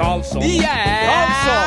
Karlsson, Yeah! Karlsson,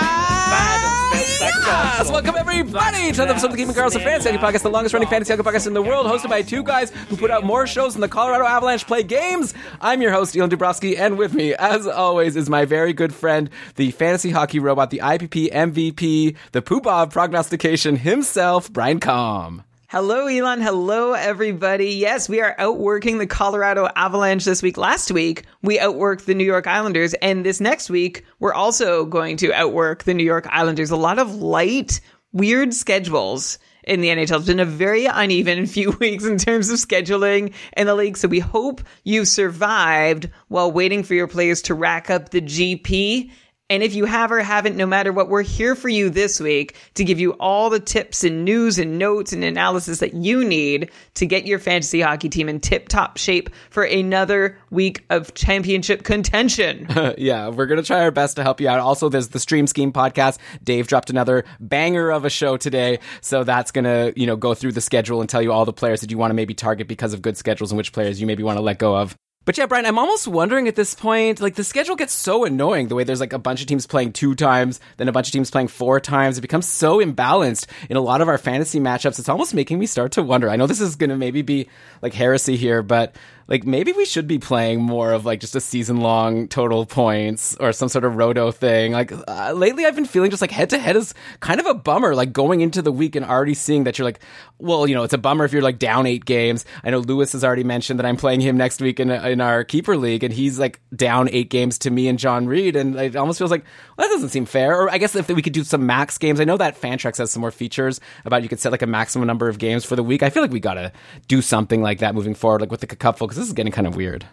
världens bästa Yes! Karlsson. Welcome everybody to another episode of the Keeping Karlsson Fantasy Hockey Podcast, the longest running fantasy hockey podcast in the world, hosted by two guys who put out more shows than the Colorado Avalanche play games. I'm your host, Elon Dubrowski, and with me, as always, is my very good friend, the fantasy hockey robot, the IPP MVP, the Poopov prognostication himself, Brian Com. Hello, Elon. Hello, everybody. Yes, we are outworking the Colorado Avalanche this week. Last week, we outworked the New York Islanders. And this next week, we're also going to outwork the New York Islanders. A lot of light, weird schedules in the NHL. It's been a very uneven few weeks in terms of scheduling in the league. So we hope you survived while waiting for your players to rack up the GP. And if you have or haven't, no matter what, we're here for you this week to give you all the tips and news and notes and analysis that you need to get your fantasy hockey team in tip top shape for another week of championship contention. yeah, we're gonna try our best to help you out. Also, there's the Stream Scheme podcast. Dave dropped another banger of a show today, so that's gonna you know go through the schedule and tell you all the players that you want to maybe target because of good schedules and which players you maybe want to let go of. But yeah, Brian, I'm almost wondering at this point, like the schedule gets so annoying the way there's like a bunch of teams playing two times, then a bunch of teams playing four times. It becomes so imbalanced in a lot of our fantasy matchups. It's almost making me start to wonder. I know this is going to maybe be like heresy here, but like maybe we should be playing more of like just a season long total points or some sort of roto thing. Like uh, lately, I've been feeling just like head to head is kind of a bummer. Like going into the week and already seeing that you're like, well, you know, it's a bummer if you're like down eight games. I know Lewis has already mentioned that I'm playing him next week in in our keeper league, and he's like down eight games to me and John Reed, and it almost feels like well, that doesn't seem fair. Or I guess if we could do some max games, I know that Fantrax has some more features about you could set like a maximum number of games for the week. I feel like we gotta do something like that moving forward, like with the cupful, because this is getting kind of weird.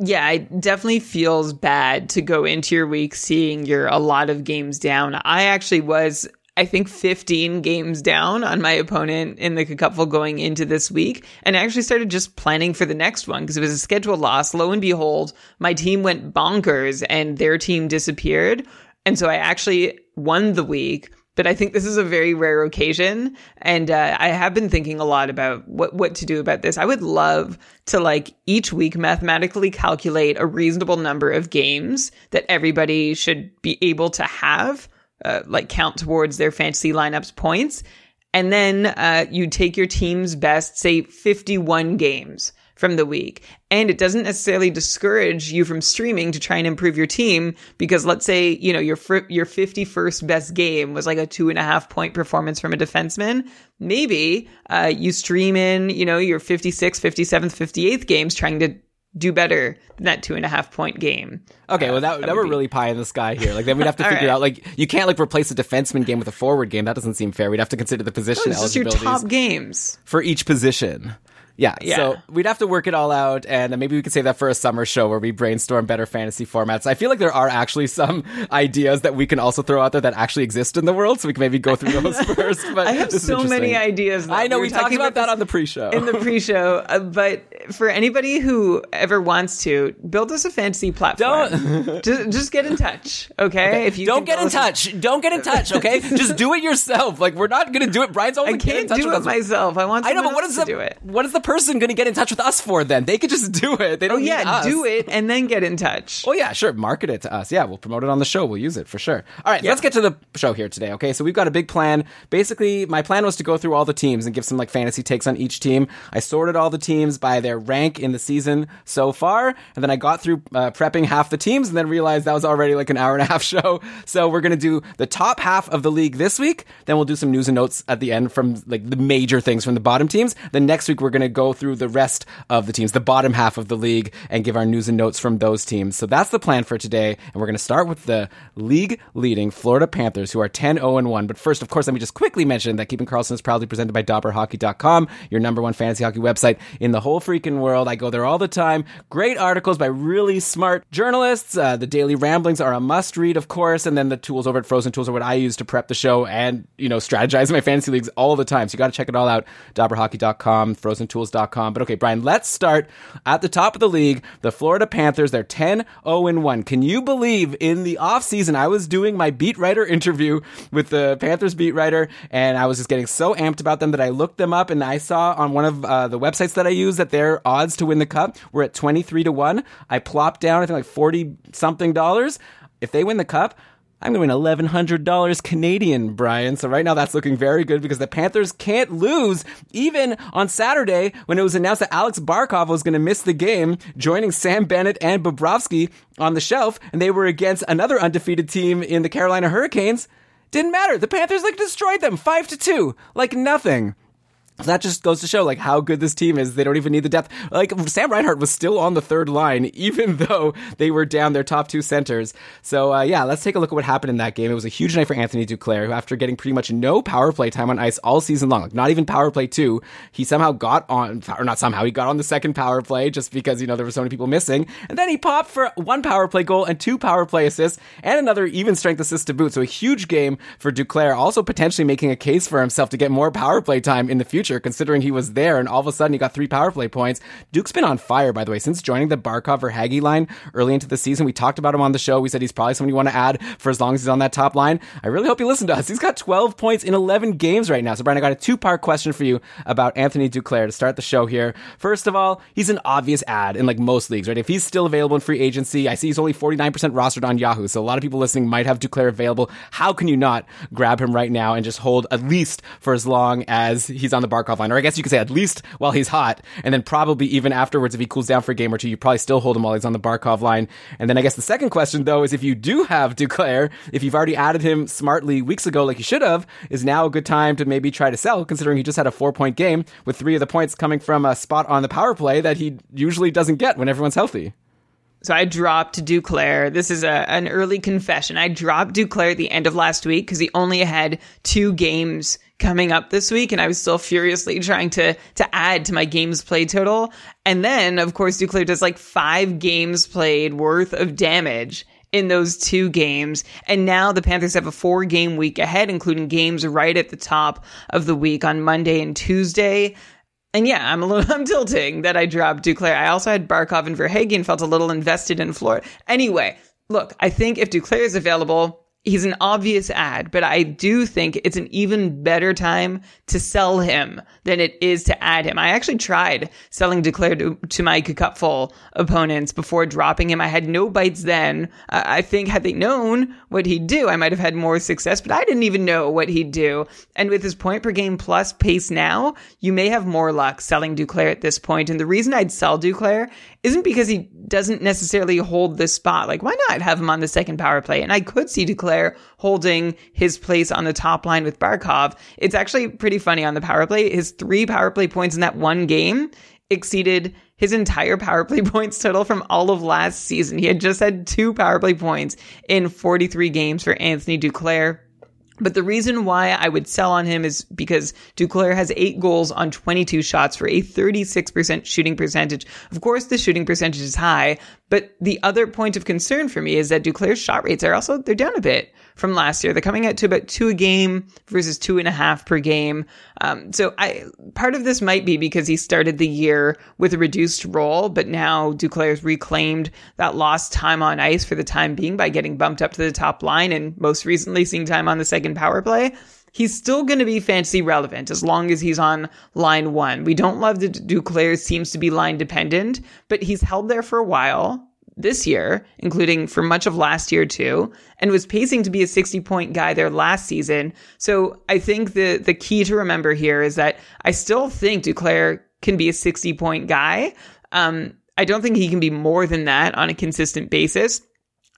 Yeah, it definitely feels bad to go into your week seeing you're a lot of games down. I actually was, I think, 15 games down on my opponent in the cupful going into this week. And I actually started just planning for the next one because it was a scheduled loss. Lo and behold, my team went bonkers and their team disappeared. And so I actually won the week but I think this is a very rare occasion, and uh, I have been thinking a lot about what what to do about this. I would love to like each week mathematically calculate a reasonable number of games that everybody should be able to have, uh, like count towards their fantasy lineups points, and then uh, you take your team's best, say fifty one games from the week. And it doesn't necessarily discourage you from streaming to try and improve your team because let's say, you know, your, fr- your 51st best game was like a two and a half point performance from a defenseman. Maybe, uh, you stream in, you know, your 56th, 57th, 58th games trying to do better than that two and a half point game. Okay, well that, Uh, that, that we're would be- really pie in the sky here. Like then we'd have to figure right. out like you can't like replace a defenseman game with a forward game. That doesn't seem fair. We'd have to consider the position It's just your top games. for each position. Yeah, Yeah. so we'd have to work it all out, and maybe we could save that for a summer show where we brainstorm better fantasy formats. I feel like there are actually some ideas that we can also throw out there that actually exist in the world, so we can maybe go through those first. But I have so many ideas. that I know were we talked about that on the pre-show. in the pre-show, uh, but for anybody who ever wants to build us a fantasy platform, don't just, just get in touch, okay? If you Don't get in touch. Don't get in touch. Okay, just do it yourself. Like we're not gonna do it. Brian's always I can't do it myself. I want I know, but what is the do it. what is the person going to get in touch with us for then? They could just do it. They Oh don't. need yeah, do it and then get in touch. Oh yeah, sure. Market it to us. Yeah, we'll promote it on the show. We'll use it for sure. All right, let's get to the show here today. Okay, so we've got a big plan. Basically, my plan was to go through all the teams and give some like fantasy takes on each team. I sorted all the teams by their rank in the season so far, and then I got through uh, prepping half the teams, and then realized that was already like an hour and a half show. So we're gonna do the top half of the league this week. Then we'll do some news and notes at the end from like the major things from the bottom teams. Then next week we're gonna go through the rest of the teams, the bottom half of the league, and give our news and notes from those teams. So that's the plan for today. And we're going to start with the league leading Florida Panthers, who are 10 0 1. But first, of course, let me just quickly mention that Keeping Karlsson is proudly presented by DobberHockey.com, your number one fantasy hockey website in the whole freaking world. I go there all the time. Great articles by really smart journalists. Uh, the daily ramblings are a must read, of course. And then the tools over at Frozen Tools are what I use to prep the show and, you know, strategize my fantasy leagues all the time. So you got to check it all out. DobberHockey.com, But okay, Brian, let's start at the top of the league. The Florida Panthers, they're 10 0 1. Can you believe in the offseason I was doing my beat writer interview with the Panthers beat writer and I was just getting so amped about them that I looked them up and I saw on one of uh, the websites that I use that their odds to win the cup were at 23 to 1. I plopped down, I think like 40 something dollars. If they win the cup, I'm going to win $1,100 Canadian, Brian. So right now that's looking very good because the Panthers can't lose even on Saturday when it was announced that Alex Barkov was going to miss the game, joining Sam Bennett and Bobrovsky on the shelf. And they were against another undefeated team in the Carolina Hurricanes. Didn't matter. The Panthers like destroyed them five to two, like nothing that just goes to show like how good this team is. They don't even need the depth. Like Sam Reinhart was still on the third line, even though they were down their top two centers. So uh, yeah, let's take a look at what happened in that game. It was a huge night for Anthony Duclair, who after getting pretty much no power play time on ice all season long, like not even power play two, he somehow got on, or not somehow, he got on the second power play just because you know there were so many people missing, and then he popped for one power play goal and two power play assists and another even strength assist to boot. So a huge game for Duclair, also potentially making a case for himself to get more power play time in the future future, considering he was there and all of a sudden he got three power play points. Duke's been on fire, by the way, since joining the Barkov Verhaeghe line early into the season. We talked about him on the show. We said he's probably someone you want to add for as long as he's on that top line. I really hope you listen to us. He's got 12 points in 11 games right now. So, Brian, I got a two part question for you about Anthony Duclair to start the show here. First of all, he's an obvious ad in like most leagues, right? If he's still available in free agency, I see he's only 49% rostered on Yahoo. So a lot of people listening might have Duclair available. How can you not grab him right now and just hold at least for as long as he's on the Barkov line? Or I guess you could say at least while he's hot, and then probably even afterwards if he cools down for a game or two, you probably still hold him while he's on the Barkov line. And then I guess the second question though is if you do have Duclair, if you've already added him smartly weeks ago like you should have, is now a good time to maybe try to sell, considering he just had a four point game with three of the points coming from a spot on the power play that he usually doesn't get when everyone's healthy. So I dropped Duclair. This is a, an early confession. I dropped Duclair at the end of last week because he only had two games coming up this week and I was still furiously trying to to add to my games play total. And then of course Duclair does like 5 games played worth of damage in those two games. And now the Panthers have a four game week ahead, including games right at the top of the week on Monday and Tuesday. And yeah, I'm a little, I'm tilting that I dropped Duclair. I also had Barkov and Verhaeghe and felt a little invested in Florida. Anyway, look, I think if Duclair is available, he's an obvious ad, but I do think it's an even better time to sell him than it is to add him. I actually tried selling Duclair to, to my cupful opponents before dropping him. I had no bites then. I think had they known what he'd do, I might have had more success, but I didn't even know what he'd do. And with his point per game plus pace now, you may have more luck selling Duclair at this point. And the reason I'd sell Duclair isn't because he doesn't necessarily hold this spot. Like, why not have him on the second power play? And I could see Duclair holding his place on the top line with Barkov. It's actually pretty funny on the power play. His three power play points in that one game exceeded his entire power play points total from all of last season. He had just had two power play points in 43 games for Anthony Duclair. But the reason why I would sell on him is because Duclair has eight goals on 22 shots for a 36% shooting percentage. Of course, the shooting percentage is high, but the other point of concern for me is that Duclair's shot rates are also, they're down a bit from last year. They're coming out to about two a game versus two and a half per game. Um, so I, part of this might be because he started the year with a reduced role, but now Duclair's reclaimed that lost time on ice for the time being by getting bumped up to the top line and most recently seeing time on the second power play he's still going to be fantasy relevant as long as he's on line one. We don't love that Duclair seems to be line dependent, but he's held there for a while this year, including for much of last year too, and was pacing to be a 60 point guy there last season. So I think the, the key to remember here is that I still think Duclair can be a 60 point guy. Um, I don't think he can be more than that on a consistent basis.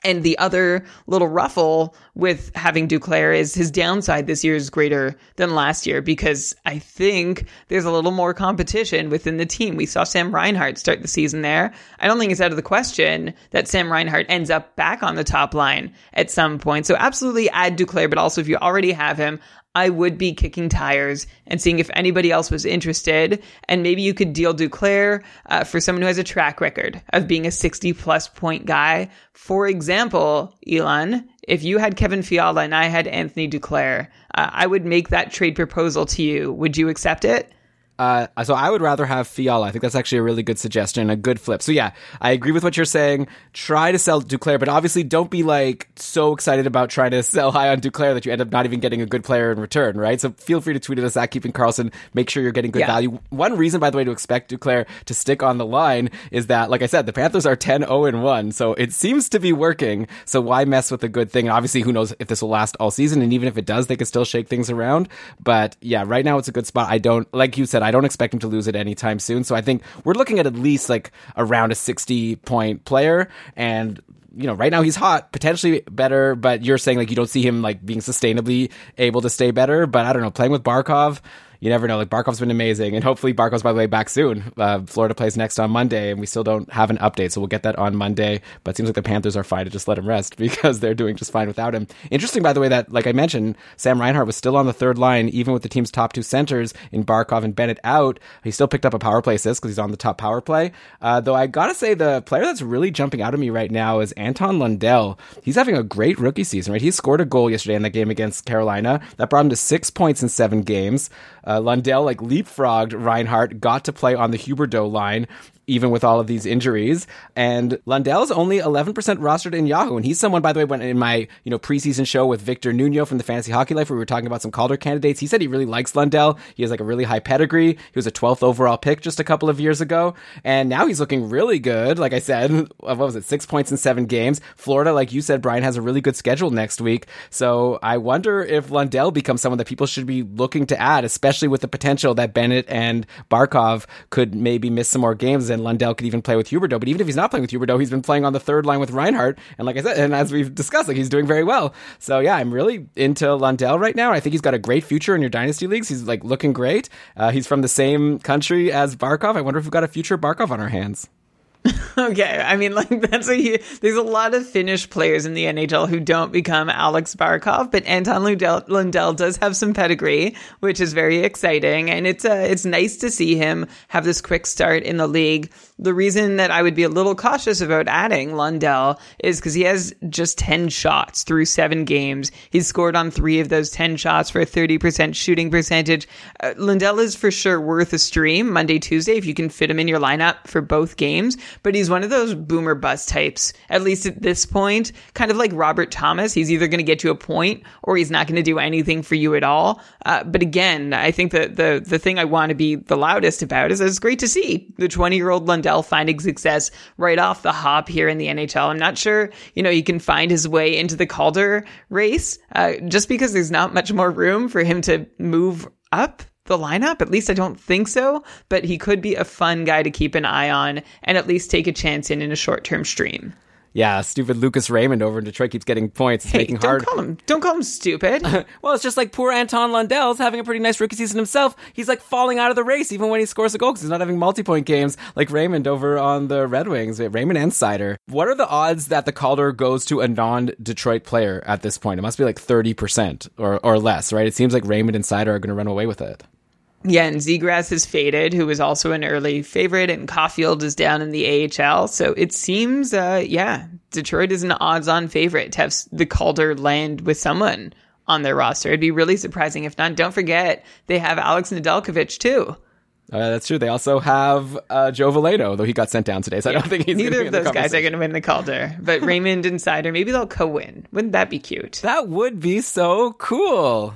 And the other little ruffle with having Duclair is his downside this year is greater than last year because I think there's a little more competition within the team. We saw Sam Reinhart start the season there. I don't think it's out of the question that Sam Reinhart ends up back on the top line at some point. So absolutely add Duclair, but also if you already have him, I would be kicking tires and seeing if anybody else was interested. And maybe you could deal Duclair uh, for someone who has a track record of being a 60 plus point guy. For example, Elon, if you had Kevin Fiala and I had Anthony Duclair, uh, I would make that trade proposal to you. Would you accept it? Uh, so I would rather have Fiala. I think that's actually a really good suggestion, a good flip. So yeah, I agree with what you're saying. Try to sell Duclair, but obviously don't be like so excited about trying to sell high on Duclair that you end up not even getting a good player in return, right? So feel free to tweet at us at Keeping Karlsson. Make sure you're getting good yeah. value. One reason, by the way, to expect Duclair to stick on the line is that, like I said, the Panthers are 10 0 and 1, so it seems to be working. So why mess with a good thing? And obviously, who knows if this will last all season? And even if it does, they could still shake things around. But yeah, right now it's a good spot. I don't, like you said, I don't expect him to lose it anytime soon. So I think we're looking at at least like around a 60 point player. And you know, right now he's hot, potentially better, but you're saying like you don't see him like being sustainably able to stay better. But I don't know, playing with Barkov, you never know. Like Barkov's been amazing, and hopefully Barkov's by the way back soon. Uh, Florida plays next on Monday, and we still don't have an update, so we'll get that on Monday. But it seems like the Panthers are fine to just let him rest because they're doing just fine without him. Interesting, by the way, that like I mentioned, Sam Reinhart was still on the third line, even with the team's top two centers in Barkov and Bennett out. He still picked up a power play assist because he's on the top power play. Uh, though I gotta say, the player that's really jumping out at me right now is Anton Lundell. He's having a great rookie season, right? He scored a goal yesterday in that game against Carolina that brought him to six points in seven games. Uh, Uh, Lundell like leapfrogged Reinhart, got to play on the Huberdeau line even with all of these injuries. And Lundell's only 11% rostered in Yahoo. And he's someone, by the way, when in my, you know, preseason show with Victor Nuno from the Fantasy Hockey Life, where we were talking about some Calder candidates, he said he really likes Lundell. He has like a really high pedigree. He was a 12th overall pick just a couple of years ago. And now he's looking really good. Like I said, what was it? Six points in seven games. Florida, like you said, Brian has a really good schedule next week. So I wonder if Lundell becomes someone that people should be looking to add, especially with the potential that Bennett and Barkov could maybe miss some more games and Lundell could even play with Huberdeau. But even if he's not playing with Huberdeau, he's been playing on the third line with Reinhart. And like I said, and as we've discussed, like he's doing very well. So yeah, I'm really into Lundell right now. I think he's got a great future in your dynasty leagues. He's like looking great. Uh, he's from the same country as Barkov. I wonder if we've got a future Barkov on our hands. okay, I mean, like that's a there's a lot of Finnish players in the NHL who don't become Alex Barkov, but Anton Lundell, Lundell does have some pedigree, which is very exciting, and it's uh, it's nice to see him have this quick start in the league. The reason that I would be a little cautious about adding Lundell is because he has just 10 shots through seven games. He's scored on three of those 10 shots for a 30% shooting percentage. Uh, Lundell is for sure worth a stream Monday, Tuesday if you can fit him in your lineup for both games but he's one of those boomer bust types, at least at this point, kind of like Robert Thomas. He's either going to get you a point or he's not going to do anything for you at all. Uh, but again, I think that the, the thing I want to be the loudest about is it's great to see the 20 year old Lundell finding success right off the hop here in the NHL. I'm not sure, you know, he can find his way into the Calder race, uh, just because there's not much more room for him to move up the lineup. At least I don't think so, but he could be a fun guy to keep an eye on and at least take a chance in in a short term stream. Yeah, stupid Lucas Raymond over in Detroit keeps getting points. It's hey, making don't hard. Call him, don't call him stupid. well, it's just like poor Anton Lundell's having a pretty nice rookie season himself. He's like falling out of the race even when he scores a goal because he's not having multi point games like Raymond over on the Red Wings. Raymond and Seider. What are the odds that the Calder goes to a non Detroit player at this point? It must be like 30% or, or less, right? It seems like Raymond and Seider are going to run away with it. Yeah, and Zegras has faded, who was also an early favorite, and Caufield is down in the AHL. So it seems, uh, yeah, Detroit is an odds-on favorite to have the Calder land with someone on their roster. It'd be really surprising if not. Don't forget they have Alex Nedeljkovic too. Uh, that's true. They also have uh, Joe Veleno, though he got sent down today, so yeah. I don't think he's neither of those guys are going to win the Calder. But Raymond and Seider, maybe they'll co-win. Wouldn't that be cute? That would be so cool.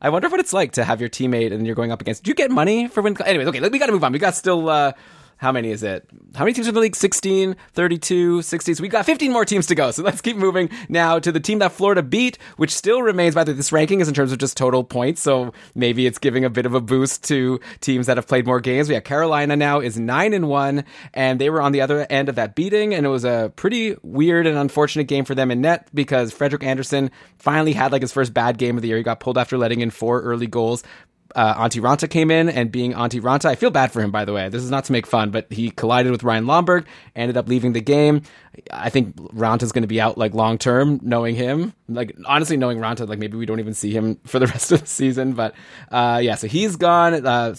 I wonder what it's like to have your teammate and you're going up against. Do you get money for when? Anyways, okay, we got to move on. We got still uh, how many is it? How many teams are in the league? 16, 32, 60. So we got 15 more teams to go. So let's keep moving now to the team that Florida beat, which still remains, by the way, this ranking is in terms of just total points. So maybe it's giving a bit of a boost to teams that have played more games. We have Carolina now is nine and one, and they were on the other end of that beating. And it was a pretty weird and unfortunate game for them in net because Frederik Andersen finally had like his first bad game of the year. He got pulled after letting in four early goals uh, Antti Raanta came in and being Antti Raanta, I feel bad for him, by the way. This is not to make fun, but he collided with Ryan Lomberg, ended up leaving the game. I think Raanta's going to be out like long term, knowing him. Like, honestly, knowing Raanta, like maybe we don't even see him for the rest of the season. But uh, yeah, so he's gone. Uh,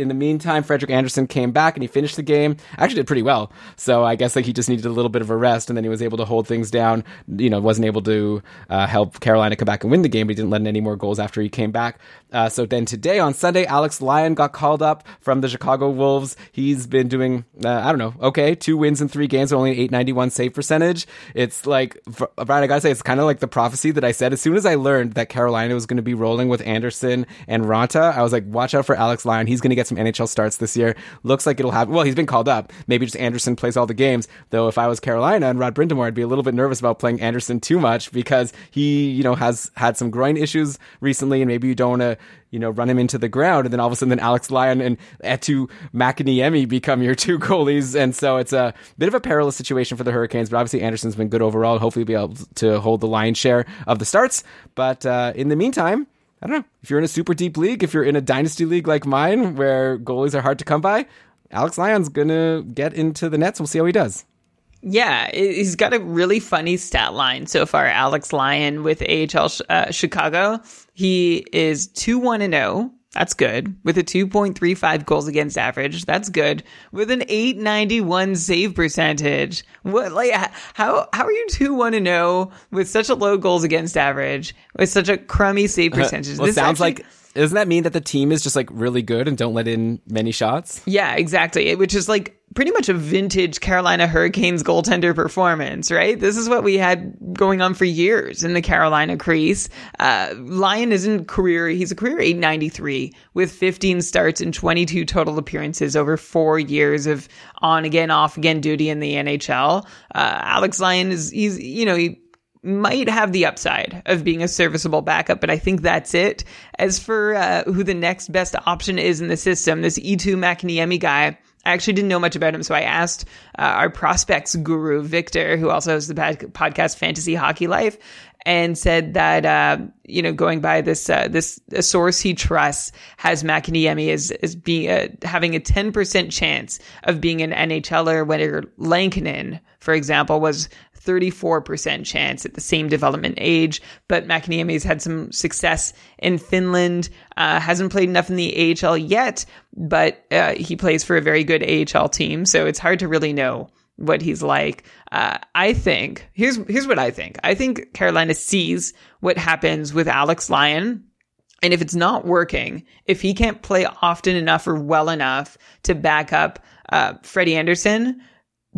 in the meantime, Frederik Andersen came back and he finished the game. Actually, did pretty well. So I guess like he just needed a little bit of a rest, and then he was able to hold things down. You know, wasn't able to uh, help Carolina come back and win the game, but he didn't let in any more goals after he came back. Uh, so then today on Sunday, Alex Lyon got called up from the Chicago Wolves. He's been doing, uh, I don't know, okay, two wins in three games, only an 891 save percentage. It's like, Brian, I gotta say, it's kind of like the prophecy that I said. As soon as I learned that Carolina was going to be rolling with Andersen and Raanta, I was like, watch out for Alex Lyon. He's going to get some NHL starts this year. Looks like it'll happen. Well, he's been called up. Maybe just Andersen plays all the games. Though if I was Carolina and Rod Brind'Amour, I'd be a little bit nervous about playing Andersen too much because he, you know, has had some groin issues recently, and maybe you don't want to you know, run him into the ground. And then all of a sudden, then Alex Lyon and Eetu Mäkiniemi become your two goalies. And so it's a bit of a perilous situation for the Hurricanes. But obviously, Andersen's been good overall. Hopefully, be able to hold the lion's share of the starts. But uh, in the meantime, I don't know. If you're in a super deep league, if you're in a dynasty league like mine, where goalies are hard to come by, Alex Lyon's gonna get into the nets. We'll see how he does. Yeah, he's got a really funny stat line so far. Alex Lyon with AHL uh, Chicago, he is two one and zero. Oh. That's good. With a 2.35 goals against average. That's good. With an 891 save percentage. What, like, how, how are you 2 1 0 with such a low goals against average with such a crummy save uh, percentage? well, this sounds actually, like doesn't that mean that the team is just like really good and don't let in many shots? Yeah, exactly. Which is like pretty much a vintage Carolina Hurricanes goaltender performance, right? This is what we had going on for years in the Carolina crease. Uh, Lyon is in career, he's a career 893 with 15 starts and 22 total appearances over four years of on again, off again duty in the NHL. Uh, Alex Lyon is, he's, you know, he, might have the upside of being a serviceable backup, but I think that's it. As for uh, who the next best option is in the system, this Eetu Mäkiniemi guy, I actually didn't know much about him, so I asked uh, our prospects guru Victor, who also has the podcast Fantasy Hockey Life, and said that uh, you know going by this uh, this a source he trusts has Mäkiniemi as as being a, having a ten percent chance of being an NHLer, where Lankinen, for example, was 34% chance at the same development age. But Mäkiniemi's had some success in Finland, uh, hasn't played enough in the AHL yet, but uh, he plays for a very good AHL team. So it's hard to really know what he's like. Uh, I think here's here's what I think. I think Carolina sees what happens with Alex Lyon. And if it's not working, if he can't play often enough or well enough to back up uh, Freddie Andersen,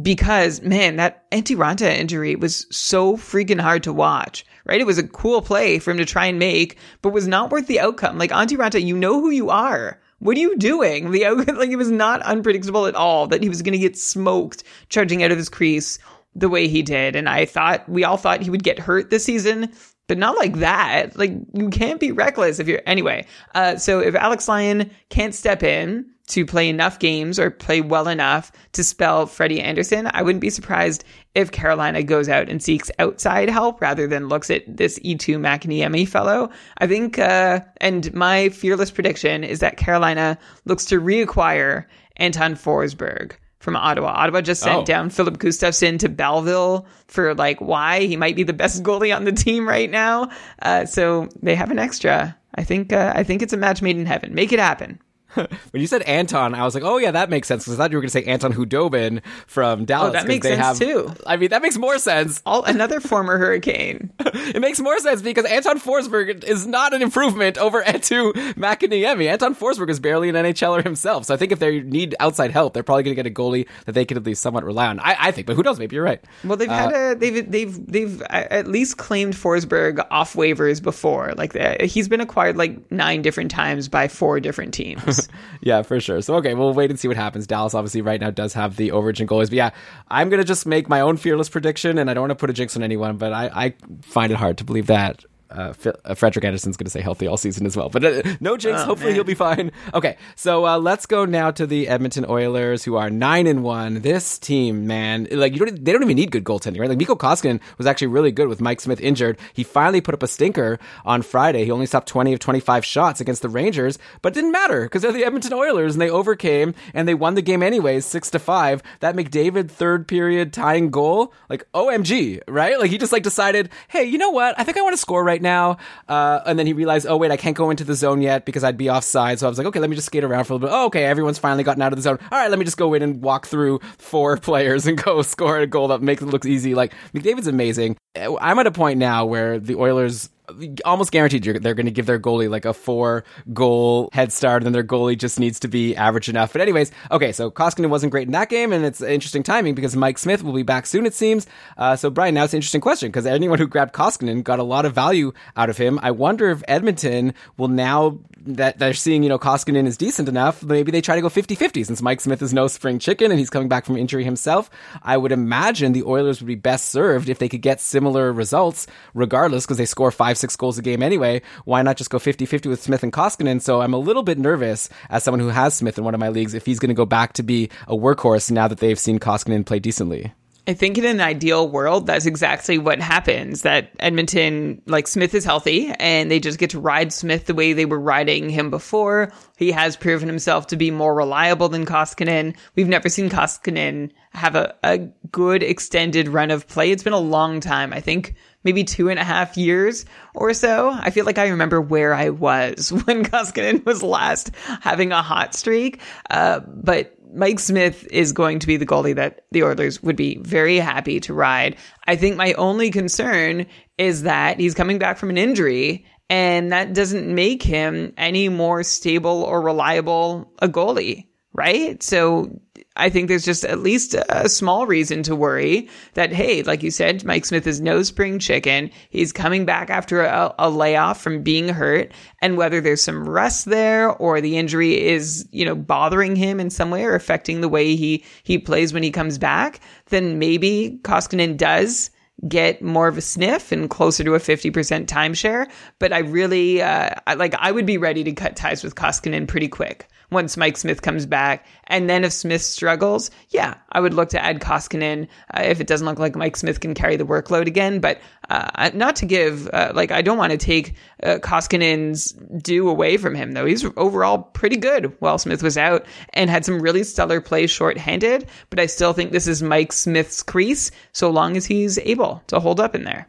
because man, that Antti Raanta injury was so freaking hard to watch, right? It was a cool play for him to try and make, but was not worth the outcome. Like Antti Raanta, you know who you are. What are you doing? The like it was not unpredictable at all that he was going to get smoked charging out of his crease the way he did. And I thought we all thought he would get hurt this season, but not like that. Like you can't be reckless if you're anyway. Uh, so if Alex Lyon can't step in, to play enough games or play well enough to spell Freddie Andersen, I wouldn't be surprised if Carolina goes out and seeks outside help rather than looks at this Eetu Mäkiniemi fellow. I think, uh, and my fearless prediction is that Carolina looks to reacquire Anton Forsberg from Ottawa. Ottawa just sent oh. down Filip Gustavsson to Belleville for like why he might be the best goalie on the team right now. Uh, so they have an extra. I think uh, I think it's a match made in heaven. Make it happen. when you said Anton, I was like, oh yeah, that makes sense because I thought you were going to say Anton Khudobin from Dallas. Oh, that makes sense have, too. I mean, that makes more sense. All, another former Hurricane. it makes more sense because Anton Forsberg is not an improvement over Eetu Mäkiniemi. Anton Forsberg is barely an NHLer himself, so I think if they need outside help, they're probably going to get a goalie that they could at least somewhat rely on. I, I think, but who knows? Maybe you're right. Well, they've uh, had a they've they've they've at least claimed Forsberg off waivers before. Like he's been acquired like nine different times by four different teams. yeah, for sure. So okay, we'll wait and see what happens. Dallas obviously right now does have the overage goalies, but yeah, I'm gonna just make my own fearless prediction, and I don't want to put a jinx on anyone, but I, I find it hard to believe that uh, uh, Frederik Andersen's going to stay healthy all season as well. But uh, no jinx. Oh, Hopefully man. he'll be fine. Okay, so uh, let's go now to the Edmonton Oilers, who are nine and one. This team, man, like you don't, they don't even need good goaltending, right? Like Mikko Koskinen was actually really good with Mike Smith injured. He finally put up a stinker on Friday. He only stopped twenty of twenty five shots against the Rangers, but it didn't matter because they're the Edmonton Oilers and they overcame and they won the game anyways, six to five. That McDavid third period tying goal, like OMG, right? Like he just like decided, hey, you know what? I think I want to score right now. Uh, and then he realized, oh wait, I can't go into the zone yet because I'd be offside. So I was like, okay, let me just skate around for a little bit. Oh, okay, everyone's finally gotten out of the zone. All right, let me just go in and walk through four players and go score a goal that makes it look easy. Like McDavid's amazing. I'm at a point now where the Oilers almost guaranteed they're going to give their goalie like a four goal head start, and their goalie just needs to be average enough. But anyways, okay, so Koskinen wasn't great in that game, and it's interesting timing because Mike Smith will be back soon, it seems. Uh, so Brian, now it's an interesting question because anyone who grabbed Koskinen got a lot of value out of him. I wonder if Edmonton will now that they're seeing, you know, Koskinen is decent enough, maybe they try to go 50-50 since Mike Smith is no spring chicken and he's coming back from injury himself. I would imagine the Oilers would be best served if they could get similar results regardless because they score five, six goals a game anyway. Why not just go 50-50 with Smith and Koskinen? So I'm a little bit nervous as someone who has Smith in one of my leagues if he's going to go back to be a workhorse now that they've seen Koskinen play decently. I think in an ideal world, that's exactly what happens. That Edmonton, like Smith is healthy and they just get to ride Smith the way they were riding him before. He has proven himself to be more reliable than Koskinen. We've never seen Koskinen have a, a good extended run of play. It's been a long time. I think maybe two and a half years or so. I feel like I remember where I was when Koskinen was last having a hot streak. Uh, but Mike Smith is going to be the goalie that the Oilers would be very happy to ride. I think my only concern is that he's coming back from an injury and that doesn't make him any more stable or reliable a goalie, right? So I think there's just at least a small reason to worry that, hey, like you said, Mike Smith is no spring chicken. He's coming back after a, a, layoff from being hurt. And whether there's some rust there or the injury is, you know, bothering him in some way or affecting the way he, he plays when he comes back, then maybe Koskinen does get more of a sniff and closer to a 50% timeshare. But I really, uh, I, like, I would be ready to cut ties with Koskinen pretty quick once Mike Smith comes back. And then if Smith struggles, yeah, I would look to add Koskinen uh, if it doesn't look like Mike Smith can carry the workload again. But uh, not to give, uh, like, I don't want to take uh, Koskinen's due away from him, though. He's overall pretty good while Smith was out and had some really stellar plays shorthanded. But I still think this is Mike Smith's crease so long as he's able to hold up in there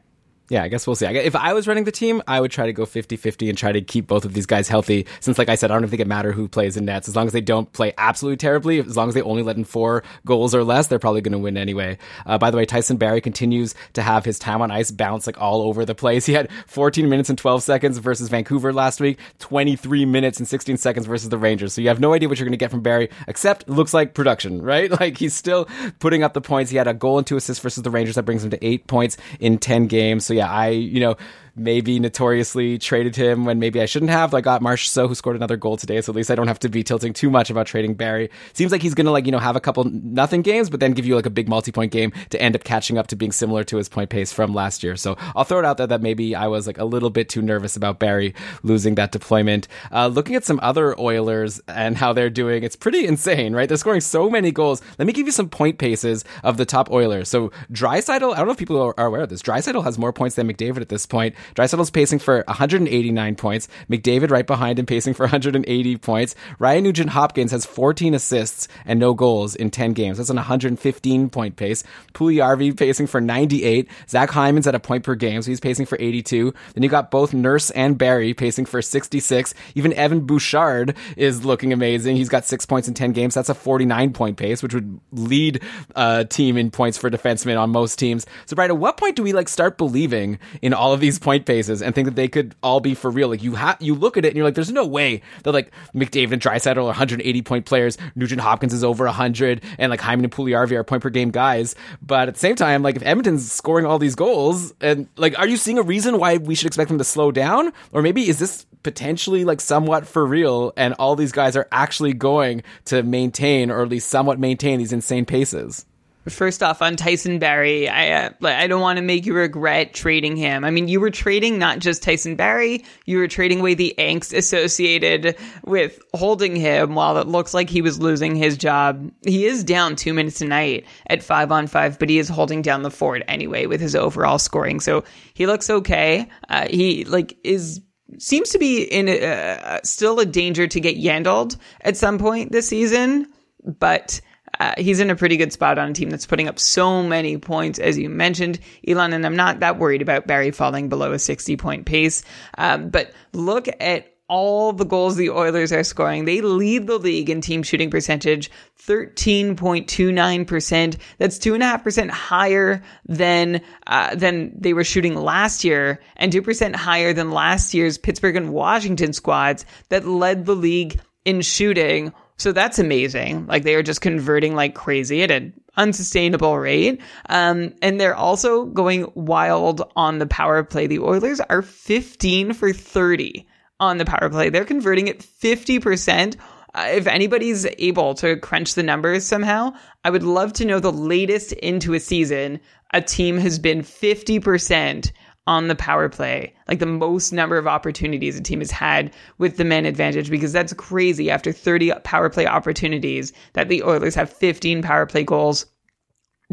yeah, I guess we'll see. If I was running the team, I would try to go 50-50 and try to keep both of these guys healthy. Since, like I said, I don't think it matters who plays in nets. As long as they don't play absolutely terribly, as long as they only let in four goals or less, they're probably going to win anyway. Uh, by the way, Tyson Barrie continues to have his time on ice bounce like all over the place. He had 14 minutes and 12 seconds versus Vancouver last week, 23 minutes and 16 seconds versus the Rangers. So you have no idea what you're going to get from Barrie, except looks like production, right? Like he's still putting up the points. He had a goal and two assists versus the Rangers that brings him to eight points in 10 games. So yeah, I, you know, maybe notoriously traded him when maybe I shouldn't have. I got Marchessault who scored another goal today, so at least I don't have to be tilting too much about trading Barrie. Seems like he's gonna like, you know, have a couple nothing games, but then give you like a big multi-point game to end up catching up to being similar to his point pace from last year. So I'll throw it out there that maybe I was like a little bit too nervous about Barrie losing that deployment. Uh, looking at some other Oilers and how they're doing, it's pretty insane, right? They're scoring so many goals. Let me give you some point paces of the top Oilers. So Draisaitl, I don't know if people are aware of this. Draisaitl has more points than McDavid at this point. Draisaitl's pacing for 189 points. McDavid right behind him pacing for 180 points. Ryan Nugent Hopkins has 14 assists and no goals in 10 games. That's an 115 point pace. Puljujarvi pacing for 98. Zach Hyman's at a point per game, so he's pacing for 82. Then you got both Nurse and Barrie pacing for 66. Even Evan Bouchard is looking amazing. He's got six points in 10 games. That's a 49 point pace, which would lead a team in points for defensemen on most teams. So, Brian, at what point do we like start believing in all of these points? Point paces and think that they could all be for real. Like you have, you look at it and you're like, there's no way that like McDavid and Draisaitl are 180 point players. Nugent Hopkins is over 100 and like Hyman and Puljujarvi are point per game guys. But at the same time, like if Edmonton's scoring all these goals and like, are you seeing a reason why we should expect them to slow down? Or maybe is this potentially like somewhat for real and all these guys are actually going to maintain or at least somewhat maintain these insane paces? First off, on Tyson Barrie, I uh, I don't want to make you regret trading him. I mean, you were trading not just Tyson Barrie, you were trading away the angst associated with holding him while it looks like he was losing his job. He is down two minutes tonight at five on five, but he is holding down the fort anyway with his overall scoring. So he looks okay. Uh, he like is seems to be in a, uh, still a danger to get yandled at some point this season, but uh, he's in a pretty good spot on a team that's putting up so many points, as you mentioned, Elon. And I'm not that worried about Barrie falling below a 60 point pace. Um, but look at all the goals the Oilers are scoring. They lead the league in team shooting percentage, 13.29%. That's two and a half percent higher than, uh, than they were shooting last year and 2% higher than last year's Pittsburgh and Washington squads that led the league in shooting so that's amazing. Like they are just converting like crazy at an unsustainable rate. Um, and they're also going wild on the power play. The Oilers are 15 for 30 on the power play. They're converting at 50%. Uh, if anybody's able to crunch the numbers somehow, I would love to know the latest into a season a team has been 50% on the power play, like the most number of opportunities a team has had with the man advantage, because that's crazy. After 30 power play opportunities that the Oilers have 15 power play goals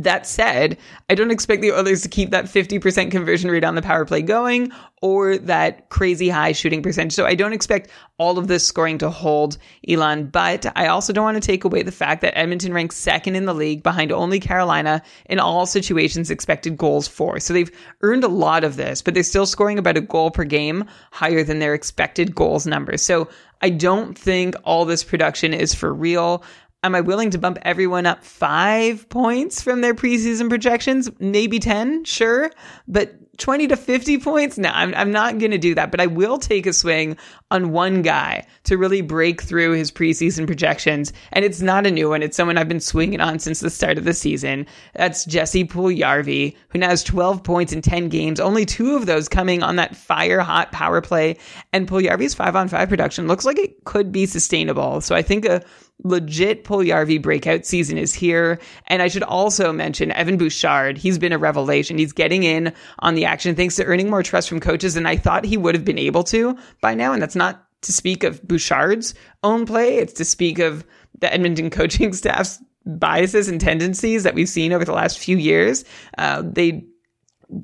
that said, I don't expect the Oilers to keep that 50% conversion rate on the power play going or that crazy high shooting percentage. So I don't expect all of this scoring to hold Elon, but I also don't want to take away the fact that Edmonton ranks second in the league behind only Carolina in all situations expected goals for. So they've earned a lot of this, but they're still scoring about a goal per game higher than their expected goals numbers. So I don't think all this production is for real. Am I willing to bump everyone up five points from their preseason projections? Maybe 10, sure. But 20 to 50 points? No, I'm, I'm not going to do that. But I will take a swing on one guy to really break through his preseason projections. And it's not a new one. It's someone I've been swinging on since the start of the season. That's Jesse Puljujarvi, who now has 12 points in 10 games, only two of those coming on that fire hot power play. And Puljujarvi's five on five production looks like it could be sustainable. So I think a legit Puljujarvi breakout season is here. And I should also mention Evan Bouchard. He's been a revelation. He's getting in on the action thanks to earning more trust from coaches than I thought he would have been able to by now. And that's not to speak of Bouchard's own play. It's to speak of the Edmonton coaching staff's biases and tendencies that we've seen over the last few years. Uh, they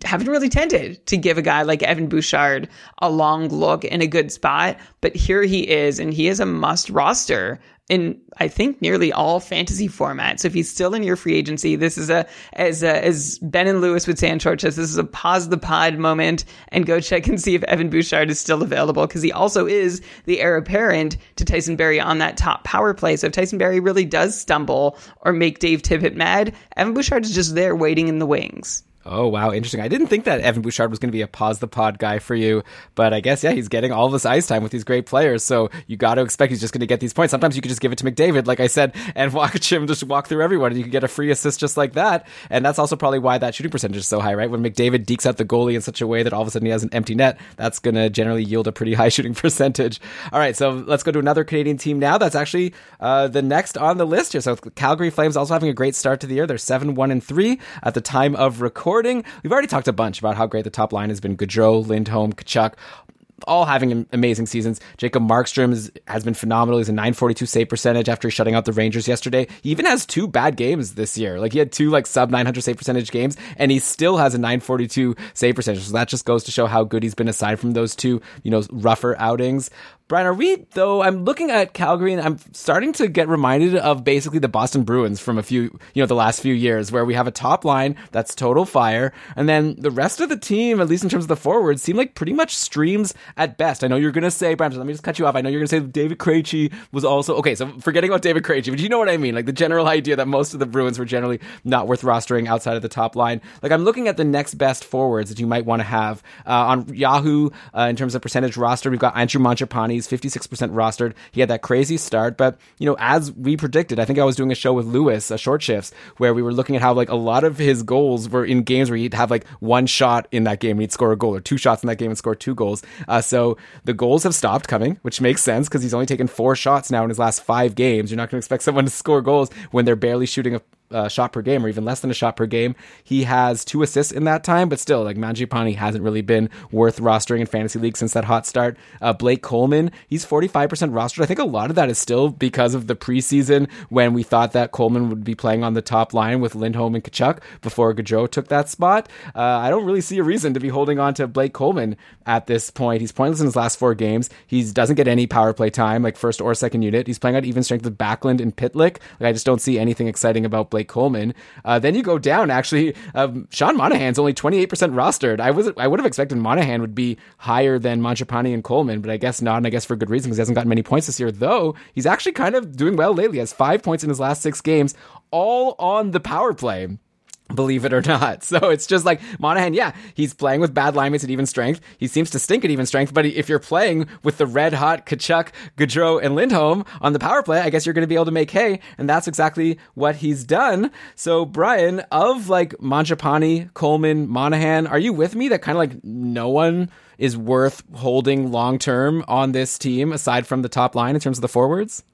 haven't really tended to give a guy like Evan Bouchard a long look in a good spot, but here he is, and he is a must roster in I think nearly all fantasy formats. So if he's still in your free agency, this is a as a, as Ben and Lewis would say on Short this is a pause the pod moment and go check and see if Evan Bouchard is still available because he also is the heir apparent to Tyson Barrie on that top power play. So if Tyson Barrie really does stumble or make Dave Tippett mad, Evan Bouchard is just there waiting in the wings. Oh wow, interesting. I didn't think that Evan Bouchard was going to be a pause the pod guy for you, but I guess yeah, he's getting all this ice time with these great players. So you got to expect he's just going to get these points. Sometimes you could just give it to McDavid, like I said, and watch him just walk through everyone, and you can get a free assist just like that. And that's also probably why that shooting percentage is so high, right? When McDavid dekes out the goalie in such a way that all of a sudden he has an empty net, that's going to generally yield a pretty high shooting percentage. All right, so let's go to another Canadian team now. That's actually uh, the next on the list here. So Calgary Flames also having a great start to the year. They're seven one and three at the time of recording. We've already talked a bunch about how great the top line has been. Gaudreau, Lindholm, Tkachuk, all having amazing seasons. Jacob Markstrom is, has been phenomenal. He's a 942 save percentage after shutting out the Rangers yesterday. He even has two bad games this year. Like he had two like sub 900 save percentage games and he still has a 942 save percentage. So that just goes to show how good he's been aside from those two, you know, rougher outings. Brian, are we though? I'm looking at Calgary and I'm starting to get reminded of basically the Boston Bruins from a few, you know, the last few years, where we have a top line that's total fire, and then the rest of the team, at least in terms of the forwards, seem like pretty much streams at best. I know you're gonna say, Brian, let me just cut you off. I know you're gonna say David Krejci was also okay. So forgetting about David Krejci, but you know what I mean, like the general idea that most of the Bruins were generally not worth rostering outside of the top line. Like I'm looking at the next best forwards that you might want to have uh, on Yahoo uh, in terms of percentage roster. We've got Andrew Mangiapane He's 56% rostered. He had that crazy start, but you know, as we predicted, I think I was doing a show with Lewis, uh, short shifts, where we were looking at how like a lot of his goals were in games where he'd have like one shot in that game and he'd score a goal, or two shots in that game and score two goals. Uh, so the goals have stopped coming, which makes sense because he's only taken four shots now in his last five games. You're not going to expect someone to score goals when they're barely shooting a uh, shot per game or even less than a shot per game. He has two assists in that time, but still, like Mangiapane hasn't really been worth rostering in fantasy league since that hot start. Uh, Blake Coleman, he's 45% rostered. I think a lot of that is still because of the preseason when we thought that Coleman would be playing on the top line with Lindholm and Tkachuk before Gaudreau took that spot. Uh, I don't really see a reason to be holding on to Blake Coleman at this point. He's pointless in his last four games. He doesn't get any power play time, like first or second unit. He's playing at even strength with Backlund and Pitlick. Like I just don't see anything exciting about Blake Coleman. Uh, then you go down. Actually, um, Sean Monahan's only 28% rostered. I was I would have expected Monahan would be higher than Mangiapane and Coleman, but I guess not. And I guess for good reason because he hasn't gotten many points this year. Though he's actually kind of doing well lately. He has five points in his last six games, all on the power play believe it or not. So it's just like Monahan, yeah, he's playing with bad line mates at even strength. He seems to stink at even strength, but if you're playing with the red hot Tkachuk, Gaudreau, and Lindholm on the power play, I guess you're going to be able to make hay, and that's exactly what he's done. So Brian, of like Mangiapane, Coleman, Monahan, are you with me that kind of like no one is worth holding long term on this team aside from the top line in terms of the forwards?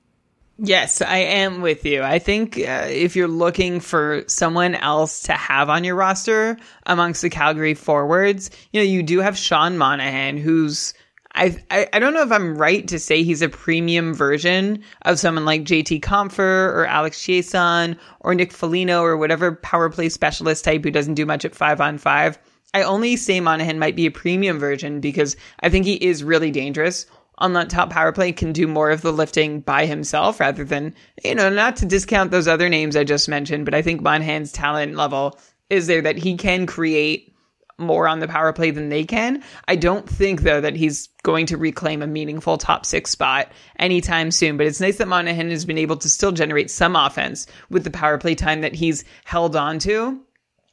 Yes, I am with you. I think uh, if you're looking for someone else to have on your roster amongst the Calgary forwards, you know, you do have Sean Monahan, who's I, I, I don't know if I'm right to say he's a premium version of someone like JT Compher or Alex Chiasson or Nick Foligno or whatever power play specialist type who doesn't do much at five on five. I only say Monahan might be a premium version because I think he is really dangerous on that top power play can do more of the lifting by himself rather than, you know, not to discount those other names I just mentioned, but I think Monahan's talent level is there that he can create more on the power play than they can. I don't think though that he's going to reclaim a meaningful top six spot anytime soon, but it's nice that Monahan has been able to still generate some offense with the power play time that he's held on to.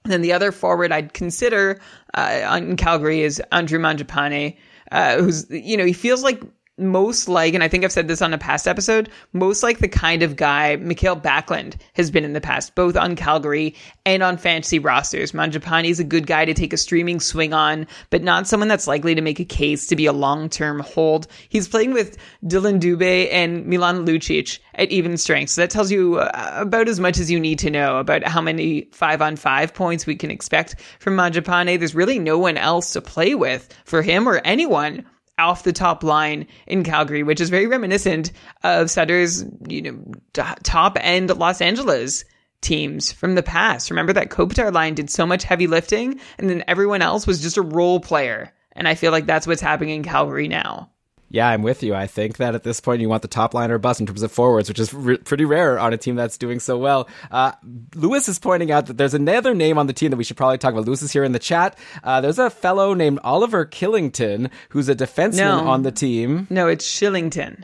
And then the other forward I'd consider uh, in Calgary is Andrew Mangiapane, uh, who's, you know, he feels like most like, and I think I've said this on a past episode, most like the kind of guy Mikael Backlund has been in the past, both on Calgary and on fantasy rosters. Mangiapane is a good guy to take a streaming swing on, but not someone that's likely to make a case to be a long-term hold. He's playing with Dillon Dubé and Milan Lucic at even strength. So that tells you uh, about as much as you need to know about how many five on five points we can expect from Mangiapane. There's really no one else to play with for him or anyone off the top line in Calgary, which is very reminiscent of Sutter's, you know, top end Los Angeles teams from the past. Remember that Kopitar line did so much heavy lifting and then everyone else was just a role player. And I feel like that's what's happening in Calgary now. Yeah, I'm with you. I think that at this point you want the top line or bust in terms of forwards, which is pretty rare on a team that's doing so well. Uh, Lewis is pointing out that there's another name on the team that we should probably talk about. Lewis is here in the chat. Uh, there's a fellow named Oliver Killington who's a defenseman no. on the team. No, it's Shillington.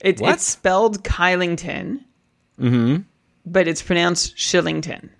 It, it's spelled Kylington, mm-hmm. but it's pronounced Shillington.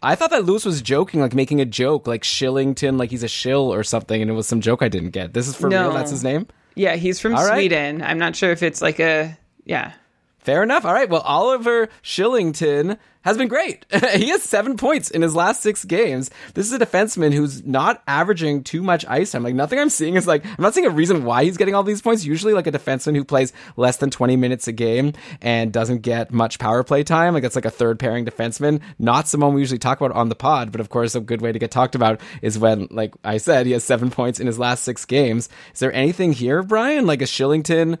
I thought that Lewis was joking, like making a joke, like Shillington, like he's a shill or something, and it was some joke I didn't get. This is for no. real. That's his name. Yeah, he's from All right. Sweden. I'm not sure if it's like a yeah. Fair enough. All right. Well, Oliver Shillington has been great. he has seven points in his last six games. This is a defenseman who's not averaging too much ice time. Like nothing I'm seeing is like I'm not seeing a reason why he's getting all these points. Usually, like a defenseman who plays less than 20 minutes a game and doesn't get much power play time. Like it's like a third pairing defenseman. Not someone we usually talk about on the pod, but of course, a good way to get talked about is when, like I said, he has seven points in his last six games. Is there anything here, Brian? Like a Shillington?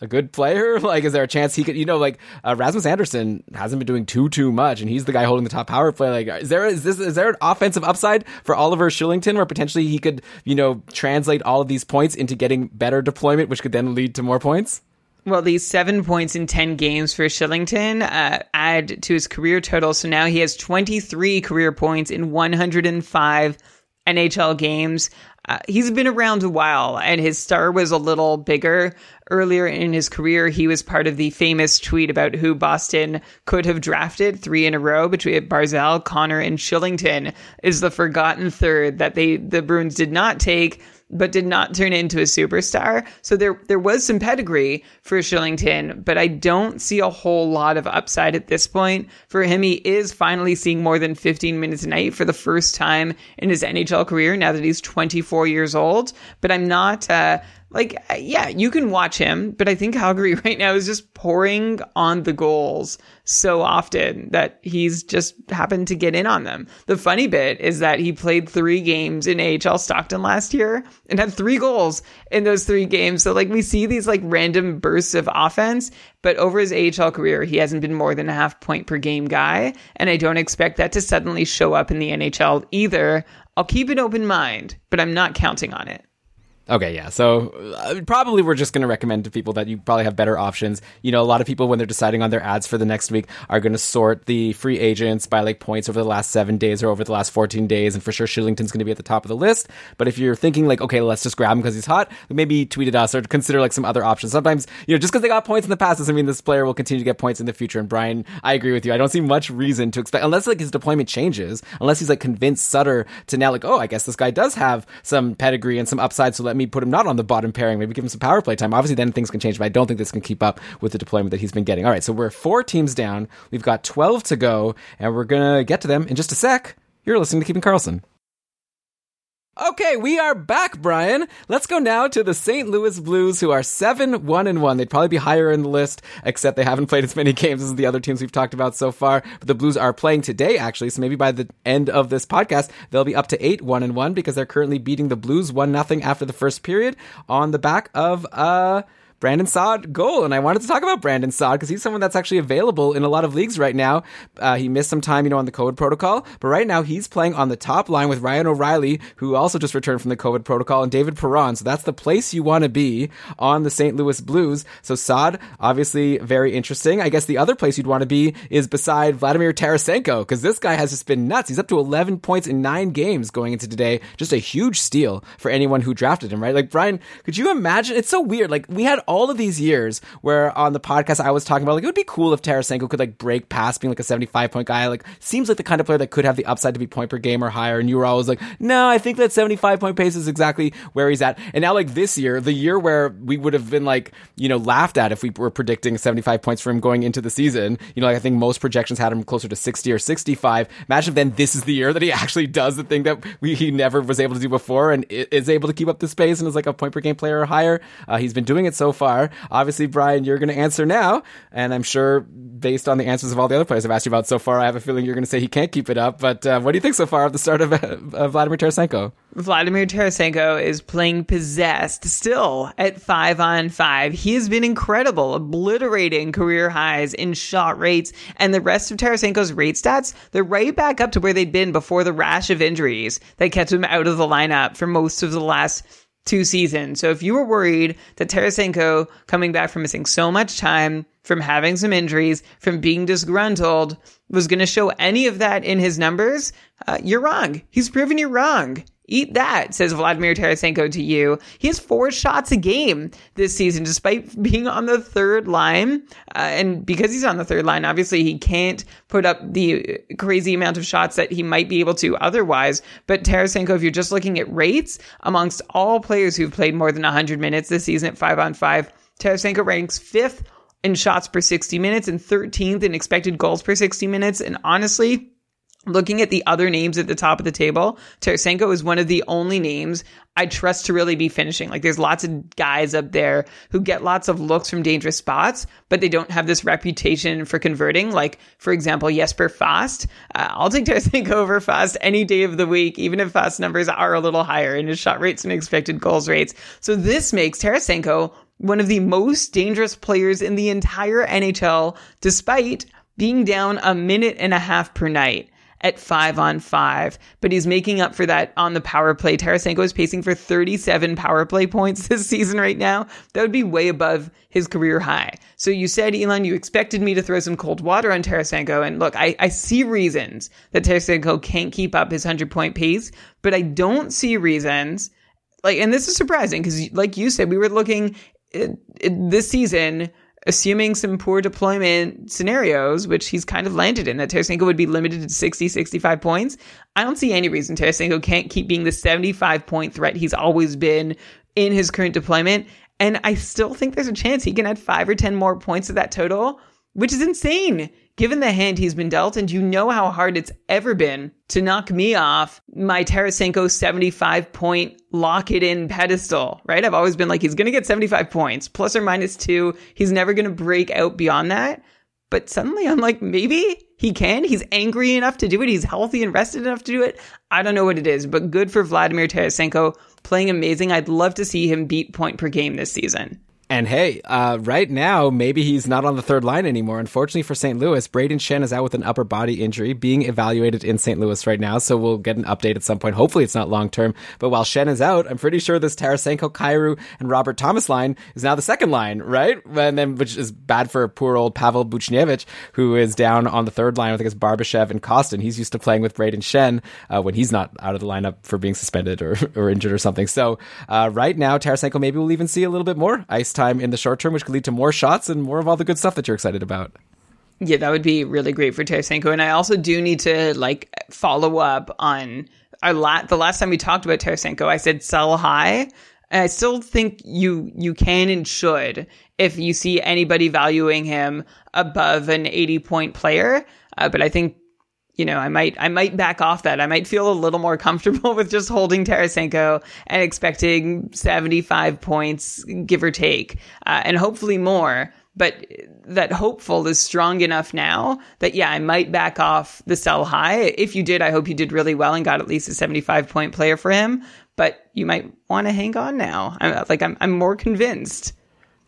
A good player? Like, is there a chance he could, you know, like uh, Rasmus Andersson hasn't been doing too too much, and he's the guy holding the top power play. Like, is there is this is there an offensive upside for Oliver Shillington where potentially he could, you know, translate all of these points into getting better deployment, which could then lead to more points? Well, these seven points in 10 games for Shillington uh, add to his career total. So now he has 23 career points in 105 NHL games. Uh, he's been around a while and his star was a little bigger earlier in his career. He was part of the famous tweet about who Boston could have drafted three in a row between Barzal, Connor, and Shillington is the forgotten third that they, the Bruins did not take but did not turn into a superstar. So there there was some pedigree for Shillington, but I don't see a whole lot of upside at this point for him. He is finally seeing more than 15 minutes a night for the first time in his NHL career now that he's 24 years old. But I'm not uh, like yeah, you can watch him, but I think Calgary right now is just pouring on the goals so often that he's just happened to get in on them. The funny bit is that he played 3 games in AHL Stockton last year and had 3 goals in those 3 games. So like we see these like random bursts of offense, but over his AHL career he hasn't been more than a half point per game guy, and I don't expect that to suddenly show up in the NHL either. I'll keep an open mind, but I'm not counting on it. Okay, yeah. So uh, probably we're just going to recommend to people that you probably have better options. You know, a lot of people when they're deciding on their adds for the next week are going to sort the free agents by like points over the last seven days or over the last 14 days. And for sure, Shillington's going to be at the top of the list. But if you're thinking like, okay, let's just grab him because he's hot, maybe tweet at us or consider like some other options. Sometimes, you know, just because they got points in the past doesn't mean this player will continue to get points in the future. And Brian, I agree with you. I don't see much reason to expect, unless like his deployment changes, unless he's like convinced Sutter to now like, oh, I guess this guy does have some pedigree and some upside. So let me put him not on the bottom pairing, maybe give him some power play time. Obviously, then things can change, but I don't think this can keep up with the deployment that he's been getting. All right, so we're four teams down. We've got 12 to go, and we're going to get to them in just a sec. You're listening to Keeping Karlsson. Okay, we are back, Brian. Let's go now to the St. Louis Blues, who are 7 1 and 1. They'd probably be higher in the list, except they haven't played as many games as the other teams we've talked about so far. But the Blues are playing today, actually, so maybe by the end of this podcast, they'll be up to 8 1 and 1 because they're currently beating the Blues 1 0 after the first period on the back of, uh, Brandon Saad goal. And I wanted to talk about Brandon Saad because he's someone that's actually available in a lot of leagues right now. Uh, he missed some time, you know, on the COVID protocol, but right now he's playing on the top line with Ryan O'Reilly, who also just returned from the COVID protocol, and David Perron. So that's the place you want to be on the St. Louis Blues. So Saad, obviously very interesting. I guess the other place you'd want to be is beside Vladimir Tarasenko because this guy has just been nuts. He's up to 11 points in nine games going into today. Just a huge steal for anyone who drafted him, right? Like Brian, could you imagine? It's so weird. Like we had all of these years where on the podcast I was talking about like it would be cool if Tarasenko could like break past being like a 75 point guy. Like seems like the kind of player that could have the upside to be point per game or higher. And you were always like, no, I think that 75 point pace is exactly where he's at. And now like this year, the year where we would have been like, you know, laughed at if we were predicting 75 points for him going into the season. You know, like I think most projections had him closer to 60 or 65. Imagine if then this is the year that he actually does the thing that we, he never was able to do before and is able to keep up the space and is like a point per game player or higher. Uh, he's been doing it so far. Obviously, Brian, you're going to answer now. And I'm sure based on the answers of all the other players I've asked you about so far, I have a feeling you're going to say he can't keep it up. But uh, what do you think so far of the start of, Vladimir Tarasenko? Vladimir Tarasenko is playing possessed still at five on five. He has been incredible, obliterating career highs in shot rates. And the rest of Tarasenko's rate stats, they're right back up to where they'd been before the rash of injuries that kept him out of the lineup for most of the last two seasons. So if you were worried that Tarasenko coming back from missing so much time, from having some injuries, from being disgruntled, was going to show any of that in his numbers, uh, you're wrong. He's proven you're wrong. Eat that, says Vladimir Tarasenko to you. He has four shots a game this season, despite being on the third line. Uh, and because he's on the third line, obviously he can't put up the crazy amount of shots that he might be able to otherwise. But Tarasenko, if you're just looking at rates amongst all players who've played more than 100 minutes this season at five on five, Tarasenko ranks fifth in shots per 60 minutes and 13th in expected goals per 60 minutes. And honestly, Looking at the other names at the top of the table, Tarasenko is one of the only names I trust to really be finishing. Like there's lots of guys up there who get lots of looks from dangerous spots, but they don't have this reputation for converting. Like, for example, Jesper Fast. Uh, I'll take Tarasenko over Fast any day of the week, even if Fast numbers are a little higher in his shot rates and expected goals rates. So this makes Tarasenko one of the most dangerous players in the entire NHL, despite being down a minute and a half per night at five on five, but he's making up for that on the power play. Tarasenko is pacing for 37 power play points this season right now. That would be way above his career high. So you said, Elon, you expected me to throw some cold water on Tarasenko. And look, I, I see reasons that Tarasenko can't keep up his 100 point pace, but I don't see reasons like, and this is surprising because like you said, we were looking at, at this season assuming some poor deployment scenarios, which he's kind of landed in, that Tarasenko would be limited to 60, 65 points. I don't see any reason Tarasenko can't keep being the 75 point threat he's always been in his current deployment. And I still think there's a chance he can add five or 10 more points to that total, which is insane given the hand he's been dealt. And you know how hard it's ever been to knock me off my Tarasenko 75 point lock it in pedestal, right? I've always been like, he's going to get 75 points, plus or minus two. He's never going to break out beyond that. But suddenly I'm like, maybe he can. He's angry enough to do it. He's healthy and rested enough to do it. I don't know what it is, but good for Vladimir Tarasenko playing amazing. I'd love to see him beat point per game this season. And hey, uh, right now, maybe he's not on the third line anymore. Unfortunately for St. Louis, Braden Schenn is out with an upper body injury, being evaluated in St. Louis right now. So we'll get an update at some point. Hopefully it's not long term. But while Schenn is out, I'm pretty sure this Tarasenko, Kyrou, and Robert Thomas line is now the second line, right? And then, which is bad for poor old Pavel Buchnevich, who is down on the third line. with, I it's Barbashev and Kostin. He's used to playing with Braden Schenn uh, when he's not out of the lineup for being suspended or, or injured or something. So uh, right now, Tarasenko maybe we'll even see a little bit more ice time in the short term which could lead to more shots and more of all the good stuff that you're excited about. Yeah, that would be really great for Tarasenko. And I also do need to like follow up on a lot. The last time we talked about Tarasenko, I said sell high. And I still think you you can and should if you see anybody valuing him above an 80 point player. Uh, but I think you know, I might I might back off that. I might feel a little more comfortable with just holding Tarasenko and expecting 75 points, give or take, uh, and hopefully more. But that hopeful is strong enough now that yeah, I might back off the sell high. If you did, I hope you did really well and got at least a 75 point player for him. But you might want to hang on now. I'm like I'm I'm more convinced.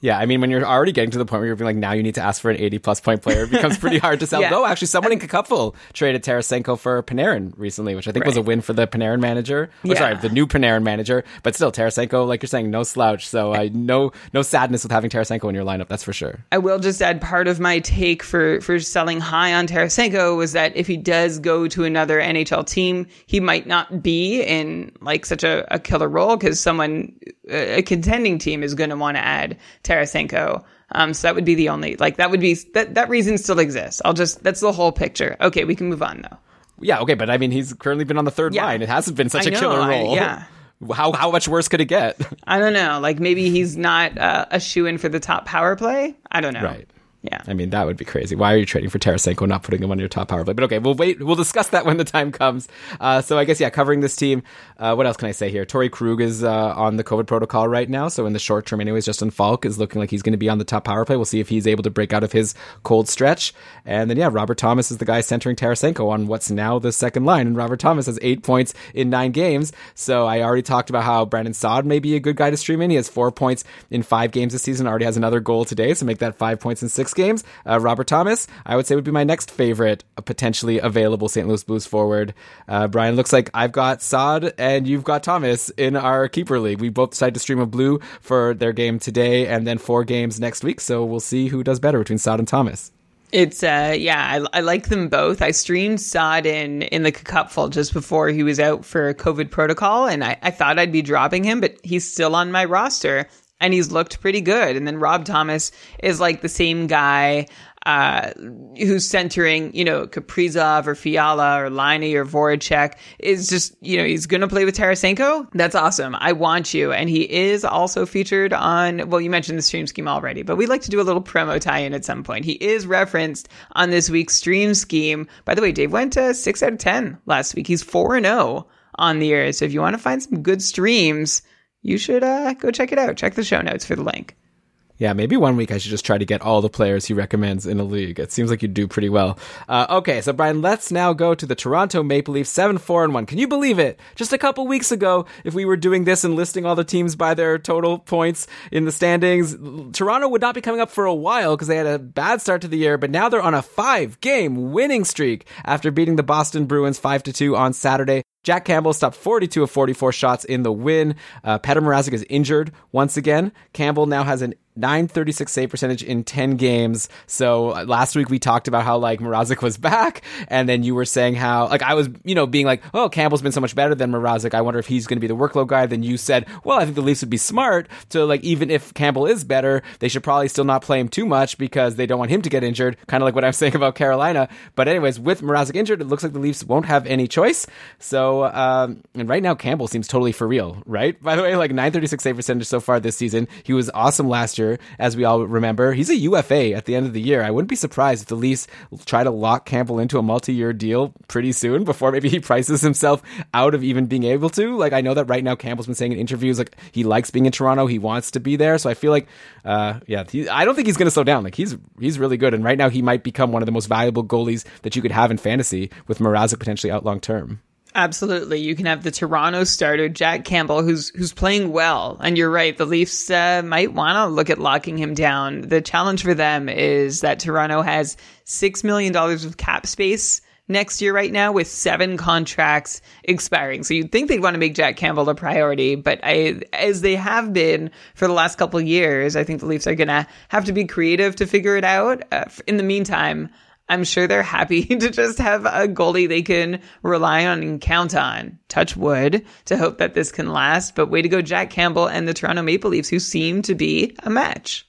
Yeah, I mean, when you're already getting to the point where you're being like, now you need to ask for an 80 plus point player, it becomes pretty hard to sell. yeah. Though, actually, someone in Cupful traded Tarasenko for Panarin recently, which I think right. was a win for the Panarin manager. Or, yeah. sorry, the new Panarin manager. But still, Tarasenko, like you're saying, no slouch. So I no no sadness with having Tarasenko in your lineup. That's for sure. I will just add part of my take for for selling high on Tarasenko was that if he does go to another NHL team, he might not be in like such a, a killer role because someone a contending team is going to want to add Tarasenko. Um, so that would be the only like that would be that that reason still exists. I'll just that's the whole picture. Okay, we can move on though. Yeah, okay, but I mean he's currently been on the third yeah. line. It hasn't been such I a know, killer role. I, yeah. How how much worse could it get? I don't know. Like maybe he's not uh, a shoe in for the top power play. I don't know. Right. Yeah. I mean, that would be crazy. Why are you trading for Tarasenko, not putting him on your top power play? But okay, we'll wait. We'll discuss that when the time comes. Uh, so I guess, yeah, covering this team. Uh, what else can I say here? Torey Krug is uh, on the COVID protocol right now. So in the short term, anyways, Justin Faulk is looking like he's going to be on the top power play. We'll see if he's able to break out of his cold stretch. And then, yeah, Robert Thomas is the guy centering Tarasenko on what's now the second line. And Robert Thomas has eight points in nine games. So I already talked about how Brandon Saad may be a good guy to stream in. He has four points in five games this season, already has another goal today. So make that five points in six games. Uh, Robert Thomas, I would say would be my next favorite potentially available St. Louis Blues forward. Uh, Brian, looks like I've got Saad and you've got Thomas in our keeper league. We both decided to stream a blue for their game today and then four games next week. So we'll see who does better between Saad and Thomas. It's uh yeah, I, I like them both. I streamed Saad in in the cupful just before he was out for COVID protocol, and I, I thought I'd be dropping him, but he's still on my roster and he's looked pretty good. And then Rob Thomas is like the same guy uh, who's centering, you know, Kaprizov or Fiala or Laine or Voracek is just, you know, he's going to play with Tarasenko. That's awesome. I want you. And he is also featured on, well, you mentioned the stream scheme already, but we'd like to do a little promo tie in at some point. He is referenced on this week's stream scheme. By the way, Dave went to six out of 10 last week. He's 4 and 0 on the air. So if you want to find some good streams, you should uh, go check it out. Check the show notes for the link. Yeah, maybe one week I should just try to get all the players he recommends in a league. It seems like you do pretty well. Uh, okay, so Brian, let's now go to the Toronto Maple Leafs, seven four and one. Can you believe it? Just a couple weeks ago, if we were doing this and listing all the teams by their total points in the standings, Toronto would not be coming up for a while because they had a bad start to the year. But now they're on a five-game winning streak after beating the Boston Bruins five to two on Saturday. Jack Campbell stopped 42 of 44 shots in the win. Uh, Petr Mrazek is injured once again. Campbell now has an 936 save percentage in 10 games. So uh, last week we talked about how like Mrazek was back and then you were saying how like I was, you know, being like, "Oh, Campbell's been so much better than Mrazek. I wonder if he's going to be the workload guy." Then you said, "Well, I think the Leafs would be smart to like even if Campbell is better, they should probably still not play him too much because they don't want him to get injured." Kind of like what I'm saying about Carolina. But anyways, with Mrazek injured, it looks like the Leafs won't have any choice. So, um, and right now Campbell seems totally for real, right? By the way, like 936 save percentage so far this season. He was awesome last year as we all remember. He's a UFA at the end of the year. I wouldn't be surprised if the Leafs try to lock Campbell into a multi-year deal pretty soon before maybe he prices himself out of even being able to. Like I know that right now Campbell's been saying in interviews like he likes being in Toronto, he wants to be there. So I feel like, uh, yeah, he, I don't think he's going to slow down. Like he's he's really good, and right now he might become one of the most valuable goalies that you could have in fantasy with Mrazek potentially out long term. Absolutely, you can have the Toronto starter Jack Campbell, who's who's playing well, and you're right. The Leafs uh, might want to look at locking him down. The challenge for them is that Toronto has six million dollars of cap space next year right now with seven contracts expiring. So you'd think they'd want to make Jack Campbell a priority, but I, as they have been for the last couple years, I think the Leafs are going to have to be creative to figure it out. Uh, in the meantime, I'm sure they're happy to just have a goalie they can rely on and count on. Touch wood to hope that this can last. But way to go, Jack Campbell and the Toronto Maple Leafs, who seem to be a match.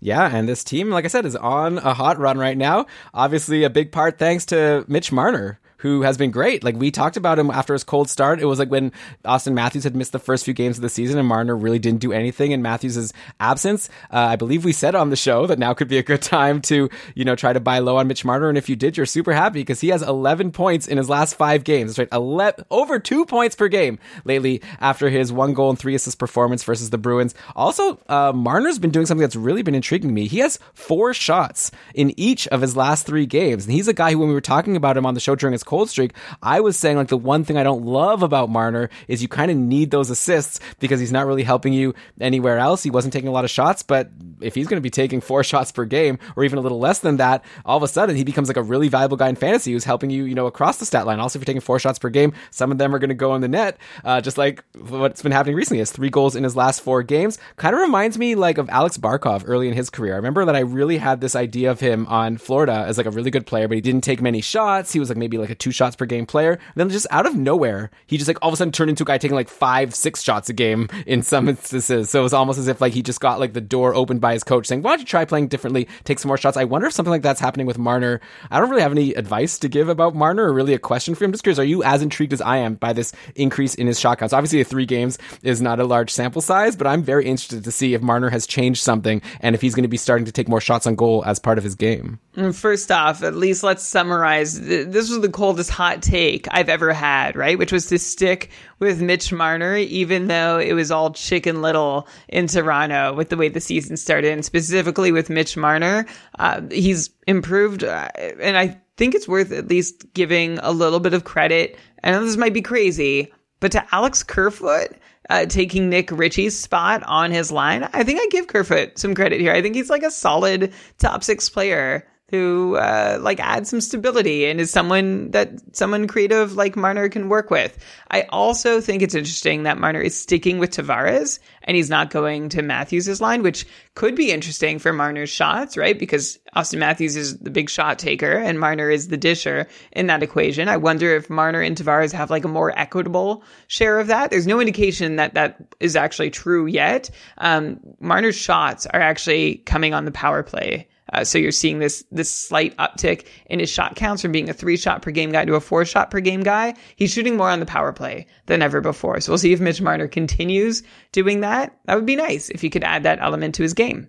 Yeah, and this team, like I said, is on a hot run right now. Obviously, a big part thanks to Mitch Marner, who has been great. Like we talked about him after his cold start. It was like when Auston Matthews had missed the first few games of the season and Marner really didn't do anything in Matthews' absence. Uh, I believe we said on the show that now could be a good time to, you know, try to buy low on Mitch Marner. And if you did, you're super happy because he has 11 points in his last five games. Right. 11, over two points per game lately after his one goal and three assist performance versus the Bruins. Also, uh, Marner's been doing something that's really been intriguing me. He has four shots in each of his last three games. And he's a guy who, when we were talking about him on the show during his cold streak, I was saying like the one thing I don't love about Marner is you kind of need those assists because he's not really helping you anywhere else. He wasn't taking a lot of shots, but if he's going to be taking four shots per game or even a little less than that, all of a sudden he becomes like a really valuable guy in fantasy who's helping you, you know, across the stat line. Also, if you're taking four shots per game, some of them are going to go in the net, uh, just like what's been happening recently. Has three goals in his last four games. Kind of reminds me like of Alex Barkov early in his career. I remember that I really had this idea of him on Florida as like a really good player, but he didn't take many shots. He was like maybe like a two shots per game player. And then just out of nowhere, he just like all of a sudden turned into a guy taking like five, six shots a game in some instances. So it was almost as if like he just got like the door opened by his coach saying, why don't you try playing differently, take some more shots? I wonder if something like that's happening with Marner. I don't really have any advice to give about Marner or really a question for him. Just curious, are you as intrigued as I am by this increase in his shot counts? Obviously, three games is not a large sample size, but I'm very interested to see if Marner has changed something and if he's going to be starting to take more shots on goal as part of his game. Mm, first off, at least let's summarize. This was the coldest hot take I've ever had, right? Which was to stick with Mitch Marner, even though it was all chicken little in Toronto with the way the season started, and specifically with Mitch Marner. Uh, he's improved, uh, and I think it's worth at least giving a little bit of credit. I know this might be crazy, but to Alex Kerfoot, uh, taking Nick Ritchie's spot on his line, I think I give Kerfoot some credit here. I think he's like a solid top six player who uh, like adds some stability and is someone that someone creative like Marner can work with. I also think it's interesting that Marner is sticking with Tavares and he's not going to Matthews's line, which could be interesting for Marner's shots, right? Because Auston Matthews is the big shot taker and Marner is the disher in that equation. I wonder if Marner and Tavares have like a more equitable share of that. There's no indication that that is actually true yet. Um, Marner's shots are actually coming on the power play uh, so you're seeing this this slight uptick in his shot counts from being a three shot per game guy to a four shot per game guy. He's shooting more on the power play than ever before. So we'll see if Mitch Marner continues doing that. That would be nice if he could add that element to his game.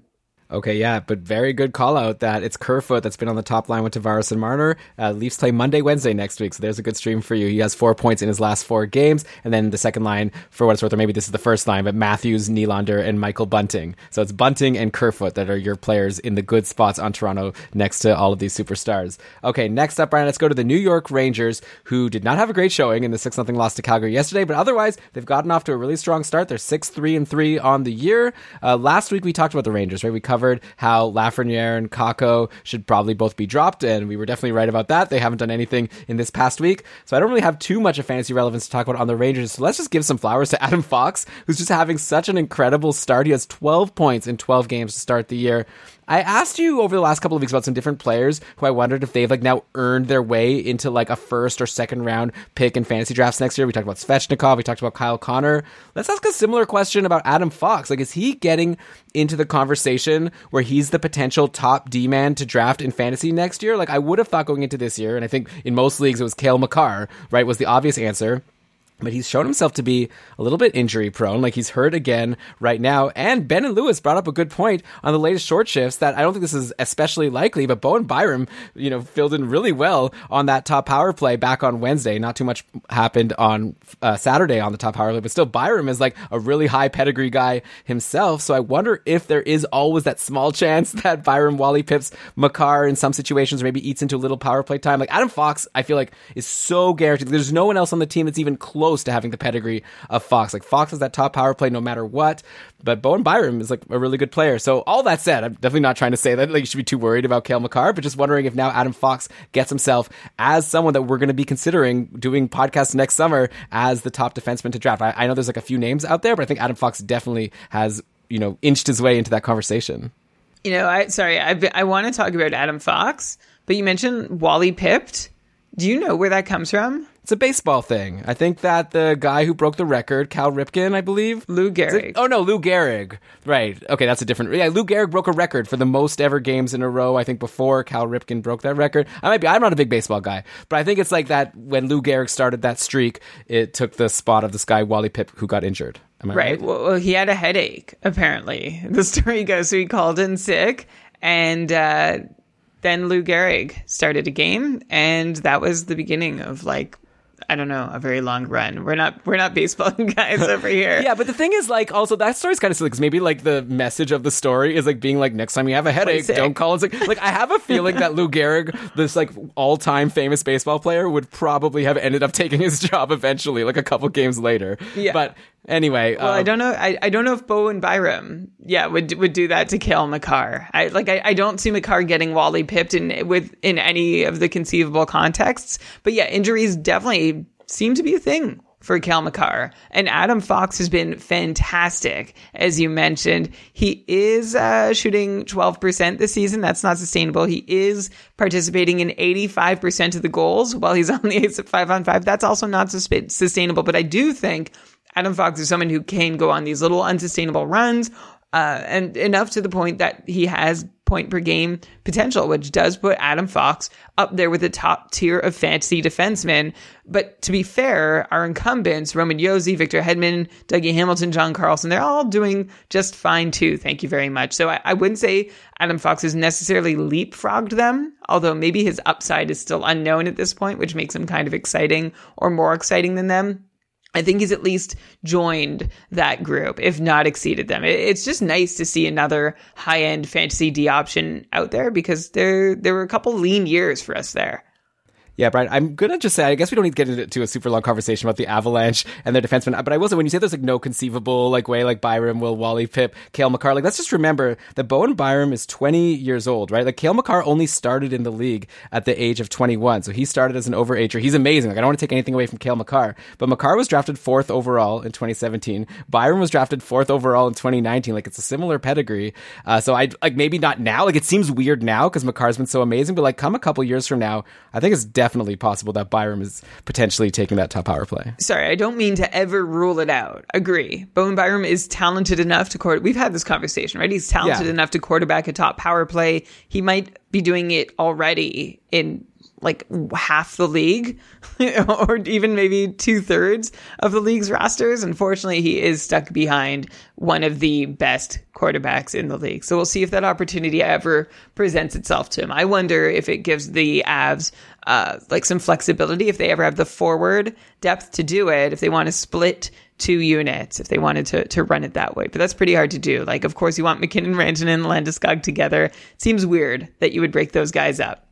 Okay, yeah, but very good call out that it's Kerfoot that's been on the top line with Tavares and Marner. Uh, Leafs play Monday, Wednesday next week, so there's a good stream for you. He has four points in his last four games, and then the second line, for what it's worth, or maybe this is the first line, but Matthews, Nylander, and Michael Bunting. So it's Bunting and Kerfoot that are your players in the good spots on Toronto next to all of these superstars. Okay, next up, Brian, let's go to the New York Rangers, who did not have a great showing in the 6 0 loss to Calgary yesterday, but otherwise, they've gotten off to a really strong start. They're 6 3 and 3 on the year. Uh, last week, we talked about the Rangers, right? We covered how Lafreniere and Kakko should probably both be dropped, and we were definitely right about that. They haven't done anything in this past week, so I don't really have too much of fantasy relevance to talk about on the Rangers. So let's just give some flowers to Adam Fox, who's just having such an incredible start. He has 12 points in 12 games to start the year. I asked you over the last couple of weeks about some different players who I wondered if they've like now earned their way into like a first or second round pick in fantasy drafts next year. We talked about Svechnikov, we talked about Kyle Connor. Let's ask a similar question about Adam Fox. Like, is he getting into the conversation where he's the potential top D man to draft in fantasy next year? Like, I would have thought going into this year, and I think in most leagues it was Cale Makar, right? Was the obvious answer but he's shown himself to be a little bit injury prone. Like he's hurt again right now. And Ben and Lewis brought up a good point on the latest short shifts that I don't think this is especially likely, but Bowen Byram, you know, filled in really well on that top power play back on Wednesday. Not too much happened on uh, Saturday on the top power play, but still Byram is like a really high pedigree guy himself. So I wonder if there is always that small chance that Byram Wally pips Makar in some situations maybe eats into a little power play time. Like Adam Fox, I feel like is so guaranteed. There's no one else on the team that's even close close to having the pedigree of Fox. Like Fox is that top power play no matter what, but Bowen Byram is like a really good player. So all that said, I'm definitely not trying to say that like you should be too worried about Cale Makar, but just wondering if now Adam Fox gets himself as someone that we're going to be considering doing podcasts next summer as the top defenseman to draft. I, I know there's like a few names out there, but I think Adam Fox definitely has you know inched his way into that conversation. You know, I sorry, I I want to talk about Adam Fox, but you mentioned Wally pipped. Do you know where that comes from? It's a baseball thing. I think that the guy who broke the record, Cal Ripken, I believe. Lou Gehrig. Oh no, Lou Gehrig. Right. Okay, that's a different. Yeah, Lou Gehrig broke a record for the most ever games in a row. I think before Cal Ripken broke that record. I might be. I'm not a big baseball guy, but I think it's like that when Lou Gehrig started that streak, it took the spot of this guy Wally Pipp who got injured. Am I right? right? Well, he had a headache. Apparently, the story goes. So he called in sick, and. uh then Lou Gehrig started a game, and that was the beginning of like I don't know, a very long run. We're not we're not baseball guys over here. yeah, but the thing is, like, also that story's kind of silly because maybe like the message of the story is like being like, next time you have a headache, don't call it sick. Like, I have a feeling that Lou Gehrig, this like all time famous baseball player, would probably have ended up taking his job eventually, like a couple games later. Yeah, but Anyway, well, I um, don't know. I, I don't know if Bowen Byram, yeah, would would do that to Cale Makar. I like. I, I don't see Makar getting Wally pipped in with in any of the conceivable contexts. But yeah, injuries definitely seem to be a thing for Cale Makar. And Adam Fox has been fantastic, as you mentioned. He is uh, shooting 12% this season. That's not sustainable. He is participating in 85% of the goals while he's on the ice at 5 on 5. That's also not sustainable. But I do think Adam Fox is someone who can go on these little unsustainable runs, uh, and enough to the point that he has point per game potential, which does put Adam Fox up there with the top tier of fantasy defensemen. But to be fair, our incumbents, Roman Josi, Victor Hedman, Dougie Hamilton, John Carlson, they're all doing just fine too. Thank you very much. So I, I wouldn't say Adam Fox has necessarily leapfrogged them, although maybe his upside is still unknown at this point, which makes him kind of exciting or more exciting than them. I think he's at least joined that group, if not exceeded them. It's just nice to see another high end fantasy D option out there because there there were a couple lean years for us there. Yeah, Brian, I'm gonna just say I guess we don't need to get into a super long conversation about the Avalanche and their defensemen, but I will say when you say there's like no conceivable like way like Byram, Will Wally, Pip, Cale Makar, like let's just remember that Bowen Byram is 20 years old, right? Like Cale Makar only started in the league at the age of 21, so he started as an overager. He's amazing. Like I don't want to take anything away from Cale Makar, but Makar was drafted fourth overall in 2017. Byram was drafted fourth overall in 2019. Like it's a similar pedigree. Uh, so I like maybe not now. Like it seems weird now because Makar's been so amazing, but like come a couple years from now, I think it's definitely definitely possible that Byram is potentially taking that top power play. Sorry, I don't mean to ever rule it out. Agree. Bowen Byram is talented enough to court. We've had this conversation, right? He's talented yeah. enough to quarterback a top power play. He might be doing it already in like half the league or even maybe two thirds of the league's rosters. Unfortunately, he is stuck behind one of the best quarterbacks in the league. So we'll see if that opportunity ever presents itself to him. I wonder if it gives the Avs uh, like some flexibility if they ever have the forward depth to do it, if they want to split two units, if they wanted to, to run it that way. But that's pretty hard to do. Like, of course, you want MacKinnon, Rantanen, and Landeskog together. It seems weird that you would break those guys up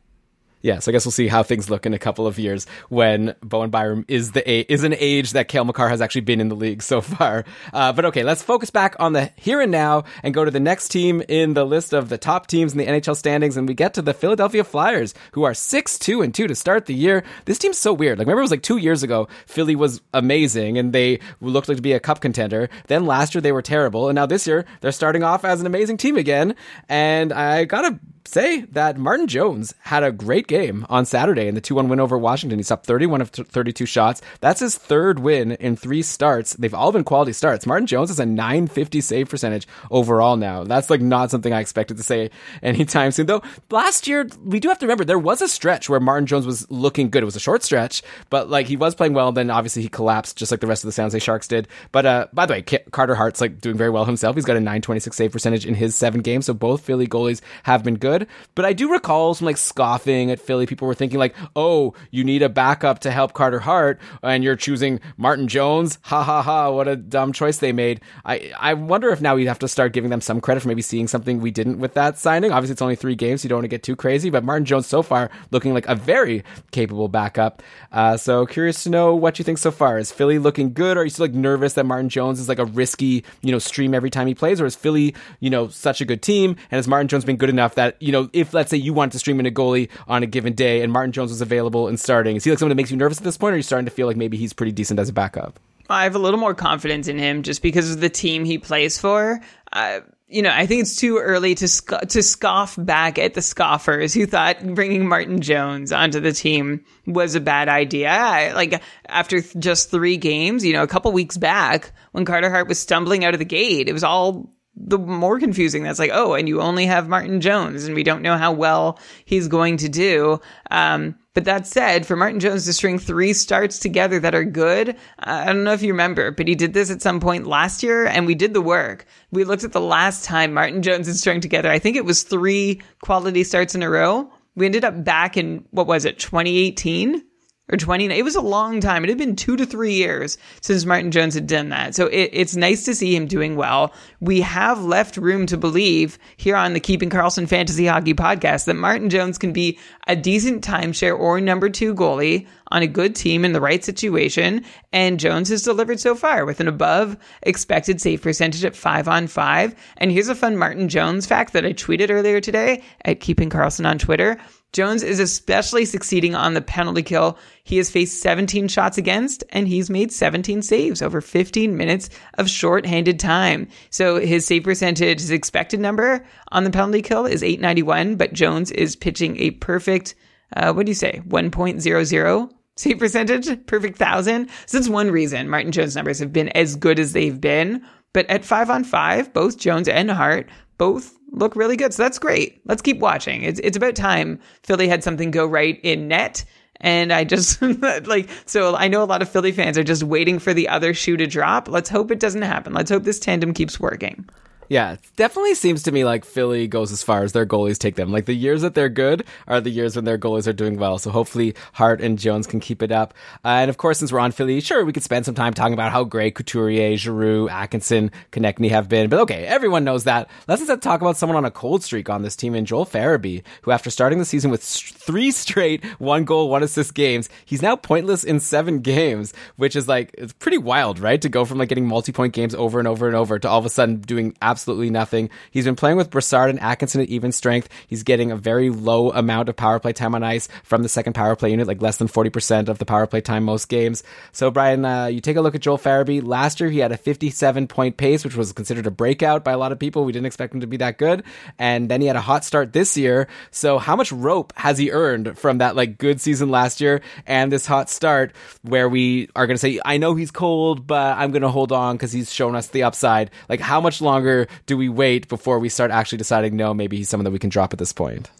yeah, so I guess we'll see how things look in a couple of years when Bowen Byram is the is an age that Cale Makar has actually been in the league so far. Uh, but okay, let's focus back on the here and now and go to the next team in the list of the top teams in the NHL standings, and we get to the Philadelphia Flyers, who are six two and two to start the year. This team's so weird. Like remember, it was like two years ago, Philly was amazing and they looked like to be a cup contender. Then last year they were terrible, and now this year they're starting off as an amazing team again. And I gotta say that Martin Jones had a great game on Saturday in the 2 1 win over Washington. He's up 31 of 32 shots. That's his third win in three starts. They've all been quality starts. Martin Jones has a 950 save percentage overall now. That's like not something I expected to say anytime soon. Though last year, we do have to remember there was a stretch where Martin Jones was looking good. It was a short stretch, but like he was playing well. Then obviously he collapsed just like the rest of the San Jose Sharks did. But uh, by the way, Carter Hart's like doing very well himself. He's got a 926 save percentage in his seven games. So both Philly goalies have been good good. But I do recall some like scoffing at Philly. People were thinking like, "Oh, you need a backup to help Carter Hart, and you're choosing Martin Jones." Ha ha ha! What a dumb choice they made. I I wonder if now we have to start giving them some credit for maybe seeing something we didn't with that signing. Obviously, it's only three games, so you don't want to get too crazy. But Martin Jones so far looking like a very capable backup. Uh, so curious to know what you think so far. Is Philly looking good? Or are you still like nervous that Martin Jones is like a risky, you know, stream every time he plays? Or is Philly, you know, such a good team? And has Martin Jones been good enough that, you know, if let's say you wanted to stream in a goalie on a given day and Martin Jones was available and starting, is he like someone that makes you nervous at this point? Or are you starting to feel like maybe he's pretty decent as a backup? I have a little more confidence in him just because of the team he plays for. Uh, you know, I think it's too early to to scoff back at the scoffers who thought bringing Martin Jones onto the team was a bad idea. I, like after th- just three games, you know, a couple weeks back when Carter Hart was stumbling out of the gate, it was all the more confusing that's like, oh, and you only have Martin Jones, and we don't know how well he's going to do. Um, but that said, for Martin Jones to string three starts together that are good, uh, I don't know if you remember, but he did this at some point last year, and we did the work. We looked at the last time Martin Jones had strung together. I think it was three quality starts in a row. We ended up back in what was it, 2018? Or 20 it was a long time. It had been two to three years since martin jones had done that. So it, it's nice to see him doing well. We have left room to believe here on the keeping Karlsson fantasy hockey podcast that martin jones can be a decent timeshare or number two goalie on a good team in the right situation. And jones has delivered so far with an above expected save percentage at five on five. And here's a fun martin jones fact that i tweeted earlier today at keeping Karlsson on twitter Jones is especially succeeding on the penalty kill. He has faced 17 shots against and he's made 17 saves over 15 minutes of short-handed time. So his save percentage, his expected number on the penalty kill is 891, but Jones is pitching a perfect, uh, what do you say, 1.00 save percentage, perfect thousand. So that's one reason Martin Jones numbers have been as good as they've been. But at five on five, both Jones and Hart both look really good. So that's great. Let's keep watching. It's it's about time Philly had something go right in net. And I just like so I know a lot of Philly fans are just waiting for the other shoe to drop. Let's hope it doesn't happen. Let's hope this tandem keeps working. Yeah, it definitely seems to me like Philly goes as far as their goalies take them. Like the years that they're good are the years when their goalies are doing well. So hopefully Hart and Jones can keep it up. Uh, and of course, since we're on Philly, sure, we could spend some time talking about how great Couturier, Giroux, Atkinson, Konecny have been. But okay, everyone knows that. Let's instead talk about someone on a cold streak on this team in Joel Farabee, who after starting the season with three straight one goal, one assist games, he's now pointless in seven games, which is like, it's pretty wild, right? To go from like getting multi-point games over and over and over to all of a sudden doing absolutely absolutely nothing. He's been playing with Brassard and Atkinson at even strength. He's getting a very low amount of power play time on ice from the second power play unit, like less than 40% of the power play time most games. So, Brian, uh, you take a look at Joel Farabee. Last year, he had a 57 point pace, which was considered a breakout by a lot of people. We didn't expect him to be that good. And then he had a hot start this year. So, how much rope has he earned from that like good season last year and this hot start where we are going to say, I know he's cold, but I'm going to hold on because he's shown us the upside? Like, how much longer do we wait before we start actually deciding, no, maybe he's someone that we can drop at this point?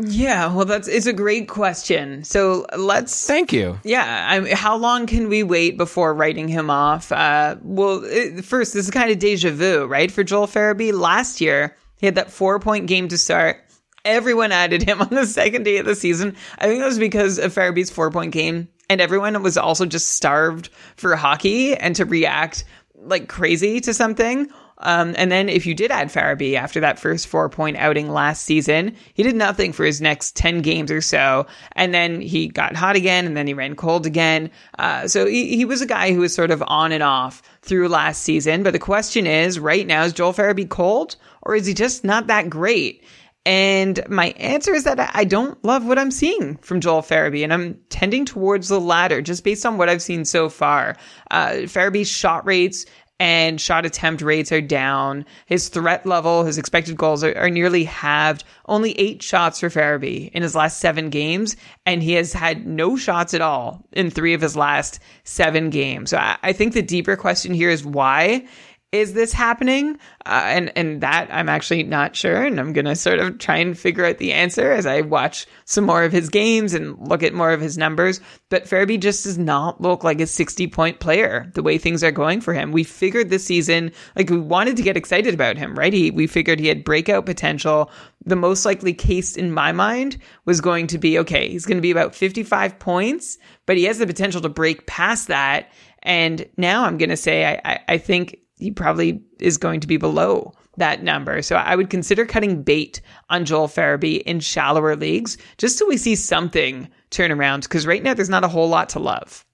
Yeah, well, that's it's a great question. So let's Thank you. Yeah, I how long can we wait before writing him off? Uh, well, it, first, this is kind of deja vu, right? For Joel Farabee, last year he had that four point game to start. Everyone added him on the second day of the season. I think that was because of Farabee's four point game, and everyone was also just starved for hockey and to react like crazy to something. Um, and then if you did add Farabee after that first four point outing last season, he did nothing for his next 10 games or so. And then he got hot again and then he ran cold again. Uh, so he, he was a guy who was sort of on and off through last season. But the question is right now, is Joel Farabee cold or is he just not that great? And my answer is that I don't love what I'm seeing from Joel Farabee, and I'm tending towards the latter just based on what I've seen so far. Uh, Farabee's shot rates and shot attempt rates are down. His threat level, his expected goals are, are, nearly halved. Only eight shots for Farabee in his last seven games, and he has had no shots at all in three of his last seven games. So I, I think the deeper question here is why is this happening? Uh, and and that I'm actually not sure, and I'm gonna sort of try and figure out the answer as I watch some more of his games and look at more of his numbers. But Farabee just does not look like a 60 point player the way things are going for him. We figured this season, like we wanted to get excited about him, right? He, we figured he had breakout potential. The most likely case in my mind was going to be okay, he's going to be about 55 points, but he has the potential to break past that. And now I'm going to say I, I, I think he probably is going to be below that number. So I would consider cutting bait on Joel Farabee in shallower leagues just so we see something turn around because right now there's not a whole lot to love.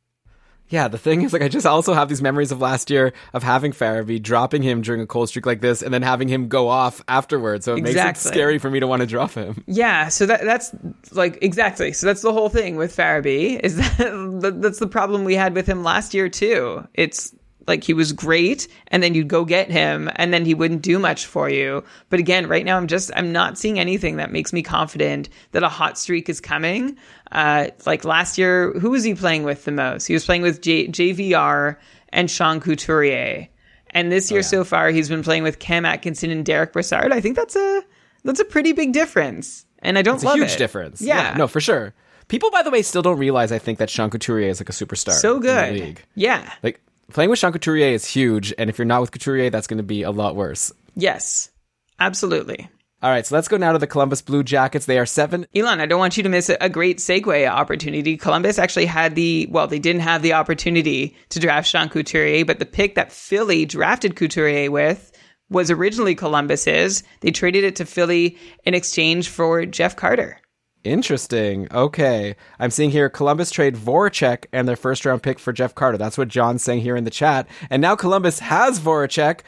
Yeah, the thing is, like, I just also have these memories of last year of having Farabee, dropping him during a cold streak like this, and then having him go off afterwards. So it exactly. makes it scary for me to want to drop him. Yeah, so that that's like exactly. So that's the whole thing with Farabee is that that's the problem we had with him last year too. It's like he was great and then you'd go get him and then he wouldn't do much for you. But again, right now I'm just, I'm not seeing anything that makes me confident that a hot streak is coming. Uh, like last year, who was he playing with the most? He was playing with J- JVR and Sean Couturier. And this year oh, yeah. so far, he's been playing with Cam Atkinson and Derek Brassard. I think that's a, that's a pretty big difference. And I don't it's love a huge it. difference. Yeah. yeah. No, for sure. People, by the way, still don't realize. I think that Sean Couturier is like a superstar. So good. Yeah. Like playing with Sean Couturier is huge, and if you're not with Couturier, that's going to be a lot worse. Yes, absolutely. All right, so let's go now to the Columbus Blue Jackets. They are seven. Elon, I don't want you to miss a great segue opportunity. Columbus actually had the, well, they didn't have the opportunity to draft Sean Couturier, but the pick that Philly drafted Couturier with was originally Columbus's. They traded it to Philly in exchange for Jeff Carter. Interesting. Okay. I'm seeing here Columbus trade Voracek and their first round pick for Jeff Carter. That's what John's saying here in the chat. And now Columbus has Voracek,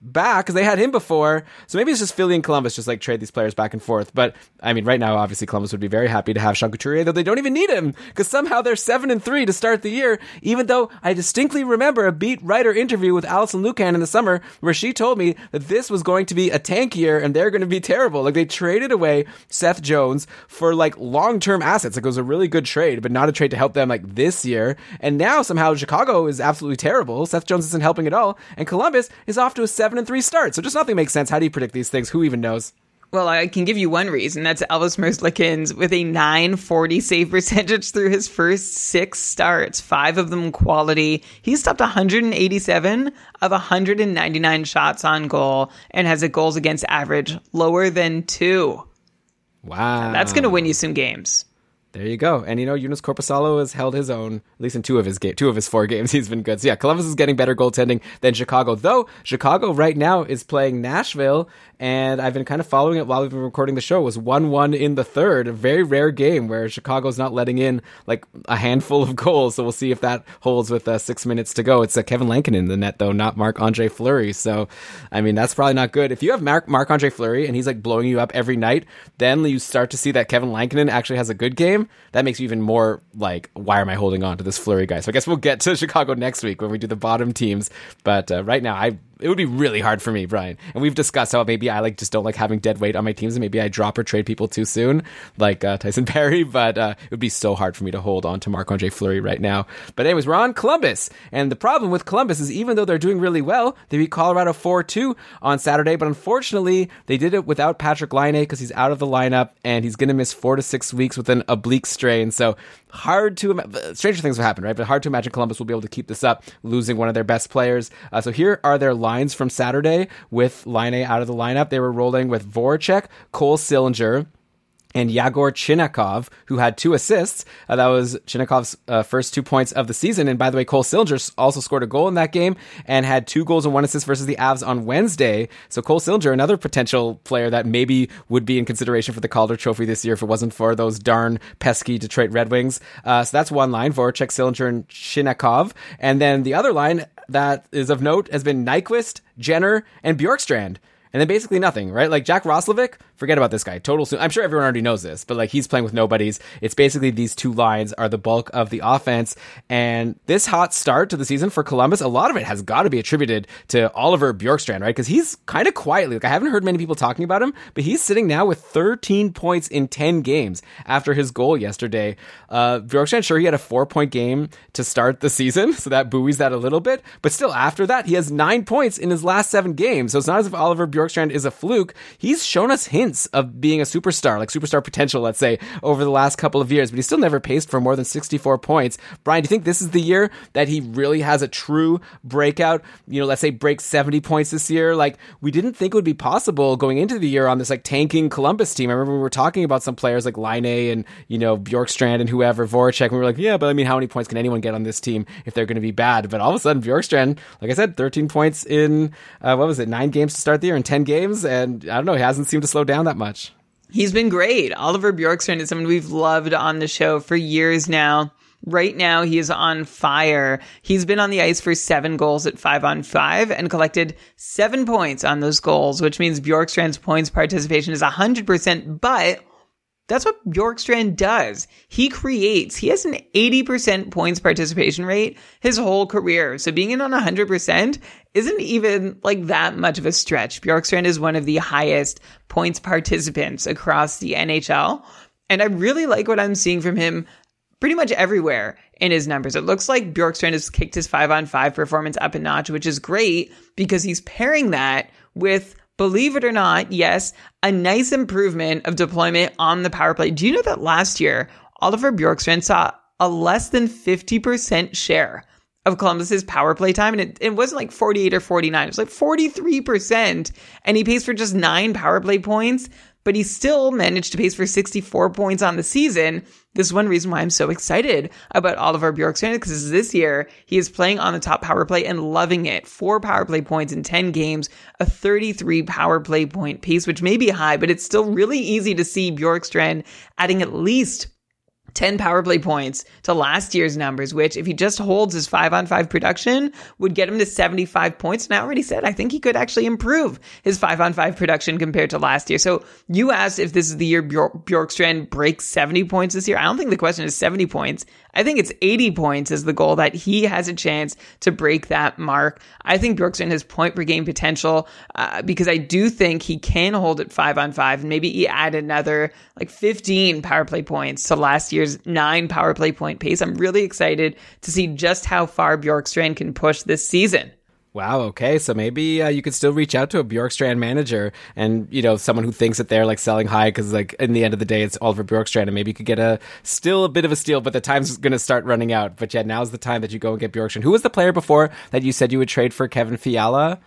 back because they had him before. So maybe it's just Philly and Columbus just like trade these players back and forth. But I mean, right now, obviously Columbus would be very happy to have Sean Couturier, though they don't even need him because somehow they're seven and three to start the year. Even though I distinctly remember a beat writer interview with Alison Lukan in the summer where she told me that this was going to be a tank year and they're going to be terrible. Like they traded away Seth Jones for like long term assets. Like it was a really good trade, but not a trade to help them like this year. And now somehow Chicago is absolutely terrible. Seth Jones isn't helping at all, and Columbus is off to a seven and three start. So just nothing makes sense. How do you predict these things? Who even knows? Well, I can give you one reason. That's Elvis Merzlikins with a 940 save percentage through his first six starts, five of them quality. He's stopped 187 of 199 shots on goal and has a goals against average lower than two. Wow. That's going to win you some games. There you go. And you know, Joonas Korpisalo has held his own, at least in two of his game, two of his four games. He's been good. So yeah, Columbus is getting better goaltending than Chicago. Though Chicago right now is playing Nashville, and I've been kind of following it while we've been recording the show. It was one one in the third, a very rare game where Chicago's not letting in like a handful of goals. So we'll see if that holds with uh, six minutes to go. It's uh, Kevin Lankinen in the net though, not Marc Andre Fleury. So I mean, that's probably not good. If you have Marc Andre Fleury and he's like blowing you up every night, then you start to see that Kevin Lankinen actually has a good game that makes you even more like, why am I holding on to this Fleury guy? So I guess we'll get to Chicago next week when we do the bottom teams. But uh, right now, I it would be really hard for me, Brian. And we've discussed how maybe I like just don't like having dead weight on my teams, and maybe I drop or trade people too soon, like uh, Tyson Barrie. But uh, it would be so hard for me to hold on to Marc Andre Fleury right now. But anyways, we're on Columbus, and the problem with Columbus is even though they're doing really well, they beat Colorado four two on Saturday. But unfortunately, they did it without Patrick Laine because he's out of the lineup and he's going to miss four to six weeks with an oblique strain. So hard to imagine. Stranger things will happen, right? But hard to imagine Columbus will be able to keep this up, losing one of their best players. Uh, so here are their lines from Saturday with Laine out of the lineup. They were rolling with Voracek, Cole Sillinger, and Yegor Chinakhov, who had two assists. Uh, that was Chinakhov's uh, first two points of the season. And by the way, Cole Sillinger also scored a goal in that game and had two goals and one assist versus the Avs on Wednesday. So Cole Sillinger, another potential player that maybe would be in consideration for the Calder Trophy this year if it wasn't for those darn pesky Detroit Red Wings. Uh, so that's one line, Voracek, Sillinger, and Chinakhov. And then the other line that is of note has been Nyquist, Jenner, and Bjorkstrand and then basically nothing, right? Like Jack Roslovic, forget about this guy. Total. I'm sure everyone already knows this, but like he's playing with nobodies. It's basically these two lines are the bulk of the offense, and this hot start to the season for Columbus, a lot of it has got to be attributed to Oliver Bjorkstrand, right? Because he's kind of quietly, like I haven't heard many people talking about him, but he's sitting now with 13 points in 10 games after his goal yesterday. Uh, Bjorkstrand, sure, he had a four point game to start the season, so that buoys that a little bit, but still after that, he has nine points in his last seven games. So it's not as if Oliver Bjorkstrand Bjorkstrand is a fluke. He's shown us hints of being a superstar, like superstar potential, let's say, over the last couple of years, but he's still never paced for more than 64 points. Brian, do you think this is the year that he really has a true breakout? You know, let's say break 70 points this year. Like, we didn't think it would be possible going into the year on this like tanking Columbus team. I remember we were talking about some players like Laine and, you know, Bjorkstrand and whoever, Voracek. And we were like, yeah, but I mean, how many points can anyone get on this team if they're going to be bad? But all of a sudden, Bjorkstrand, like I said, 13 points in, uh, what was it, nine games to start the year and 10 games, and I don't know, he hasn't seemed to slow down that much. He's been great. Oliver Bjorkstrand is someone we've loved on the show for years now. Right now, he is on fire. He's been on the ice for seven goals at five on five and collected seven points on those goals, which means Bjorkstrand's points participation is 100%, but that's what Bjorkstrand does. He creates. He has an 80% points participation rate his whole career. So being in on 100% isn't even like that much of a stretch. Bjorkstrand is one of the highest points participants across the NHL. And I really like what I'm seeing from him pretty much everywhere in his numbers. It looks like Bjorkstrand has kicked his five on five performance up a notch, which is great because he's pairing that with believe it or not, yes, a nice improvement of deployment on the power play. Do you know that last year, Oliver Bjorkstrand saw a less than 50% share of Columbus's power play time. And it, it wasn't like 48 or 49. It was like 43%. And he pays for just nine power play points but he still managed to pace for 64 points on the season. This is one reason why I'm so excited about Oliver Bjorkstrand because this year he is playing on the top power play and loving it. Four power play points in 10 games, a 33 power play point pace, which may be high, but it's still really easy to see Bjorkstrand adding at least 10 power play points to last year's numbers, which if he just holds his five on five production would get him to 75 points. And I already said, I think he could actually improve his five on five production compared to last year. So you asked if this is the year Bjork- Bjorkstrand breaks 70 points this year. I don't think the question is 70 points. I think it's 80 points is the goal that he has a chance to break that mark. I think Bjorkstrand has point per game potential uh, because I do think he can hold it five on five and maybe he add another like 15 power play points to last year's nine power play point pace. I'm really excited to see just how far Bjorkstrand can push this season. Wow. Okay. So maybe uh, you could still reach out to a Bjorkstrand manager and, you know, someone who thinks that they're like selling high because, like, in the end of the day, it's Oliver Bjorkstrand and maybe you could get a still a bit of a steal, but the time's going to start running out. But yeah, now's the time that you go and get Bjorkstrand. Who was the player before that you said you would trade for Kevin Fiala?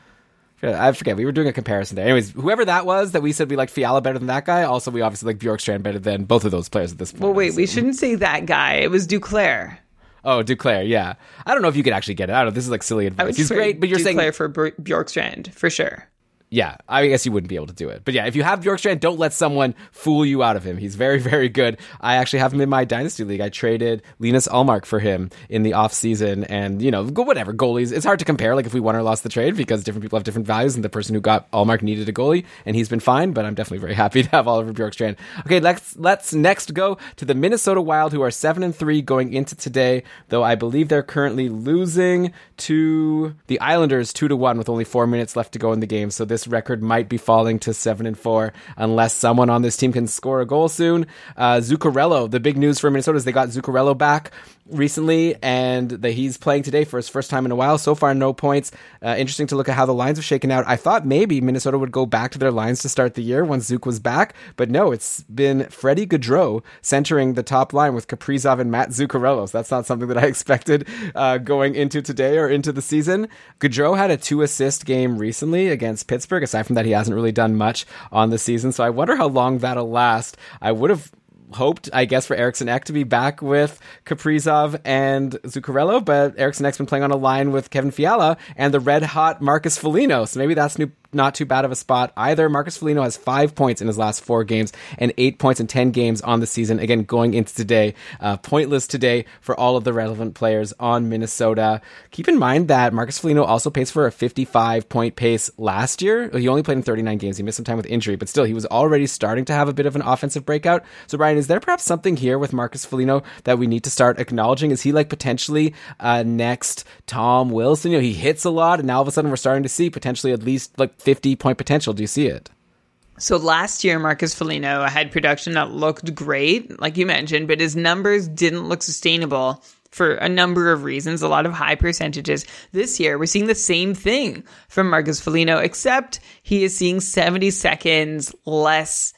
I forget. We were doing a comparison there. Anyways, whoever that was that we said we liked Fiala better than that guy. Also, we obviously like Bjorkstrand better than both of those players at this point. Well, wait, we shouldn't say that guy. It was Duclair. Oh, Duclair, yeah. I don't know if you could actually get it. I don't know. This is like silly advice. He's great, but you're Duclair saying for Bjorkstrand for sure. Yeah, I guess you wouldn't be able to do it. But yeah, if you have Bjorkstrand, don't let someone fool you out of him. He's very, very good. I actually have him in my dynasty league. I traded Linus Ullmark for him in the off season, and you know, whatever goalies. It's hard to compare, like if we won or lost the trade, because different people have different values, and the person who got Ullmark needed a goalie, and he's been fine. But I'm definitely very happy to have Oliver Bjorkstrand. Okay, let's let's next go to the Minnesota Wild, who are seven and three going into today. Though I believe they're currently losing to the Islanders two to one with only four minutes left to go in the game. So this record might be falling to seven and four unless someone on this team can score a goal soon. Uh, Zuccarello, the big news for Minnesota is they got Zuccarello back recently, and that he's playing today for his first time in a while. So far, no points. Uh, interesting to look at how the lines have shaken out. I thought maybe Minnesota would go back to their lines to start the year once Zook was back, but no, it's been Freddie Gaudreau centering the top line with Kaprizov and Matt Zuccarello. So that's not something that I expected uh, going into today or into the season. Gaudreau had a two assist game recently against Pittsburgh. Aside from that, he hasn't really done much on the season. So I wonder how long that'll last. I would have hoped, I guess, for Eriksson Ek to be back with Kaprizov and Zuccarello, but Eriksson Ek's been playing on a line with Kevin Fiala and the red hot Marcus Foligno. So maybe that's new not too bad of a spot either. Marcus Foligno has five points in his last four games and eight points in 10 games on the season. Again, going into today, uh, pointless today for all of the relevant players on Minnesota. Keep in mind that Marcus Foligno also pays for a 55 point pace last year. He only played in 39 games. He missed some time with injury, but still, he was already starting to have a bit of an offensive breakout. So, Brian, is there perhaps something here with Marcus Foligno that we need to start acknowledging? Is he like potentially uh, next Tom Wilson? You know, he hits a lot, and now all of a sudden we're starting to see potentially at least like 50 point potential. Do you see it? So last year, Marcus Foligno had production that looked great, like you mentioned, but his numbers didn't look sustainable for a number of reasons, a lot of high percentages. This year, we're seeing the same thing from Marcus Foligno, except he is seeing 70 seconds less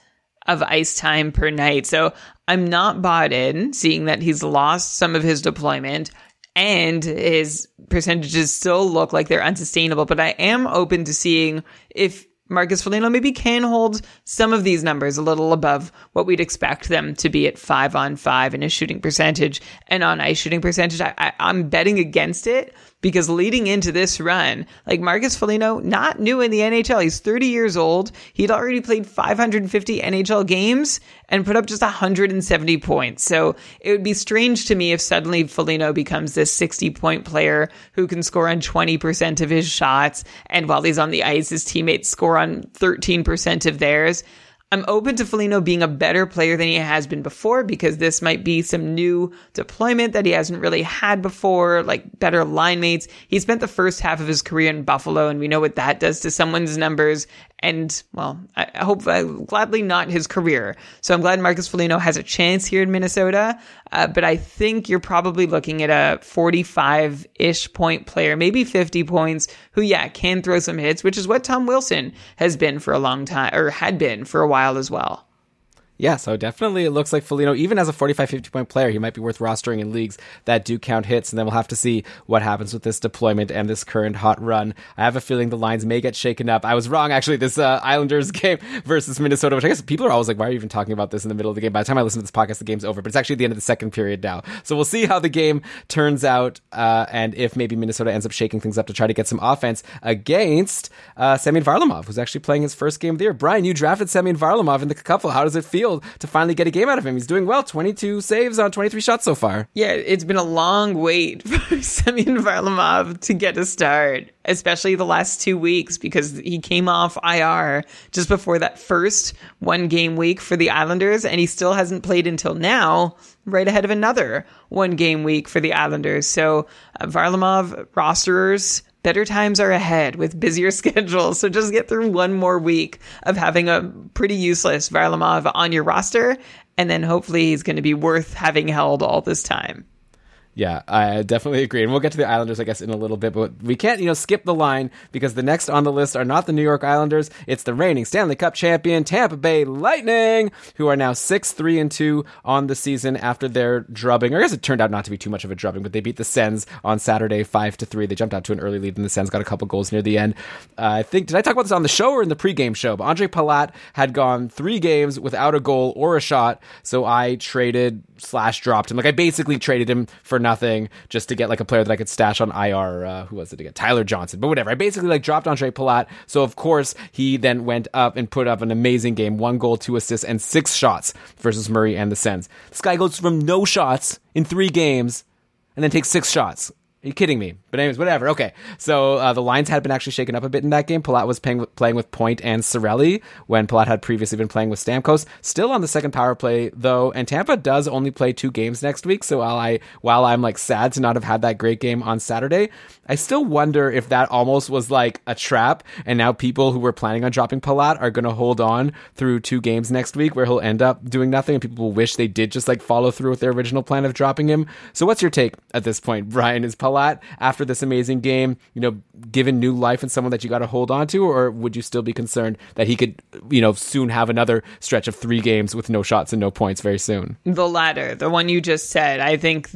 of ice time per night. So I'm not bought in seeing that he's lost some of his deployment and his percentages still look like they're unsustainable. But I am open to seeing if Marcus Foligno maybe can hold some of these numbers a little above what we'd expect them to be at five on five in a shooting percentage and on ice shooting percentage. I, I'm betting against it because leading into this run, like Marcus Foligno, not new in the NHL. He's 30 years old. He'd already played 550 NHL games and put up just 170 points. So it would be strange to me if suddenly Foligno becomes this 60 point player who can score on 20% of his shots. And while he's on the ice, his teammates score on 13% of theirs. I'm open to Foligno being a better player than he has been before because this might be some new deployment that he hasn't really had before, like better line mates. He spent the first half of his career in Buffalo, and we know what that does to someone's numbers. And well, I hope uh, gladly not his career. So I'm glad Marcus Foligno has a chance here in Minnesota. Uh, but I think you're probably looking at a 45 ish point player, maybe 50 points, who, yeah, can throw some hits, which is what Tom Wilson has been for a long time or had been for a while as well. Yeah, so definitely it looks like Foligno, even as a 45, 50 point player, he might be worth rostering in leagues that do count hits. And then we'll have to see what happens with this deployment and this current hot run. I have a feeling the lines may get shaken up. I was wrong, actually, this uh, Islanders game versus Minnesota, which I guess people are always like, why are you even talking about this in the middle of the game? By the time I listen to this podcast, the game's over, but it's actually the end of the second period now. So we'll see how the game turns out uh, and if maybe Minnesota ends up shaking things up to try to get some offense against uh, Semyon Varlamov, who's actually playing his first game of the year. Brian, you drafted Semyon Varlamov in the couple. How does it feel? To finally get a game out of him. He's doing well, 22 saves on 23 shots so far. Yeah, it's been a long wait for Semyon Varlamov to get a start, especially the last two weeks because he came off IR just before that first one game week for the Islanders, and he still hasn't played until now, right ahead of another one game week for the Islanders. So uh, Varlamov rosterers better times are ahead with busier schedules. So just get through one more week of having a pretty useless Varlamov on your roster. And then hopefully he's going to be worth having held all this time. Yeah, I definitely agree. And we'll get to the Islanders, I guess, in a little bit, but we can't, you know, skip the line because the next on the list are not the New York Islanders. It's the reigning Stanley Cup champion Tampa Bay Lightning, who are now 6 3 and 2 on the season after their drubbing. Or I guess it turned out not to be too much of a drubbing, but they beat the Sens on Saturday 5 to 3. They jumped out to an early lead, and the Sens got a couple goals near the end. Uh, I think, did I talk about this on the show or in the pregame show? But Ondrej Palat had gone three games without a goal or a shot, so I traded slash dropped him. Like, I basically traded him for nothing just to get like a player that I could stash on IR. Uh, who was it again? Tyler Johnson. But whatever. I basically like dropped Ondrej Palat. So of course he then went up and put up an amazing game: one goal, two assists, and six shots versus Murray and the Sens. This guy goes from no shots in three games and then takes six shots. Are you kidding me? But anyways, whatever. Okay. So uh, the lines had been actually shaken up a bit in that game. Palat was playing, playing with Point and Cirelli when Palat had previously been playing with Stamkos. Still on the second power play though, and Tampa does only play two games next week. So while I while I'm like sad to not have had that great game on Saturday, I still wonder if that almost was like a trap, and now people who were planning on dropping Palat are going to hold on through two games next week where he'll end up doing nothing, and people will wish they did just like follow through with their original plan of dropping him. So what's your take at this point, Brian? Is Palat after this amazing game, you know, given new life and someone that you got to hold on to, or would you still be concerned that he could, you know, soon have another stretch of three games with no shots and no points very soon? The latter, the one you just said, I think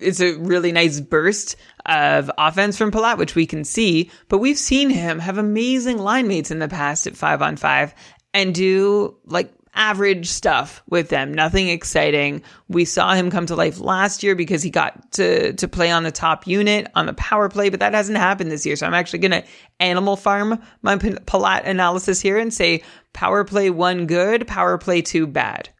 it's a really nice burst of offense from Palat, which we can see, but we've seen him have amazing line mates in the past at five on five and do like average stuff with them, nothing exciting. We saw him come to life last year because he got to, to play on the top unit on the power play, but that hasn't happened this year. So I'm actually going to animal farm my Palat analysis here and say power play one good, power play two bad.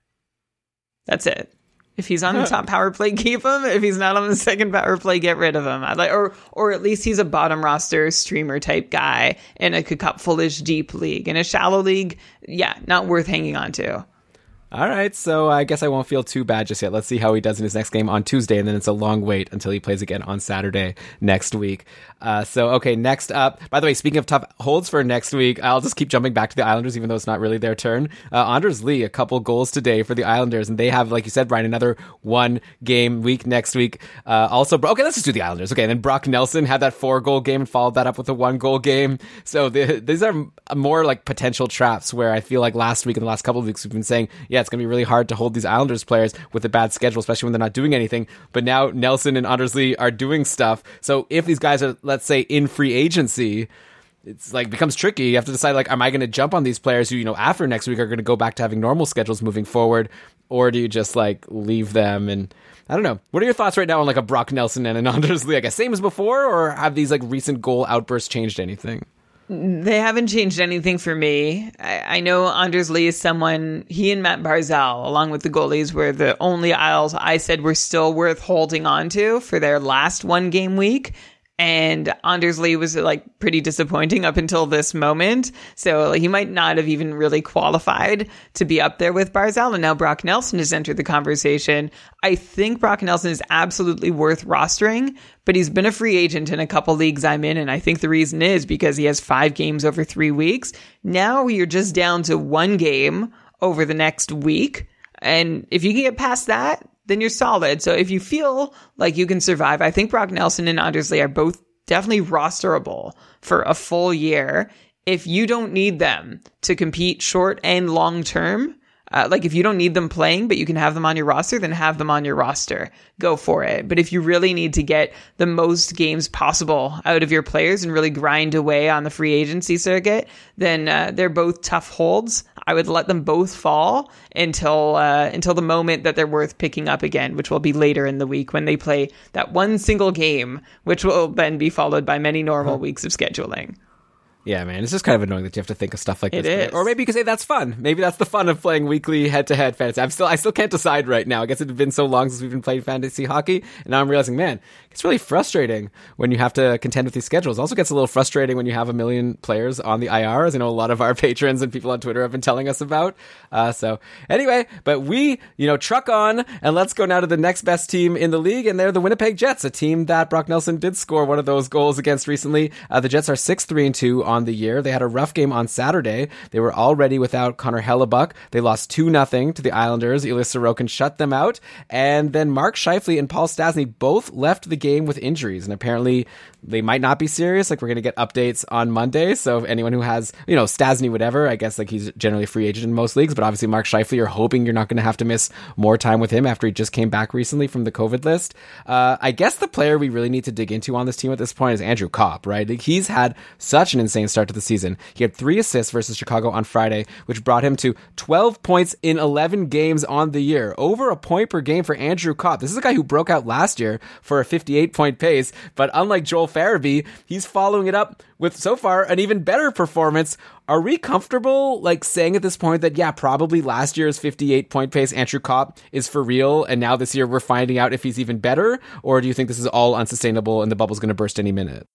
That's it. If he's on the top power play, keep him. If he's not on the second power play, get rid of him. I'd like, or or at least he's a bottom roster streamer type guy in a cupfulish deep league. In a shallow league, yeah, not worth hanging on to. All right, so I guess I won't feel too bad just yet. Let's see how he does in his next game on Tuesday, and then it's a long wait until he plays again on Saturday next week. Uh, so, okay, next up. By the way, speaking of tough holds for next week, I'll just keep jumping back to the Islanders, even though it's not really their turn. Uh, Anders Lee, a couple goals today for the Islanders, and they have, like you said, Brian, another one game week next week. Uh, also, okay, let's just do the Islanders. Okay, and then Brock Nelson had that four goal game and followed that up with a one goal game. So the, these are more like potential traps where I feel like last week and the last couple of weeks we've been saying, yeah, it's going to be really hard to hold these Islanders players with a bad schedule, especially when they're not doing anything. But now Nelson and Anders Lee are doing stuff. So if these guys are, let's say, in free agency, it's like becomes tricky. You have to decide like, am I going to jump on these players who you know after next week are going to go back to having normal schedules moving forward, or do you just like leave them and I don't know. What are your thoughts right now on like a Brock Nelson and an Anders Lee? I guess same as before, or have these like recent goal outbursts changed anything? They haven't changed anything for me. I, I, know Anders Lee is someone, he and Matt Barzal, along with the goalies, were the only Isles I said were still worth holding on to for their last one game week and Anders Lee was like pretty disappointing up until this moment. So like, he might not have even really qualified to be up there with Barzal. And now Brock Nelson has entered the conversation. I think Brock Nelson is absolutely worth rostering, but he's been a free agent in a couple leagues I'm in. And I think the reason is because he has five games over three weeks. Now you're just down to one game over the next week. And if you can get past that, then you're solid. So if you feel like you can survive, I think Brock Nelson and Anders Lee are both definitely rosterable for a full year. If you don't need them to compete short and long term, uh, like if you don't need them playing, but you can have them on your roster, then have them on your roster. Go for it. But if you really need to get the most games possible out of your players and really grind away on the free agency circuit, then uh, they're both tough holds. I would let them both fall until uh, until the moment that they're worth picking up again, which will be later in the week when they play that one single game, which will then be followed by many normal weeks of scheduling. Yeah, man, it's just kind of annoying that you have to think of stuff like it this. Is. Or maybe you could say that's fun. Maybe that's the fun of playing weekly head-to-head fantasy. I'm still, I still can't decide right now. I guess it's been so long since we've been playing fantasy hockey, and now I'm realizing, man, it's really frustrating when you have to contend with these schedules. It also gets a little frustrating when you have a million players on the IR, as I know a lot of our patrons and people on Twitter have been telling us about. Uh, so anyway, but we, you know, truck on, and let's go now to the next best team in the league, and they're the Winnipeg Jets, a team that Brock Nelson did score one of those goals against recently. Uh, the Jets are six three and two on the year. They had a rough game on Saturday. They were already without Connor Hellebuyck. They lost 2 0 to the Islanders. Ilya Sorokin shut them out. And then Mark Scheifele and Paul Stastny both left the game with injuries. And apparently they might not be serious. Like we're going to get updates on Monday. So if anyone who has, you know, Stastny, whatever, I guess like he's generally free agent in most leagues. But obviously Mark Scheifele, you're hoping you're not going to have to miss more time with him after he just came back recently from the COVID list. Uh, I guess the player we really need to dig into on this team at this point is Andrew Copp, right? Like, he's had such an insane insane start to the season. He had three assists versus Chicago on Friday, which brought him to 12 points in 11 games on the year. Over a point per game for Andrew Copp. This is a guy who broke out last year for a 58 point pace, but unlike Joel Farabee, he's following it up with so far an even better performance. Are we comfortable like saying at this point that yeah, probably last year's 58 point pace Andrew Copp is for real and now this year we're finding out if he's even better or do you think this is all unsustainable and the bubble's going to burst any minute?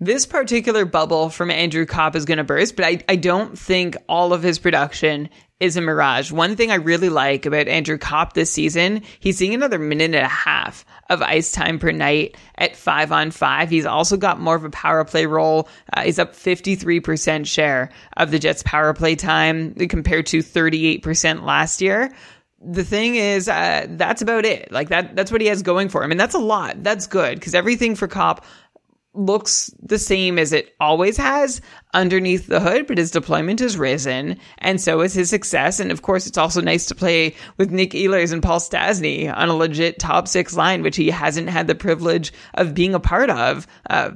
This particular bubble from Andrew Copp is going to burst, but I, I don't think all of his production is a mirage. One thing I really like about Andrew Copp this season, he's seeing another minute and a half of ice time per night at five on five. He's also got more of a power play role. Uh, he's up 53% share of the Jets power play time compared to 38% last year the thing is, uh, that's about it. Like that, that's what he has going for him. And that's a lot. That's good because everything for Copp looks the same as it always has underneath the hood, but his deployment has risen, and so is his success. And of course, it's also nice to play with Nick Ehlers and Paul Stastny on a legit top six line, which he hasn't had the privilege of being a part of uh,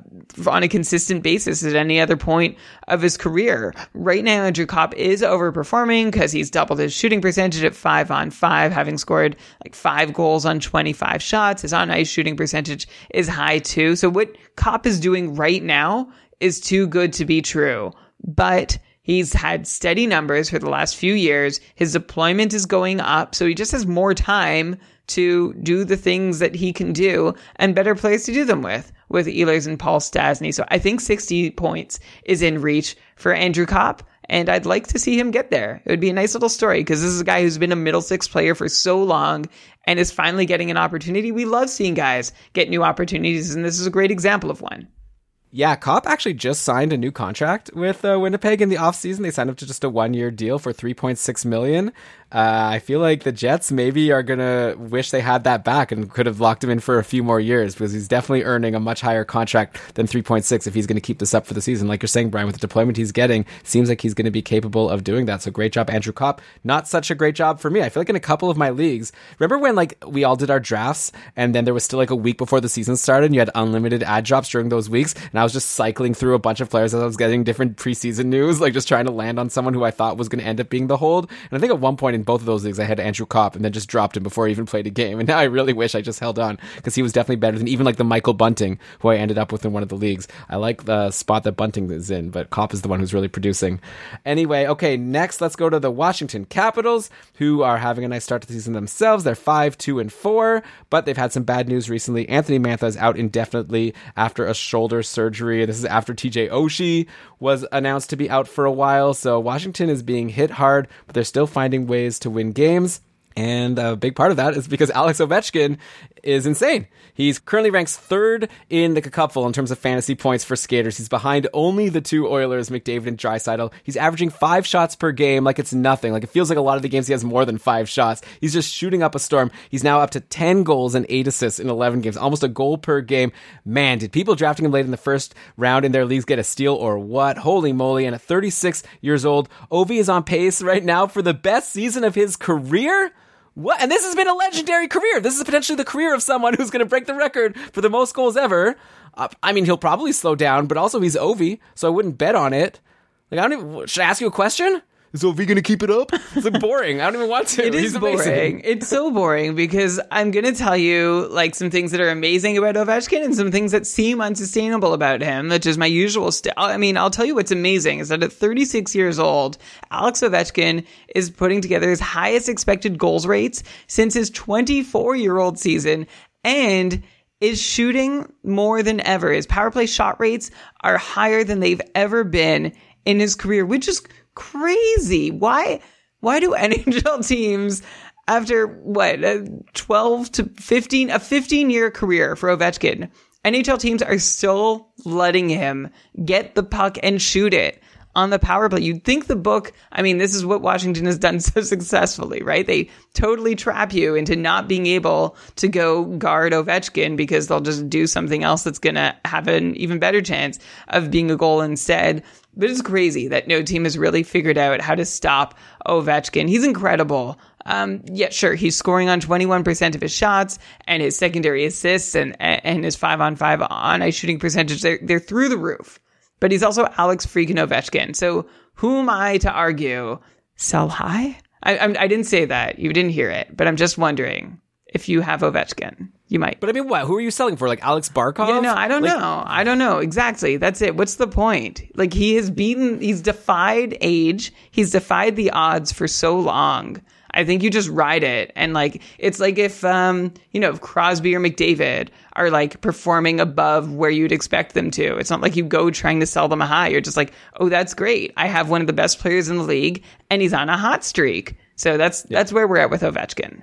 on a consistent basis at any other point of his career. Right now, Andrew Copp is overperforming because he's doubled his shooting percentage at five on five, having scored like five goals on 25 shots. His on ice shooting percentage is high too. So what Copp is doing right now is too good to be true. But he's had steady numbers for the last few years. His deployment is going up. So he just has more time to do the things that he can do and better players to do them with, with Ehlers and Paul Stastny. So I think 60 points is in reach for Andrew Copp. And I'd like to see him get there. It would be a nice little story because this is a guy who's been a middle six player for so long and is finally getting an opportunity. We love seeing guys get new opportunities, and this is a great example of one. Yeah, Copp actually just signed a new contract with uh, Winnipeg in the offseason. They signed up to just a one year deal for 3.6 million. Uh, I feel like the Jets maybe are gonna wish they had that back and could have locked him in for a few more years because he's definitely earning a much higher contract than 3.6 if he's going to keep this up for the season. Like you're saying, Brian, with the deployment he's getting, seems like he's going to be capable of doing that. So great job, Andrew Copp. Not such a great job for me. I feel like in a couple of my leagues, remember when like we all did our drafts and then there was still like a week before the season started and you had unlimited ad drops during those weeks, and I was just cycling through a bunch of players as I was getting different preseason news, like just trying to land on someone who I thought was going to end up being the hold. And I think at one point in both of those leagues, I had Andrew Copp and then just dropped him before I even played a game. And now I really wish I just held on because he was definitely better than even like the Michael Bunting who I ended up with in one of the leagues. I like the spot that Bunting is in, but Copp is the one who's really producing. Anyway, okay, next let's go to the Washington Capitals who are having a nice start to the season themselves. They're 5, 2, and 4, but they've had some bad news recently. Anthony Mantha is out indefinitely after a shoulder surgery. This is after TJ Oshie was announced to be out for a while. So Washington is being hit hard, but they're still finding ways to win games. And a big part of that is because Alex Ovechkin is insane. He's currently ranks third in the cupful in terms of fantasy points for skaters. He's behind only the two Oilers, McDavid and Draisaitl. He's averaging five shots per game like it's nothing. Like it feels like a lot of the games he has more than five shots. He's just shooting up a storm. He's now up to 10 goals and eight assists in 11 games, almost a goal per game. Man, did people drafting him late in the first round in their leagues get a steal or what? Holy moly. And at 36 years old, Ovi is on pace right now for the best season of his career. What? And this has been a legendary career. This is potentially the career of someone who's going to break the record for the most goals ever. Uh, I mean, he'll probably slow down, but also he's Ovi, so I wouldn't bet on it. Like, I don't even. Should I ask you a question? Is Ovi going to keep it up? It's like boring. I don't even want to. It is He's boring. amazing. It's so boring because I'm going to tell you like some things that are amazing about Ovechkin and some things that seem unsustainable about him, which is my usual style. I mean, I'll tell you what's amazing is that at 36 years old, Alex Ovechkin is putting together his highest expected goals rates since his 24 year old season and is shooting more than ever. His power play shot rates are higher than they've ever been in his career, which is crazy. Why? Why do NHL teams after what a 12 to 15 a 15 year career for Ovechkin NHL teams are still letting him get the puck and shoot it on the power play. You'd think the book, I mean, this is what Washington has done so successfully, right? They totally trap you into not being able to go guard Ovechkin because they'll just do something else that's going to have an even better chance of being a goal instead. But it's crazy that no team has really figured out how to stop Ovechkin. He's incredible. Um, yeah, sure, he's scoring on 21% of his shots and his secondary assists and, and his five on five on ice shooting percentage, they're, they're through the roof. but he's also Alex freaking Ovechkin. So who am I to argue? Sell high? I, I, I didn't say that. You didn't hear it, but I'm just wondering if you have Ovechkin. You might. But I mean, what? Who are you selling for? Like Alex Barkov? Yeah, no, I don't Like, know. I don't know exactly. That's it. What's the point? Like he has beaten, he's defied age. He's defied the odds for so long. I think you just ride it, and like it's like if um you know if Crosby or McDavid are like performing above where you'd expect them to. It's not like you go trying to sell them a high. You're just like, oh, that's great. I have one of the best players in the league, and he's on a hot streak. So that's that's where we're at with Ovechkin.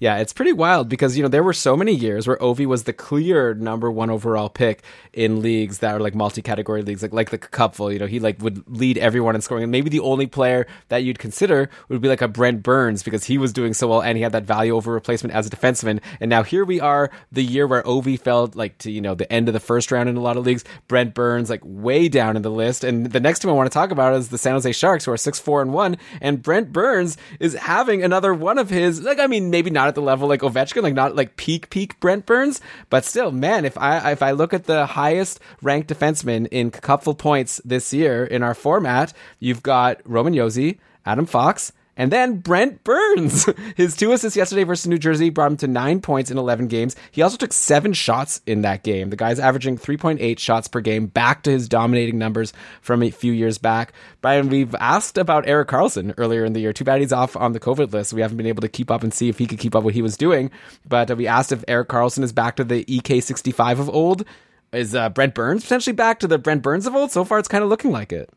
Yeah, it's pretty wild because you know there were so many years where Ovi was the clear number one overall pick in leagues that are like multi-category leagues, like like the Cupful. You know, he like would lead everyone in scoring, and maybe the only player that you'd consider would be like a Brent Burns because he was doing so well and he had that value over replacement as a defenseman. And now here we are, the year where Ovi fell like to you know the end of the first round in a lot of leagues. Brent Burns like way down in the list, and the next team I want to talk about is the San Jose Sharks, who are six four and one, and Brent Burns is having another one of his like I mean maybe not at the level like Ovechkin, like not like peak peak Brent Burns, but still, man, if I if I look at the highest ranked defenseman in cupful points this year in our format, you've got Roman Josi, Adam Fox. And then Brent Burns, his two assists yesterday versus New Jersey brought him to nine points in 11 games. He also took seven shots in that game. The guy's averaging 3.8 shots per game, back to his dominating numbers from a few years back. Brian, we've asked about Erik Karlsson earlier in the year. Too bad he's off on the COVID list. We haven't been able to keep up and see if he could keep up what he was doing. But uh, we asked if Erik Karlsson is back to the EK65 of old. Is uh, Brent Burns potentially back to the Brent Burns of old? So far, it's kind of looking like it.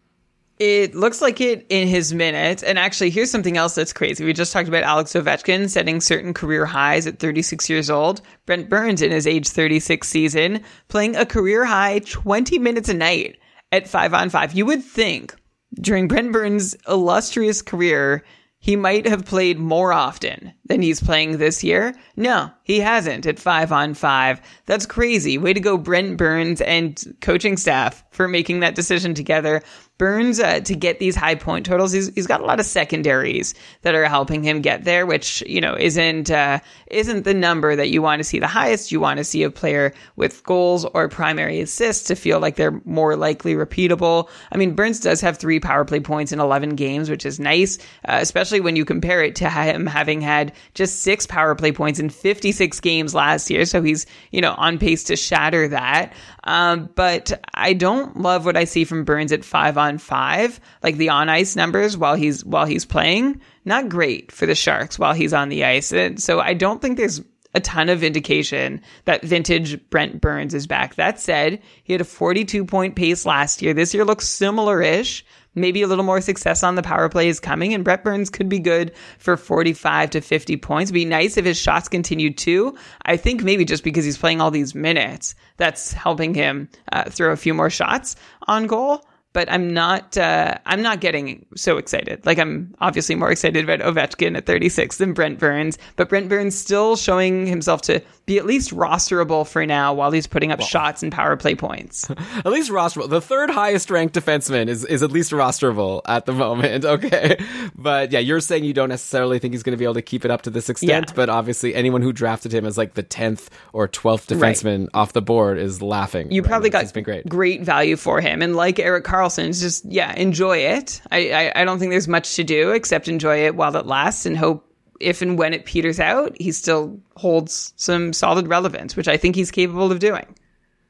It looks like it in his minutes. And actually, here's something else that's crazy. We just talked about Alex Ovechkin setting certain career highs at 36 years old. Brent Burns in his age 36 season playing a career high 20 minutes a night at five on five. You would think during Brent Burns' illustrious career, he might have played more often than he's playing this year. No, he hasn't at five on five. That's crazy. Way to go, Brent Burns and coaching staff for making that decision together. Burns uh, to get these high point totals. He's, he's got a lot of secondaries that are helping him get there, which you know isn't uh, isn't the number that you want to see the highest. You want to see a player with goals or primary assists to feel like they're more likely repeatable. I mean, Burns does have three power play points in 11 games, which is nice, uh, especially when you compare it to him having had just six power play points in 56 games last year. So he's you know on pace to shatter that. Um, but I don't love what I see from Burns at five on five, like the on ice numbers while he's while he's playing. Not great for the Sharks while he's on the ice. And so I don't think there's a ton of indication that vintage Brent Burns is back. That said, he had a 42 point pace last year. This year looks similar ish. Maybe a little more success on the power play is coming, and Brent Burns could be good for 45 to 50 points. It'd be nice if his shots continued too. I think maybe just because he's playing all these minutes, that's helping him uh, throw a few more shots on goal but I'm not uh, I'm not getting so excited. Like I'm obviously more excited about Ovechkin at 36 than Brent Burns, but Brent Burns still showing himself to be at least rosterable for now while he's putting up shots and power play points. At least rosterable. The third highest ranked defenseman is, is at least rosterable at the moment. Okay. But yeah, you're saying you don't necessarily think he's going to be able to keep it up to this extent, Yeah. but obviously anyone who drafted him as like the 10th or 12th defenseman off the board is laughing. You right probably now. got It's been great. great value for him, and like Erik Karlsson, it's just yeah, enjoy it. I, I I don't think there's much to do except enjoy it while it lasts, and hope if and when it peters out, he still holds some solid relevance, which I think he's capable of doing.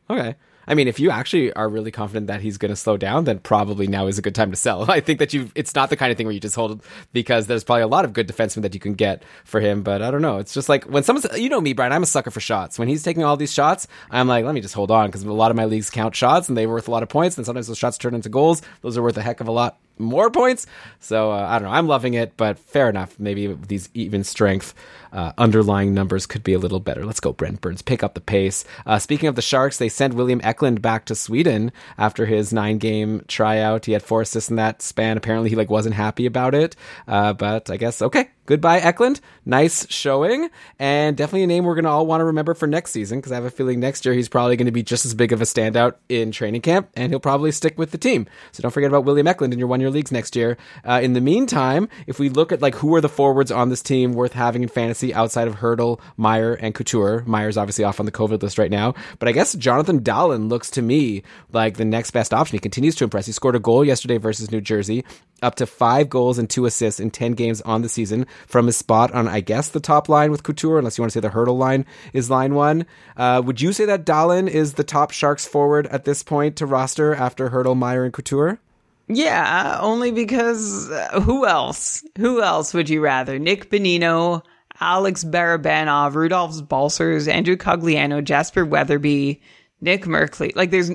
Okay. I mean, if you actually are really confident that he's going to slow down, then probably now is a good time to sell. I think that you, it's not the kind of thing where you just hold because there's probably a lot of good defensemen that you can get for him. But I don't know. It's just like when someone's, you know me, Brian, I'm a sucker for shots. When he's taking all these shots, I'm like, let me just hold on because a lot of my leagues count shots and they're worth a lot of points. And sometimes those shots turn into goals. Those are worth a heck of a lot more points. So uh, I don't know. I'm loving it, but fair enough. Maybe these even strength uh, underlying numbers could be a little better. Let's go, Brent Burns. Pick up the pace. Uh, speaking of the Sharks, they sent William Eklund back to Sweden after his nine game tryout. He had four assists in that span. Apparently, he like wasn't happy about it. Uh, but I guess okay. Goodbye, Eklund. Nice showing, and definitely a name we're going to all want to remember for next season because I have a feeling next year he's probably going to be just as big of a standout in training camp, and he'll probably stick with the team. So don't forget about William Eklund in your one your leagues next year. Uh, in the meantime, if we look at like who are the forwards on this team worth having in fantasy outside of Hertl, Meier, and Couture, Meier's obviously off on the COVID list right now, but I guess Jonathan Dahlen looks to me like the next best option. He continues to impress. He scored a goal yesterday versus New Jersey, up to five goals and two assists in 10 games on the season from his spot on, I guess, the top line with Couture, unless you want to say the Hertl line is line one. Uh, would you say that Dahlen is the top Sharks forward at this point to roster after Hertl, Meier, and Couture? Yeah, only because uh, who else? Who else would you rather? Nick Bonino, Alex Barabanov, Rudolph Balcers, Andrew Cogliano, Jasper Weatherby, Nick Merkley. Like there's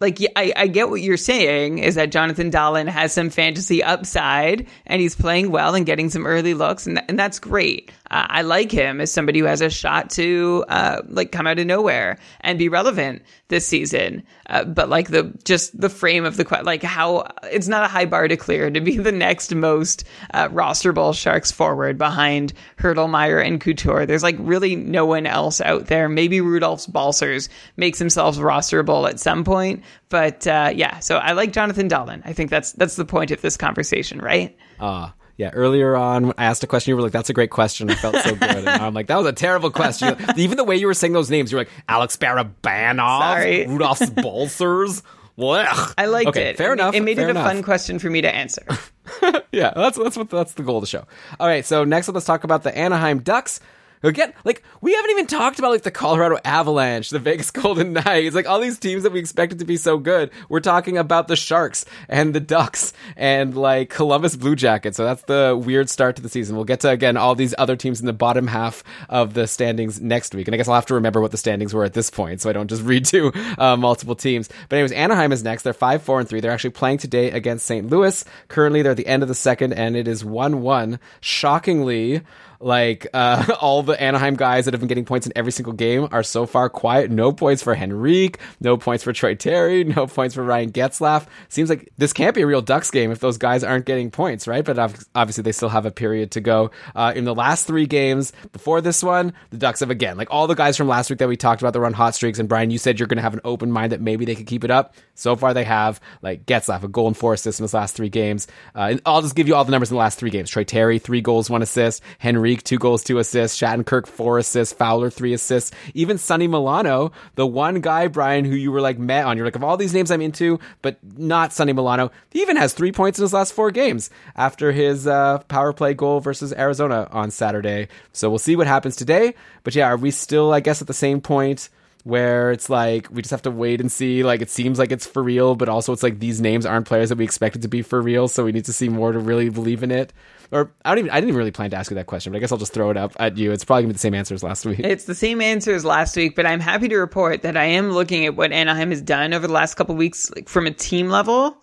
like I, I get what you're saying is that Jonathan Dahlen has some fantasy upside and he's playing well and getting some early looks and, th- and that's great. Uh, I like him as somebody who has a shot to uh, like come out of nowhere and be relevant this season. Uh, but like the just the frame of the question, like how it's not a high bar to clear to be the next most uh, rosterable Sharks forward behind Hertl, Meier, and Couture. There's like really no one else out there. Maybe Rudolfs Balcers makes himself rosterable at some point, but uh, yeah. So I like Jonathan Dahlen. I think that's that's the point of this conversation, right? Ah. Yeah, earlier on, I asked a question. You were like, "That's a great question." I felt so good, and I'm like, "That was a terrible question." Even the way you were saying those names, you were like, "Alex Barabanov, Sorry. Rudolph Balcers." Blech. I liked okay, it. Fair it, enough. It made it a enough. fun question for me to answer. yeah, that's that's what that's the goal of the show. All right, so next up, let's talk about the Anaheim Ducks. Again, like we haven't even talked about like the Colorado Avalanche, the Vegas Golden Knights, like all these teams that we expected to be so good. We're talking about the Sharks and the Ducks and like Columbus Blue Jackets. So that's the weird start to the season. We'll get to again all these other teams in the bottom half of the standings next week, and I guess I'll have to remember what the standings were at this point, so I don't just redo uh, multiple teams. But anyways, Anaheim is next. They're five, four, and three. They're actually playing today against St. Louis. Currently, they're at the end of the second, and it is one-one. Shockingly like uh, all the Anaheim guys that have been getting points in every single game are so far quiet. No points for Henrique, no points for Troy Terry, no points for Ryan Getzlaf. Seems like this can't be a real Ducks game if those guys aren't getting points, right? But obviously they still have a period to go. Uh, in the last three games before this one, the Ducks have again, like all the guys from last week that we talked about, that run hot streaks. And Brian, you said you're going to have an open mind that maybe they could keep it up. So far they have. Like Getzlaf, a goal and four assists in his last three games. Uh, and I'll just give you all the numbers in the last three games. Troy Terry, three goals, one assist. Henrique, two goals, two assists assists, Shattenkirk four assists, Fowler three assists, even Sonny Milano, the one guy Brian who you were like met on. You're like of all these names I'm into, but not Sonny Milano. He even has three points in his last four games after his uh, power play goal versus Arizona on Saturday. So we'll see what happens today. But yeah, are we still I guess at the same point? Where it's like we just have to wait and see. Like it seems like it's for real but also it's like these names aren't players that we expected to be for real so we need to see more to really believe in it. Or I don't even I didn't really plan to ask you that question but I guess I'll just throw it up at you. It's probably gonna be the same answer as last week. It's the same answer as last week, but I'm happy to report that I am looking at what Anaheim has done over the last couple weeks like, from a team level,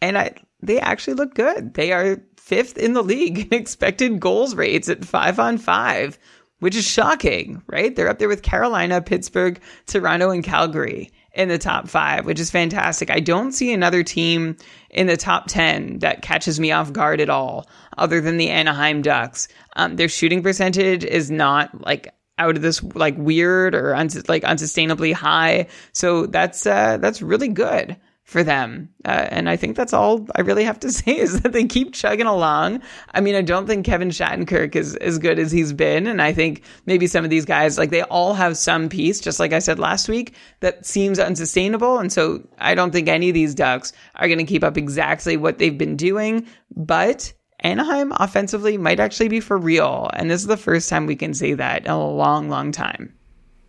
and I they actually look good. They are fifth in the league in expected goals rates at five on five, which is shocking, right? They're up there with Carolina, Pittsburgh, Toronto, and Calgary in the top five, which is fantastic. I don't see another team in the top 10 that catches me off guard at all, other than the Anaheim Ducks. Um, their shooting percentage is not like out of this like weird or uns- like unsustainably high. So that's uh, that's really good for them. Uh, and I think that's all I really have to say is that they keep chugging along. I mean, I don't think Kevin Shattenkirk is as good as he's been. And I think maybe some of these guys, like they all have some piece, just like I said last week, that seems unsustainable. And so I don't think any of these Ducks are going to keep up exactly what they've been doing. But Anaheim offensively might actually be for real. And this is the first time we can say that in a long, long time.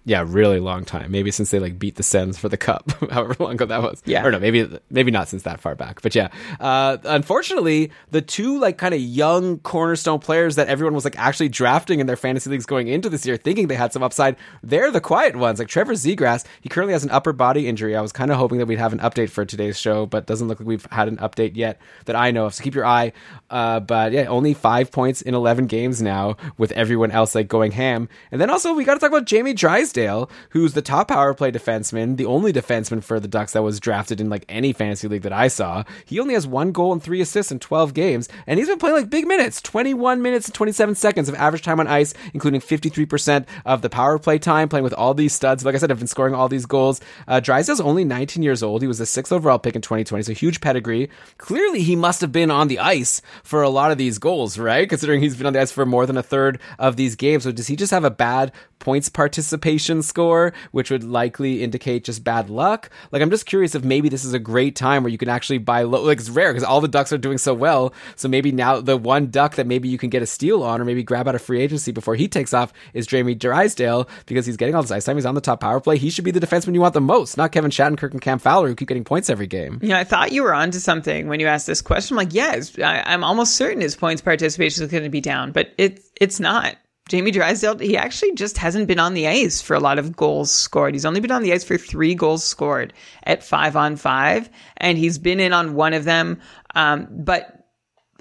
Yeah, really long time. Maybe since they like beat the Sens for the cup, however long ago that was. Yeah. or no, maybe maybe not since that far back. But yeah, uh, unfortunately, the two like kind of young cornerstone players that everyone was like actually drafting in their fantasy leagues going into this year, thinking they had some upside, they're the quiet ones. Like Trevor Zegras, he currently has an upper body injury. I was kind of hoping that we'd have an update for today's show, but doesn't look like we've had an update yet that I know of. So keep your eye. Uh, but yeah, only five points in eleven games now, with everyone else like going ham. And then also we got to talk about Jamie Drysdale Drysdale, who's the top power play defenseman, the only defenseman for the Ducks that was drafted in like any fantasy league that I saw. He only has one goal and three assists in 12 games, and he's been playing like big minutes 21 minutes and 27 seconds of average time on ice, including 53% of the power play time, playing with all these studs. Like I said, I've been scoring all these goals. Uh, Drysdale's only 19 years old. He was the sixth overall pick in 2020, so huge pedigree. Clearly, he must have been on the ice for a lot of these goals, right? Considering he's been on the ice for more than a third of these games. So does he just have a bad points participation score, which would likely indicate just bad luck? Like, I'm just curious if maybe this is a great time where you can actually buy low. Like, it's rare because all the Ducks are doing so well. So maybe now the one Duck that maybe you can get a steal on or maybe grab out of free agency before he takes off is Jamie Drysdale because he's getting all this ice time. He's on the top power play. He should be the defenseman you want the most, not Kevin Shattenkirk and Cam Fowler who keep getting points every game. Yeah, I thought you were onto something when you asked this question. I'm like, yes, I, I'm almost certain his points participation is going to be down, but it it's not. Jamie Drysdale, he actually just hasn't been on the ice for a lot of goals scored. He's only been on the ice for three goals scored at five on five, and he's been in on one of them. Um, but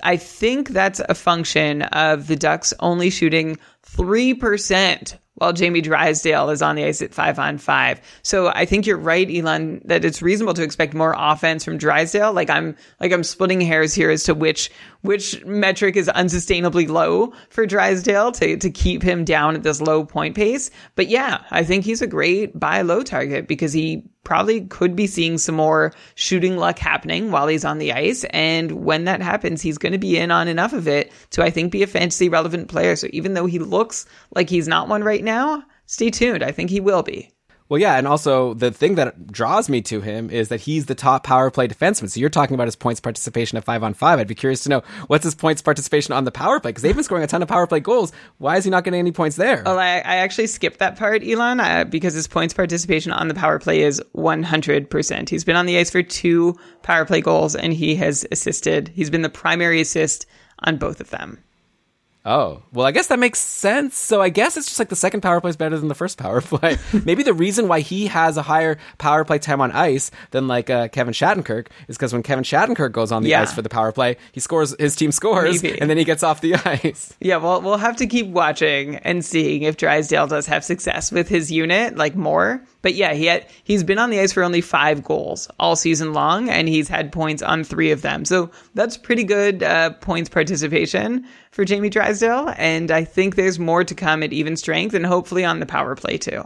I think that's a function of the Ducks only shooting 3% while Jamie Drysdale is on the ice at five on five. So I think you're right, Elon, that it's reasonable to expect more offense from Drysdale. Like I'm, like I'm splitting hairs here as to which, which metric is unsustainably low for Drysdale to, to keep him down at this low point pace. But yeah, I think he's a great buy low target because he probably could be seeing some more shooting luck happening while he's on the ice. And when that happens, he's going to be in on enough of it to, I think, be a fantasy relevant player. So even though he looks like he's not one right now, stay tuned. I think he will be. Well, yeah, and also the thing that draws me to him is that he's the top power play defenseman. So you're talking about his points participation at five on five. I'd be curious to know what's his points participation on the power play because they've been scoring a ton of power play goals. Why is he not getting any points there? Well, I, I actually skipped that part, Elon, uh, because his points participation on the power play is 100%. He's been on the ice for two power play goals and he has assisted. He's been the primary assist on both of them. Oh, well, I guess that makes sense. So I guess it's just like the second power play is better than the first power play. Maybe the reason why he has a higher power play time on ice than like uh, Kevin Shattenkirk is because when Kevin Shattenkirk goes on the Yeah. ice for the power play, he scores, his team scores, Maybe. and then he gets off the ice. Yeah, well, we'll have to keep watching and seeing if Drysdale does have success with his unit, like more. But yeah, he had he's been on the ice for only five goals all season long, and he's had points on three of them. So that's pretty good uh, points participation for Jamie Drysdale. And I think there's more to come at even strength, and hopefully on the power play too.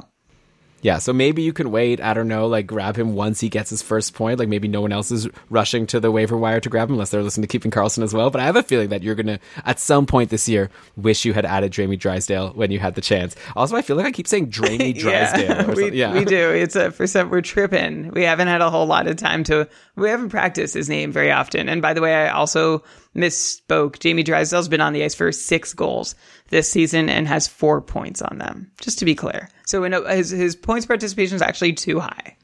Yeah, so maybe you can wait. I don't know, like grab him once he gets his first point. Like maybe no one else is rushing to the waiver wire to grab him unless they're listening to Keeping Karlsson as well. But I have a feeling that you're gonna, at some point this year, wish you had added Jamie Drysdale when you had the chance. Also, I feel like I keep saying Jamie Drysdale. Yeah, we, yeah. we do. It's a for some we're tripping. We haven't had a whole lot of time to. We haven't practiced his name very often. And by the way, I also misspoke. Jamie Drysdale's been on the ice for six goals this season and has four points on them. Just to be clear, so in a, his his points participation is actually too high.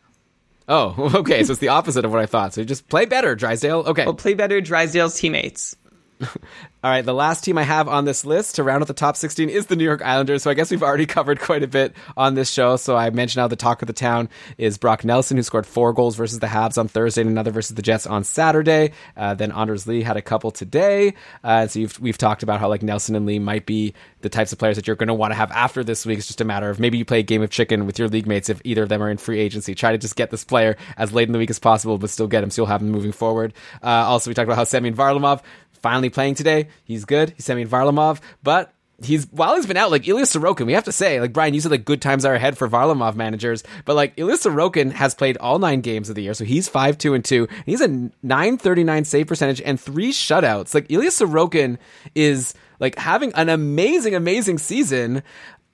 Oh, okay. So it's the opposite of what I thought. So just play better, Drysdale. Okay. Well, play better, Drysdale's teammates. All right, the last team I have on this list to round out the top 16 is the New York Islanders. So I guess we've already covered quite a bit on this show. So I mentioned how the talk of the town is Brock Nelson, who scored four goals versus the Habs on Thursday and another versus the Jets on Saturday. Uh, then Anders Lee had a couple today. Uh, so we've talked about how like Nelson and Lee might be the types of players that you're going to want to have after this week. It's just a matter of maybe you play a game of chicken with your league mates if either of them are in free agency. Try to just get this player as late in the week as possible, but still get him so you'll have him moving forward. Uh, also, we talked about how Semyon Varlamov finally playing today. He's good. He's Semyon Varlamov, but he's while he's been out, like Ilya Sorokin, we have to say, like Brian, you said like good times are ahead for Varlamov managers, but like Ilya Sorokin has played all nine games of the year, so he's five two and two. And he's a nine thirty nine save percentage and three shutouts. Like Ilya Sorokin is like having an amazing, amazing season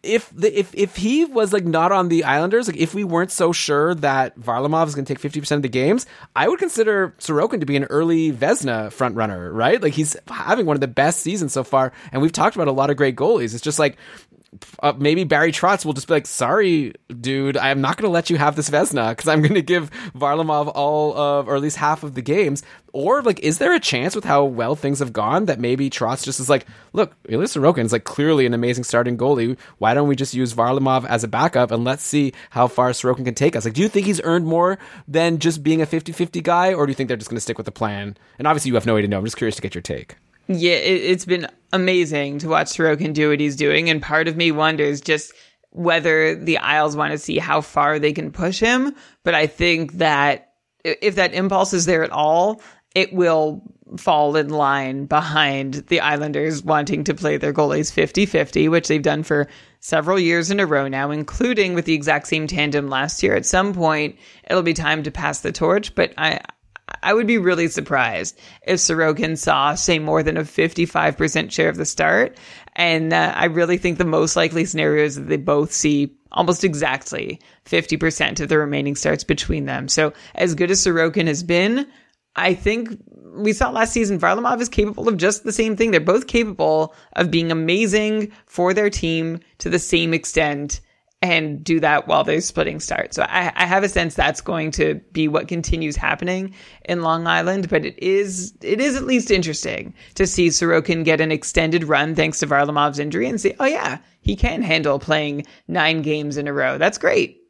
if the if if he was like not on the Islanders, like if we weren't so sure that Varlamov is going to take fifty percent of the games, I would consider Sorokin to be an early Vezina front runner, right? Like he's having one of the best seasons so far, and we've talked about a lot of great goalies. It's just like uh, maybe Barry Trotz will just be like, "Sorry, dude, I am not going to let you have this Vezina because I'm going to give Varlamov all of, or at least half of the games." Or like, is there a chance with how well things have gone that maybe Trotz just is like, "Look, Ilya Sorokin is like clearly an amazing starting goalie. Why don't we just use Varlamov as a backup and let's see how far Sorokin can take us?" Like, do you think he's earned more than just being a 50-50 guy, or do you think they're just going to stick with the plan? And obviously, you have no way to know. I'm just curious to get your take. Yeah, it, it's been amazing to watch Sorokin do what he's doing, and part of me wonders just whether the Isles want to see how far they can push him. But I think that if that impulse is there at all, it will fall in line behind the Islanders wanting to play their goalies 50 50, which they've done for several years in a row now, including with the exact same tandem last year. At some point, it'll be time to pass the torch, but I, I would be really surprised if Sorokin saw, say, more than a 55% share of the start. And uh, I really think the most likely scenario is that they both see almost exactly 50% of the remaining starts between them. So as good as Sorokin has been, I think we saw last season Varlamov is capable of just the same thing. They're both capable of being amazing for their team to the same extent and do that while they're splitting starts. So I, I, have a sense that's going to be what continues happening in Long Island, but it is it is at least interesting to see Sorokin get an extended run thanks to Varlamov's injury and say, oh yeah, he can handle playing nine games in a row. That's great.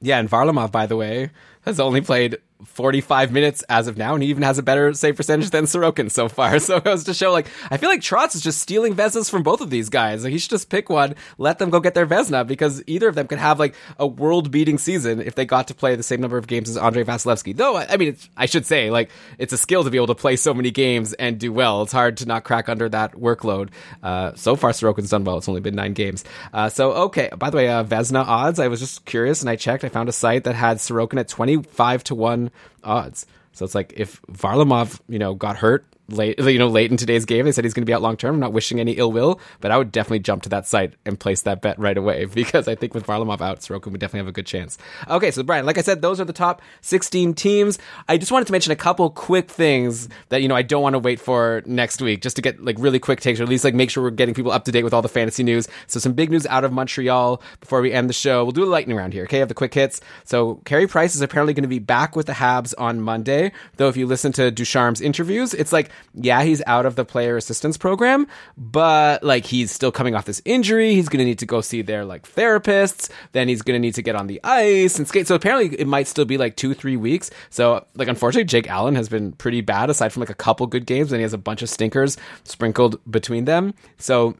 Yeah, and Varlamov, by the way, has only played 45 minutes as of now, and he even has a better save percentage than Sorokin so far. So it was to show, like, I feel like Trotz is just stealing Vezinas from both of these guys. Like, he should just pick one, let them go get their Vezina, because either of them could have, like, a world beating season if they got to play the same number of games as Andrei Vasilevskiy. Though, I mean, I should say, like, it's a skill to be able to play so many games and do well. It's hard to not crack under that workload. Uh, so far, Sorokin's done well. It's only been nine games. Uh, so, okay. By the way, uh, Vezina odds, I was just curious and I checked. I found a site that had Sorokin at 25 to 1 odds. So it's like if Varlamov, you know, got hurt late, you know, late in today's game. They said he's going to be out long term. I'm not wishing any ill will, but I would definitely jump to that site and place that bet right away because I think with Varlamov out, Sorokin would definitely have a good chance. Okay, so Brian, like I said, those are the top 16 teams. I just wanted to mention a couple quick things that you know I don't want to wait for next week, just to get like really quick takes, or at least like make sure we're getting people up to date with all the fantasy news. So some big news out of Montreal before we end the show. We'll do a lightning round here. Okay, have the quick hits. So Carey Price is apparently going to be back with the Habs on Monday. Though if you listen to Ducharme's interviews, it's like yeah, he's out of the player assistance program, but like he's still coming off this injury. He's going to need to go see their like therapists. Then he's going to need to get on the ice and skate. So apparently it might still be like two, three weeks. So like unfortunately, Jake Allen has been pretty bad aside from like a couple good games and he has a bunch of stinkers sprinkled between them. So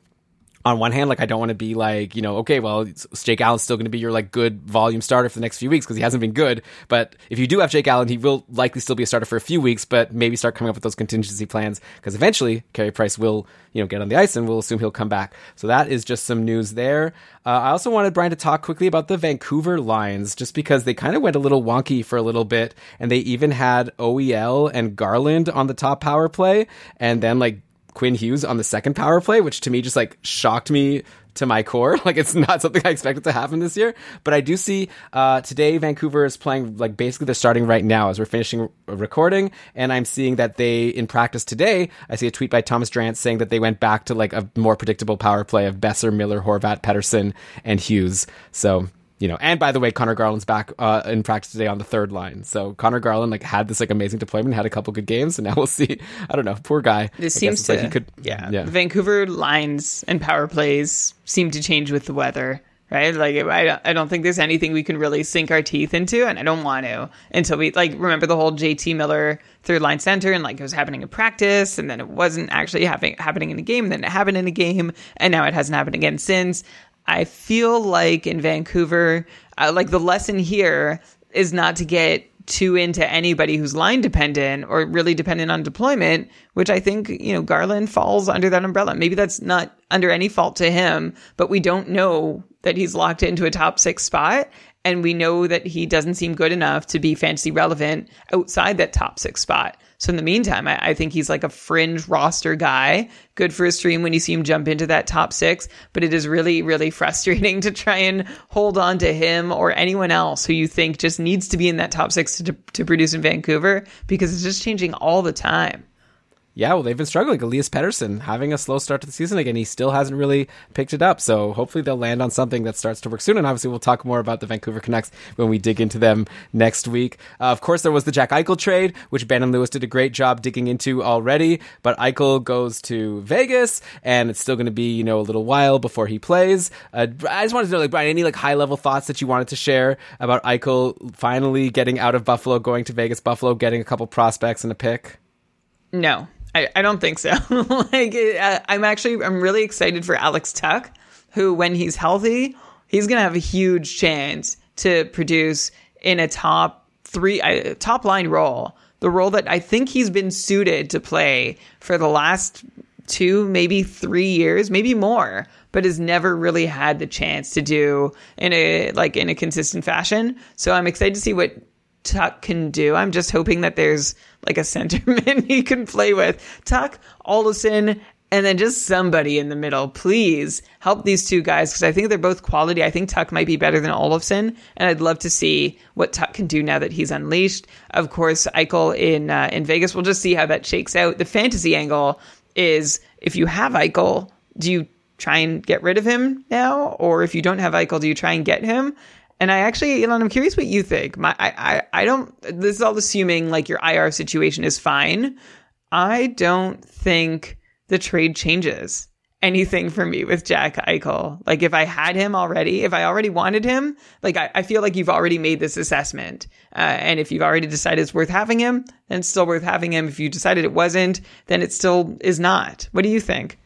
on one hand, like I don't want to be like, you know, okay, well, Jake Allen's still going to be your like good volume starter for the next few weeks because he hasn't been good. But if you do have Jake Allen, he will likely still be a starter for a few weeks, but maybe start coming up with those contingency plans because eventually Carey Price will, you know, get on the ice and we'll assume he'll come back. So that is just some news there. Uh, I also wanted Brian to talk quickly about the Vancouver lines just because they kind of went a little wonky for a little bit and they even had OEL and Garland on the top power play and then like Quinn Hughes on the second power play, which to me just like shocked me to my core. Like it's not something I expected to happen this year. But I do see uh, today Vancouver is playing like basically they're starting right now as we're finishing recording, and I'm seeing that they in practice today. I see a tweet by Thomas Drance saying that they went back to like a more predictable power play of Boeser, Miller, Horvat, Pettersson, and Hughes. So you know, and by the way, Conor Garland's back uh, in practice today on the third line. So Conor Garland like had this like amazing deployment, had a couple good games, and now we'll see. I don't know, poor guy. This I seems to like he could, yeah. yeah. Vancouver lines and power plays seem to change with the weather, right? Like I, I don't think there's anything we can really sink our teeth into, and I don't want to until we like remember the whole JT Miller third line center, and like it was happening in practice, and then it wasn't actually happening happening in a game, then it happened in a game, and now it hasn't happened again since. I feel like in Vancouver, uh, like the lesson here is not to get too into anybody who's line dependent or really dependent on deployment, which I think, you know, Garland falls under that umbrella. Maybe that's not under any fault to him, but we don't know that he's locked into a top six spot. And we know that he doesn't seem good enough to be fantasy relevant outside that top six spot. So in the meantime, I, I, think he's like a fringe roster guy. Good for a stream when you see him jump into that top six, but it is really, really frustrating to try and hold on to him or anyone else who you think just needs to be in that top six to, to produce in Vancouver because it's just changing all the time yeah, well, they've been struggling. Elias Pettersson having a slow start to the season again. He still hasn't really picked it up. So hopefully they'll land on something that starts to work soon. And obviously we'll talk more about the Vancouver Canucks when we dig into them next week. Uh, of course, there was the Jack Eichel trade, which and Lewis did a great job digging into already. But Eichel goes to Vegas, and it's still going to be you know a little while before he plays. Uh, I just wanted to know, like Brian, any like high level thoughts that you wanted to share about Eichel finally getting out of Buffalo, going to Vegas, Buffalo getting a couple prospects and a pick. No, I, I don't think so. like, uh, I'm actually, I'm really excited for Alex Tuch, who, when he's healthy, he's to have a huge chance to produce in a top three, uh, top line role. The role that I think he's been suited to play for the last two, maybe three years, maybe more, but has never really had the chance to do in a like in a consistent fashion. So I'm excited to see what Tuch can do. I'm just hoping that there's like a centerman he can play with. Tuch, Olofsson, and then just somebody in the middle. Please help these two guys because I think they're both quality. I think Tuch might be better than Olofsson, and I'd love to see what Tuch can do now that he's unleashed. Of course, Eichel in uh, in Vegas. We'll just see how that shakes out. The fantasy angle is if you have Eichel, do you try and get rid of him now, or if you don't have Eichel, do you try and get him? And I actually, Elon, I'm curious what you think. My, I, I, I don't. This is all assuming like your IR situation is fine. I don't think the trade changes anything for me with Jack Eichel. Like if I had him already, if I already wanted him, like I, I feel like you've already made this assessment. Uh, and if you've already decided it's worth having him, then it's still worth having him. If you decided it wasn't, then it still is not. What do you think?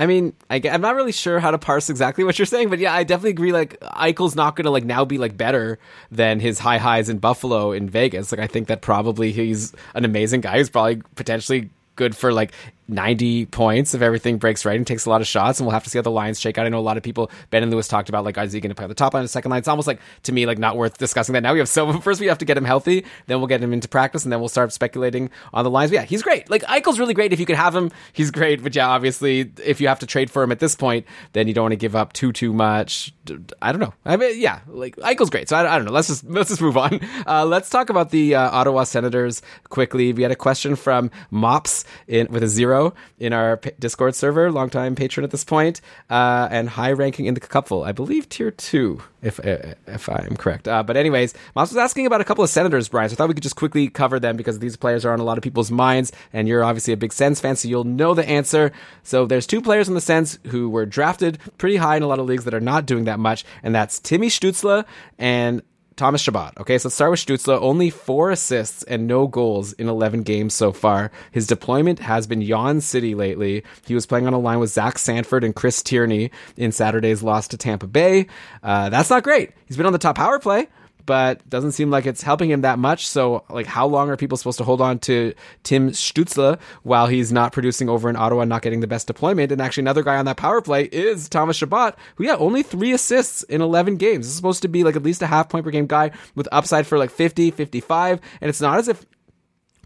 I mean, I, am not really sure how to parse exactly what you're saying, but yeah, I definitely agree. Like Eichel's not going to like now be like better than his high highs in Buffalo in Vegas. Like I think that probably he's an amazing guy. He's probably potentially good for like 90 points if everything breaks right and takes a lot of shots. And we'll have to see how the lines shake out. I know a lot of people, Ben and Lewis talked about like, is he going to play the top line, the second line? It's almost like, to me, like not worth discussing that now. We have so, first we have to get him healthy, then we'll get him into practice, and then we'll start speculating on the lines. But yeah, he's great. Like, Eichel's really great. If you could have him, he's great. But yeah, obviously, if you have to trade for him at this point, then you don't want to give up too, too much. I don't know. I mean, yeah, like, Eichel's great. So I, I don't know. Let's just, let's just move on. Uh, let's talk about the uh, Ottawa Senators quickly. We had a question from Mops in, with a zero in our Discord server, longtime patron at this point, uh, and high ranking in the cupful. I believe tier two, if uh, if I am correct. Uh, but anyways, Moss was asking about a couple of Senators, Brian. So I thought we could just quickly cover them because these players are on a lot of people's minds, and you're obviously a big Sens fan, so you'll know the answer. So there's two players in the Sens who were drafted pretty high in a lot of leagues that are not doing that much, and that's Timmy Stützle and Thomas Chabot. Okay, so let's start with Stützle. Only four assists and no goals in 11 games so far. His deployment has been Yawn City lately. He was playing on a line with Zach Sanford and Chris Tierney in Saturday's loss to Tampa Bay. Uh, that's not great. He's been on the top power play but doesn't seem like it's helping him that much. So, like, how long are people supposed to hold on to Tim Stützle while he's not producing over in Ottawa, not getting the best deployment? And actually, another guy on that power play is Thomas Chabot, who, yeah, only three assists in 11 games. This is supposed to be like at least a half point per game guy with upside for like 50, 55. And it's not as if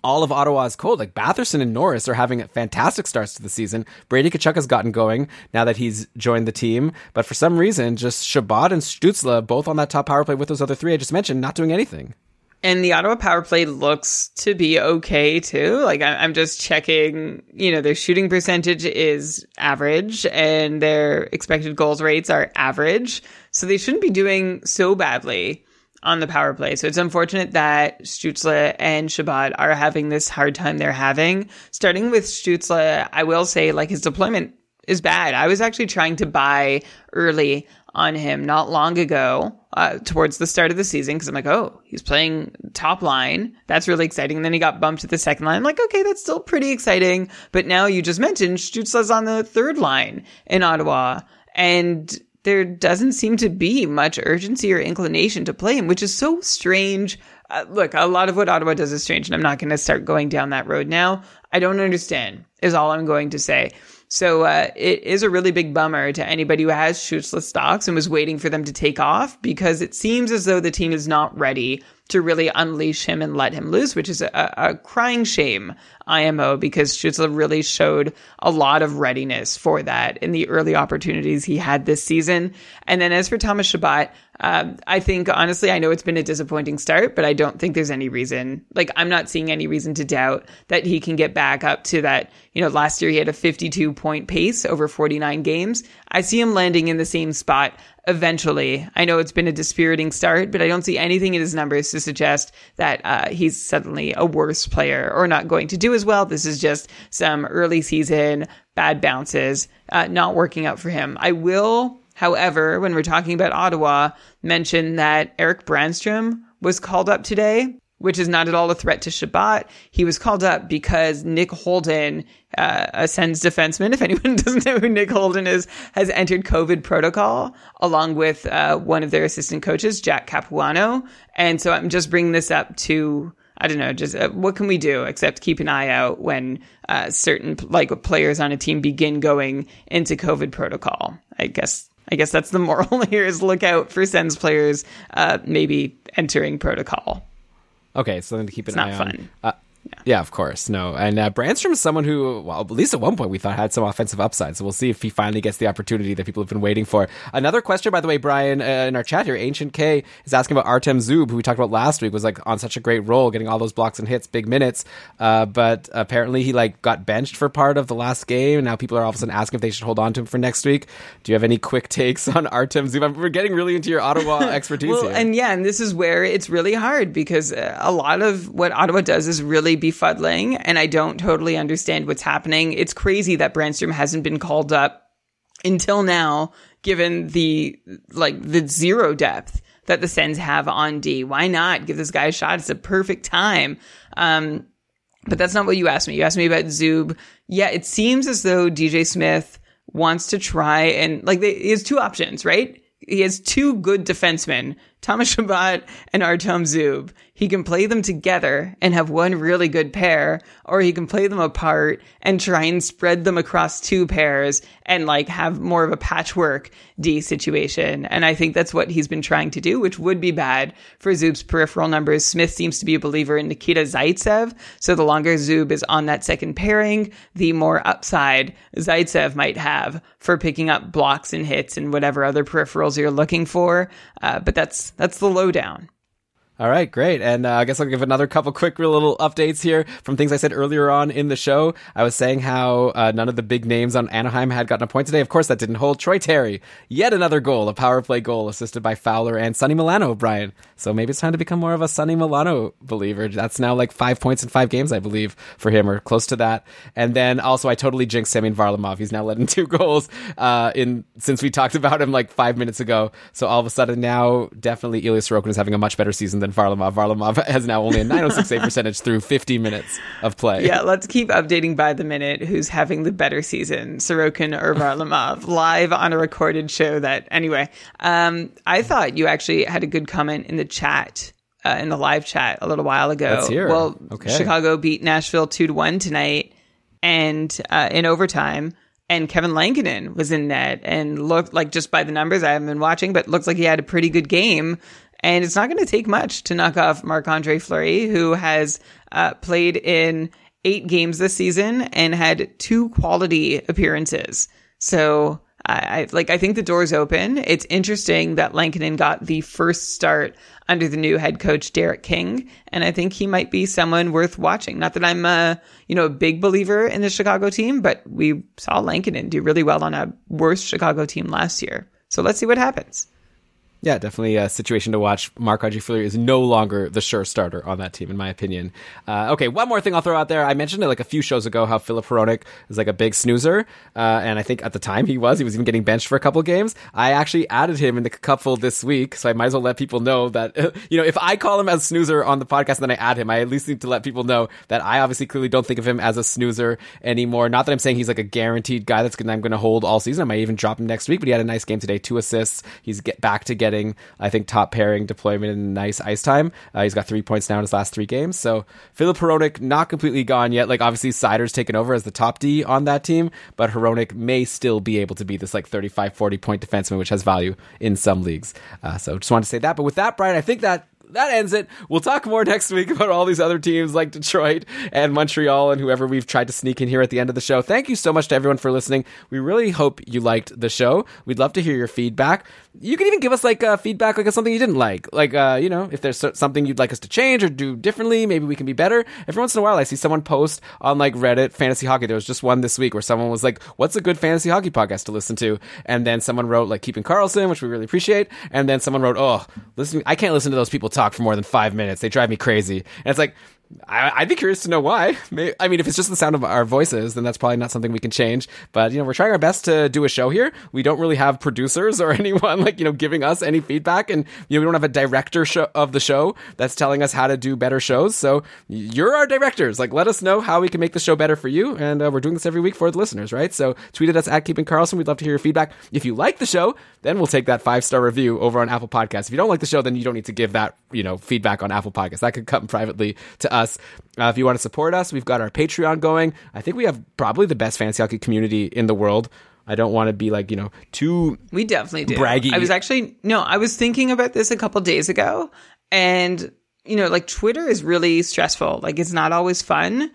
all of Ottawa is cold. Like Batherson and Norris are having fantastic starts to the season. Brady Tkachuk has gotten going now that he's joined the team, but for some reason, just Chabot and Stützle, both on that top power play with those other three I just mentioned, not doing anything. And the Ottawa power play looks to be okay too. Like I'm just checking, you know, their shooting percentage is average and their expected goals rates are average. So they shouldn't be doing so badly on the power play. So it's unfortunate that Stützle and Chabot are having this hard time they're having. Starting with Stützle, I will say like his deployment is bad. I was actually trying to buy early on him not long ago, uh, towards the start of the season, because I'm like, oh, he's playing top line. That's really exciting. And then he got bumped to the second line. I'm like, okay, that's still pretty exciting. But now you just mentioned Stützle's on the third line in Ottawa. And there doesn't seem to be much urgency or inclination to play him, which is so strange. Uh, look, a lot of what Ottawa does is strange, and I'm not going to start going down that road now. I don't understand, is all I'm going to say. So uh, it is a really big bummer to anybody who has Stützle stocks and was waiting for them to take off because it seems as though the team is not ready to really unleash him and let him loose, which is a, a crying shame, IMO, because Stützle really showed a lot of readiness for that in the early opportunities he had this season. And then as for Thomas Chabot, um, I think honestly, I know it's been a disappointing start, but I don't think there's any reason, like I'm not seeing any reason to doubt that he can get back up to that. You know, last year he had a 52 point pace over 49 games. I see him landing in the same spot eventually. I know it's been a dispiriting start, but I don't see anything in his numbers to suggest that uh, he's suddenly a worse player or not going to do as well. This is just some early season bad bounces, uh, not working out for him. I will, however, when we're talking about Ottawa, mention that Erik Brannstrom was called up today which is not at all a threat to Chabot. He was called up because Nick Holden, uh, a Sens defenseman, if anyone doesn't know who Nick Holden is, has entered COVID protocol along with uh, one of their assistant coaches, Jack Capuano. And so I'm just bringing this up to I don't know, just uh, what can we do except keep an eye out when uh, certain like players on a team begin going into COVID protocol. I guess I guess that's the moral here is look out for Sens players uh, maybe entering protocol. Okay, something to keep an it's eye not on. fun. Uh, yeah, of course. No. And uh, Brannstrom is someone who, well, at least at one point we thought had some offensive upside. So we'll see if he finally gets the opportunity that people have been waiting for. Another question, by the way, Brian, uh, in our chat here, Ancient K is asking about Artem Zub, who we talked about last week, was like on such a great role, getting all those blocks and hits, big minutes. Uh, but apparently he like got benched for part of the last game. And now people are all of a sudden asking if they should hold on to him for next week. Do you have any quick takes on Artem Zub? We're getting really into your Ottawa expertise Well, here. and yeah, and this is where it's really hard because uh, a lot of what Ottawa does is really befuddling, and I don't totally understand what's happening. It's crazy that Brannstrom hasn't been called up until now, given the like the zero depth that the Sens have on D. Why not give this guy a shot? It's a perfect time. Um, but that's not what you asked me. You asked me about Zub. Yeah, it seems as though DJ Smith wants to try and like they, he has two options, right? He has two good defensemen, Thomas Chabot and Artem Zub. He can play them together and have one really good pair, or he can play them apart and try and spread them across two pairs and like have more of a patchwork D situation. And I think that's what he's been trying to do, which would be bad for Zub's peripheral numbers. Smith seems to be a believer in Nikita Zaitsev. So the longer Zub is on that second pairing, the more upside Zaitsev might have for picking up blocks and hits and whatever other peripherals you're looking for. Uh, but that's, that's the lowdown. All right, great. And uh, I guess I'll give another couple quick little updates here from things I said earlier on in the show. I was saying how uh, none of the big names on Anaheim had gotten a point today. Of course, that didn't hold. Troy Terry, yet another goal, a power play goal assisted by Fowler and Sonny Milano, Brian. So maybe it's time to become more of a Sonny Milano believer. That's now like five points in five games, I believe, for him, or close to that. And then also, I totally jinxed Semyon Varlamov. He's now letting two goals uh, in since we talked about him like five minutes ago. So all of a sudden now, definitely Ilya Sorokin is having a much better season than Varlamov. Varlamov has now only a 906 save percentage through 50 minutes of play. Yeah, let's keep updating by the minute who's having the better season, Sorokin or Varlamov, live on a recorded show. That anyway, um, I thought you actually had a good comment in the chat. Uh, in the live chat a little while ago. Let's hear. Well, Okay. Chicago beat Nashville two to one tonight, and uh, in overtime. And Kevin Lankinen was in net and looked like just by the numbers I haven't been watching, but looks like he had a pretty good game. And it's not going to take much to knock off Marc Andre Fleury, who has uh, played in eight games this season and had two quality appearances. So I, like I think the door's open. It's interesting that Lankinen got the first start under the new head coach Derek King, and I think he might be someone worth watching. Not that I'm a you know a big believer in the Chicago team, but we saw Lankinen do really well on a worse Chicago team last year. So let's see what happens. Yeah, definitely a situation to watch. Marc Andre Fleury is no longer the sure starter on that team, in my opinion. Uh, okay, one more thing I'll throw out there. I mentioned it like a few shows ago how Filip Hronek is like a big snoozer, uh, and I think at the time he was. He was even getting benched for a couple games. I actually added him in the couple this week, so I might as well let people know that you know if I call him as snoozer on the podcast and then I add him, I at least need to let people know that I obviously clearly don't think of him as a snoozer anymore. Not that I'm saying he's like a guaranteed guy that's gonna I'm going to hold all season. I might even drop him next week, but he had a nice game today, two assists. He's get back to getting I think top pairing deployment and nice ice time. Uh, he's got three points now in his last three games. So Filip Hronek not completely gone yet. Like obviously Seider's taken over as the top D on that team, but Hronek may still be able to be this like 35, 40 point defenseman, which has value in some leagues. Uh, so just wanted to say that. But with that, Brian, I think that that ends it. We'll talk more next week about all these other teams like Detroit and Montreal and whoever we've tried to sneak in here at the end of the show. Thank you so much to everyone for listening. We really hope you liked the show. We'd love to hear your feedback. You can even give us like uh, feedback, like something you didn't like, like uh, you know, if there's something you'd like us to change or do differently, maybe we can be better. Every once in a while, I see someone post on like Reddit fantasy hockey. There was just one this week where someone was like, "What's a good fantasy hockey podcast to listen to?" And then someone wrote like Keeping Karlsson, which we really appreciate. And then someone wrote, "Oh, listen, I can't listen to those people talk for more than five minutes. They drive me crazy." And it's like I, would be curious to know why. I mean, if it's just the sound of our voices, then that's probably not something we can change. But you know, we're trying our best to do a show here. We don't really have producers or anyone like you know giving us any feedback, and you know we don't have a director show of the show that's telling us how to do better shows. So you're our directors. Like, let us know how we can make the show better for you. And uh, we're doing this every week for the listeners, right? So tweet at us at Keeping Karlsson. We'd love to hear your feedback. If you like the show, then we'll take that five star review over on Apple Podcasts. If you don't like the show, then you don't need to give that you know feedback on Apple Podcasts. That could come privately to us. Uh, if you want to support us, we've got our Patreon going. I think we have probably the best fantasy hockey community in the world. I don't want to be like, you know, too We definitely do. braggy. I was actually no, I was thinking about this a couple days ago and you know, like Twitter is really stressful. Like it's not always fun.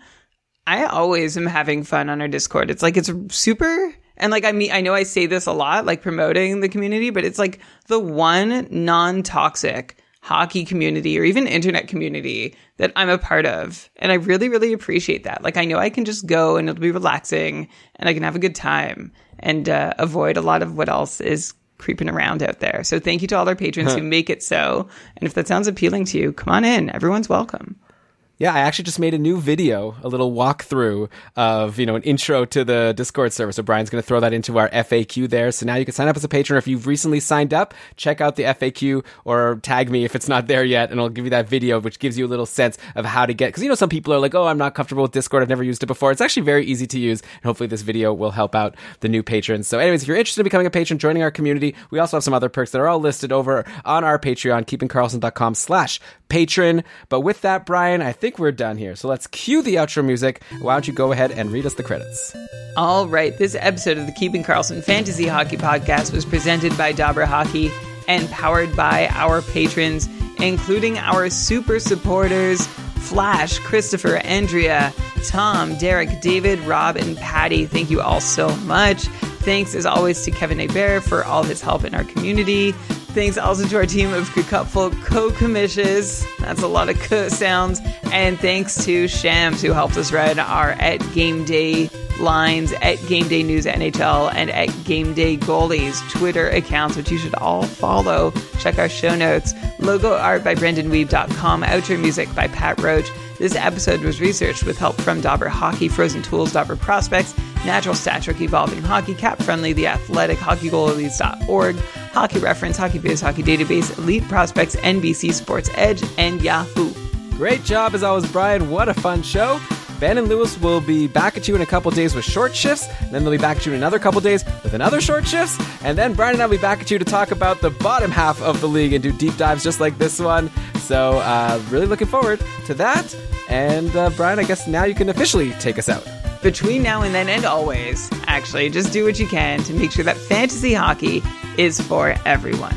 I always am having fun on our Discord. It's like it's super and like I mean I know I say this a lot like promoting the community, but it's like the one non-toxic hockey community or even internet community that I'm a part of. And I really, really appreciate that. Like, I know I can just go and it'll be relaxing and I can have a good time and uh, avoid a lot of what else is creeping around out there. So thank you to all our patrons who make it so. And if that sounds appealing to you, come on in. Everyone's welcome. Yeah, I actually just made a new video, a little walkthrough of, you know, an intro to the Discord server. So Brian's going to throw that into our FAQ there. So now you can sign up as a patron. If you've recently signed up, check out the FAQ or tag me if it's not there yet. And I'll give you that video, which gives you a little sense of how to get, cause you know, some people are like, Oh, I'm not comfortable with Discord. I've never used it before. It's actually very easy to use. And hopefully this video will help out the new patrons. So anyways, if you're interested in becoming a patron, joining our community, we also have some other perks that are all listed over on our Patreon, keepingkarlsson.com slash patron. But with that, Brian, I think we're done here. So let's cue the outro music. Why don't you go ahead and read us the credits? All right. This episode of the Keeping Karlsson Fantasy Hockey Podcast was presented by Dobber Hockey and powered by our patrons, including our super supporters Flash, Christopher, Andrea, Tom, Derek, David, Rob, and Patty. Thank you all so much. Thanks as always to Kevin Hebert for all his help in our community. Thanks also to our team of Cupful co-commissions. That's a lot of co sounds. And thanks to Shams who helped us run our at game day lines at Game Day News NHL and at Game Day Goalies Twitter accounts, which you should all follow. Check our show notes. Logo art by BrendanWeave.com. Outro music by Pat Roach. This episode was researched with help from Dobber Hockey, Frozen Tools, Dobber Prospects, Natural Stat Trick, Evolving Hockey, Cap Friendly, The Athletic, HockeyGoalies.org, Hockey Reference, HockeyViz, Hockey Database, Elite Prospects, NBC Sports Edge, and Yahoo. Great job as always, Brian. What a fun show. Ben and Lewis will be back at you in a couple days with short shifts. And then they'll be back at you in another couple days with another short shifts. And then Brian and I will be back at you to talk about the bottom half of the league and do deep dives just like this one. So, uh, really looking forward to that. And uh, Brian, I guess now you can officially take us out. Between now and then, and always, actually, just do what you can to make sure that fantasy hockey is for everyone.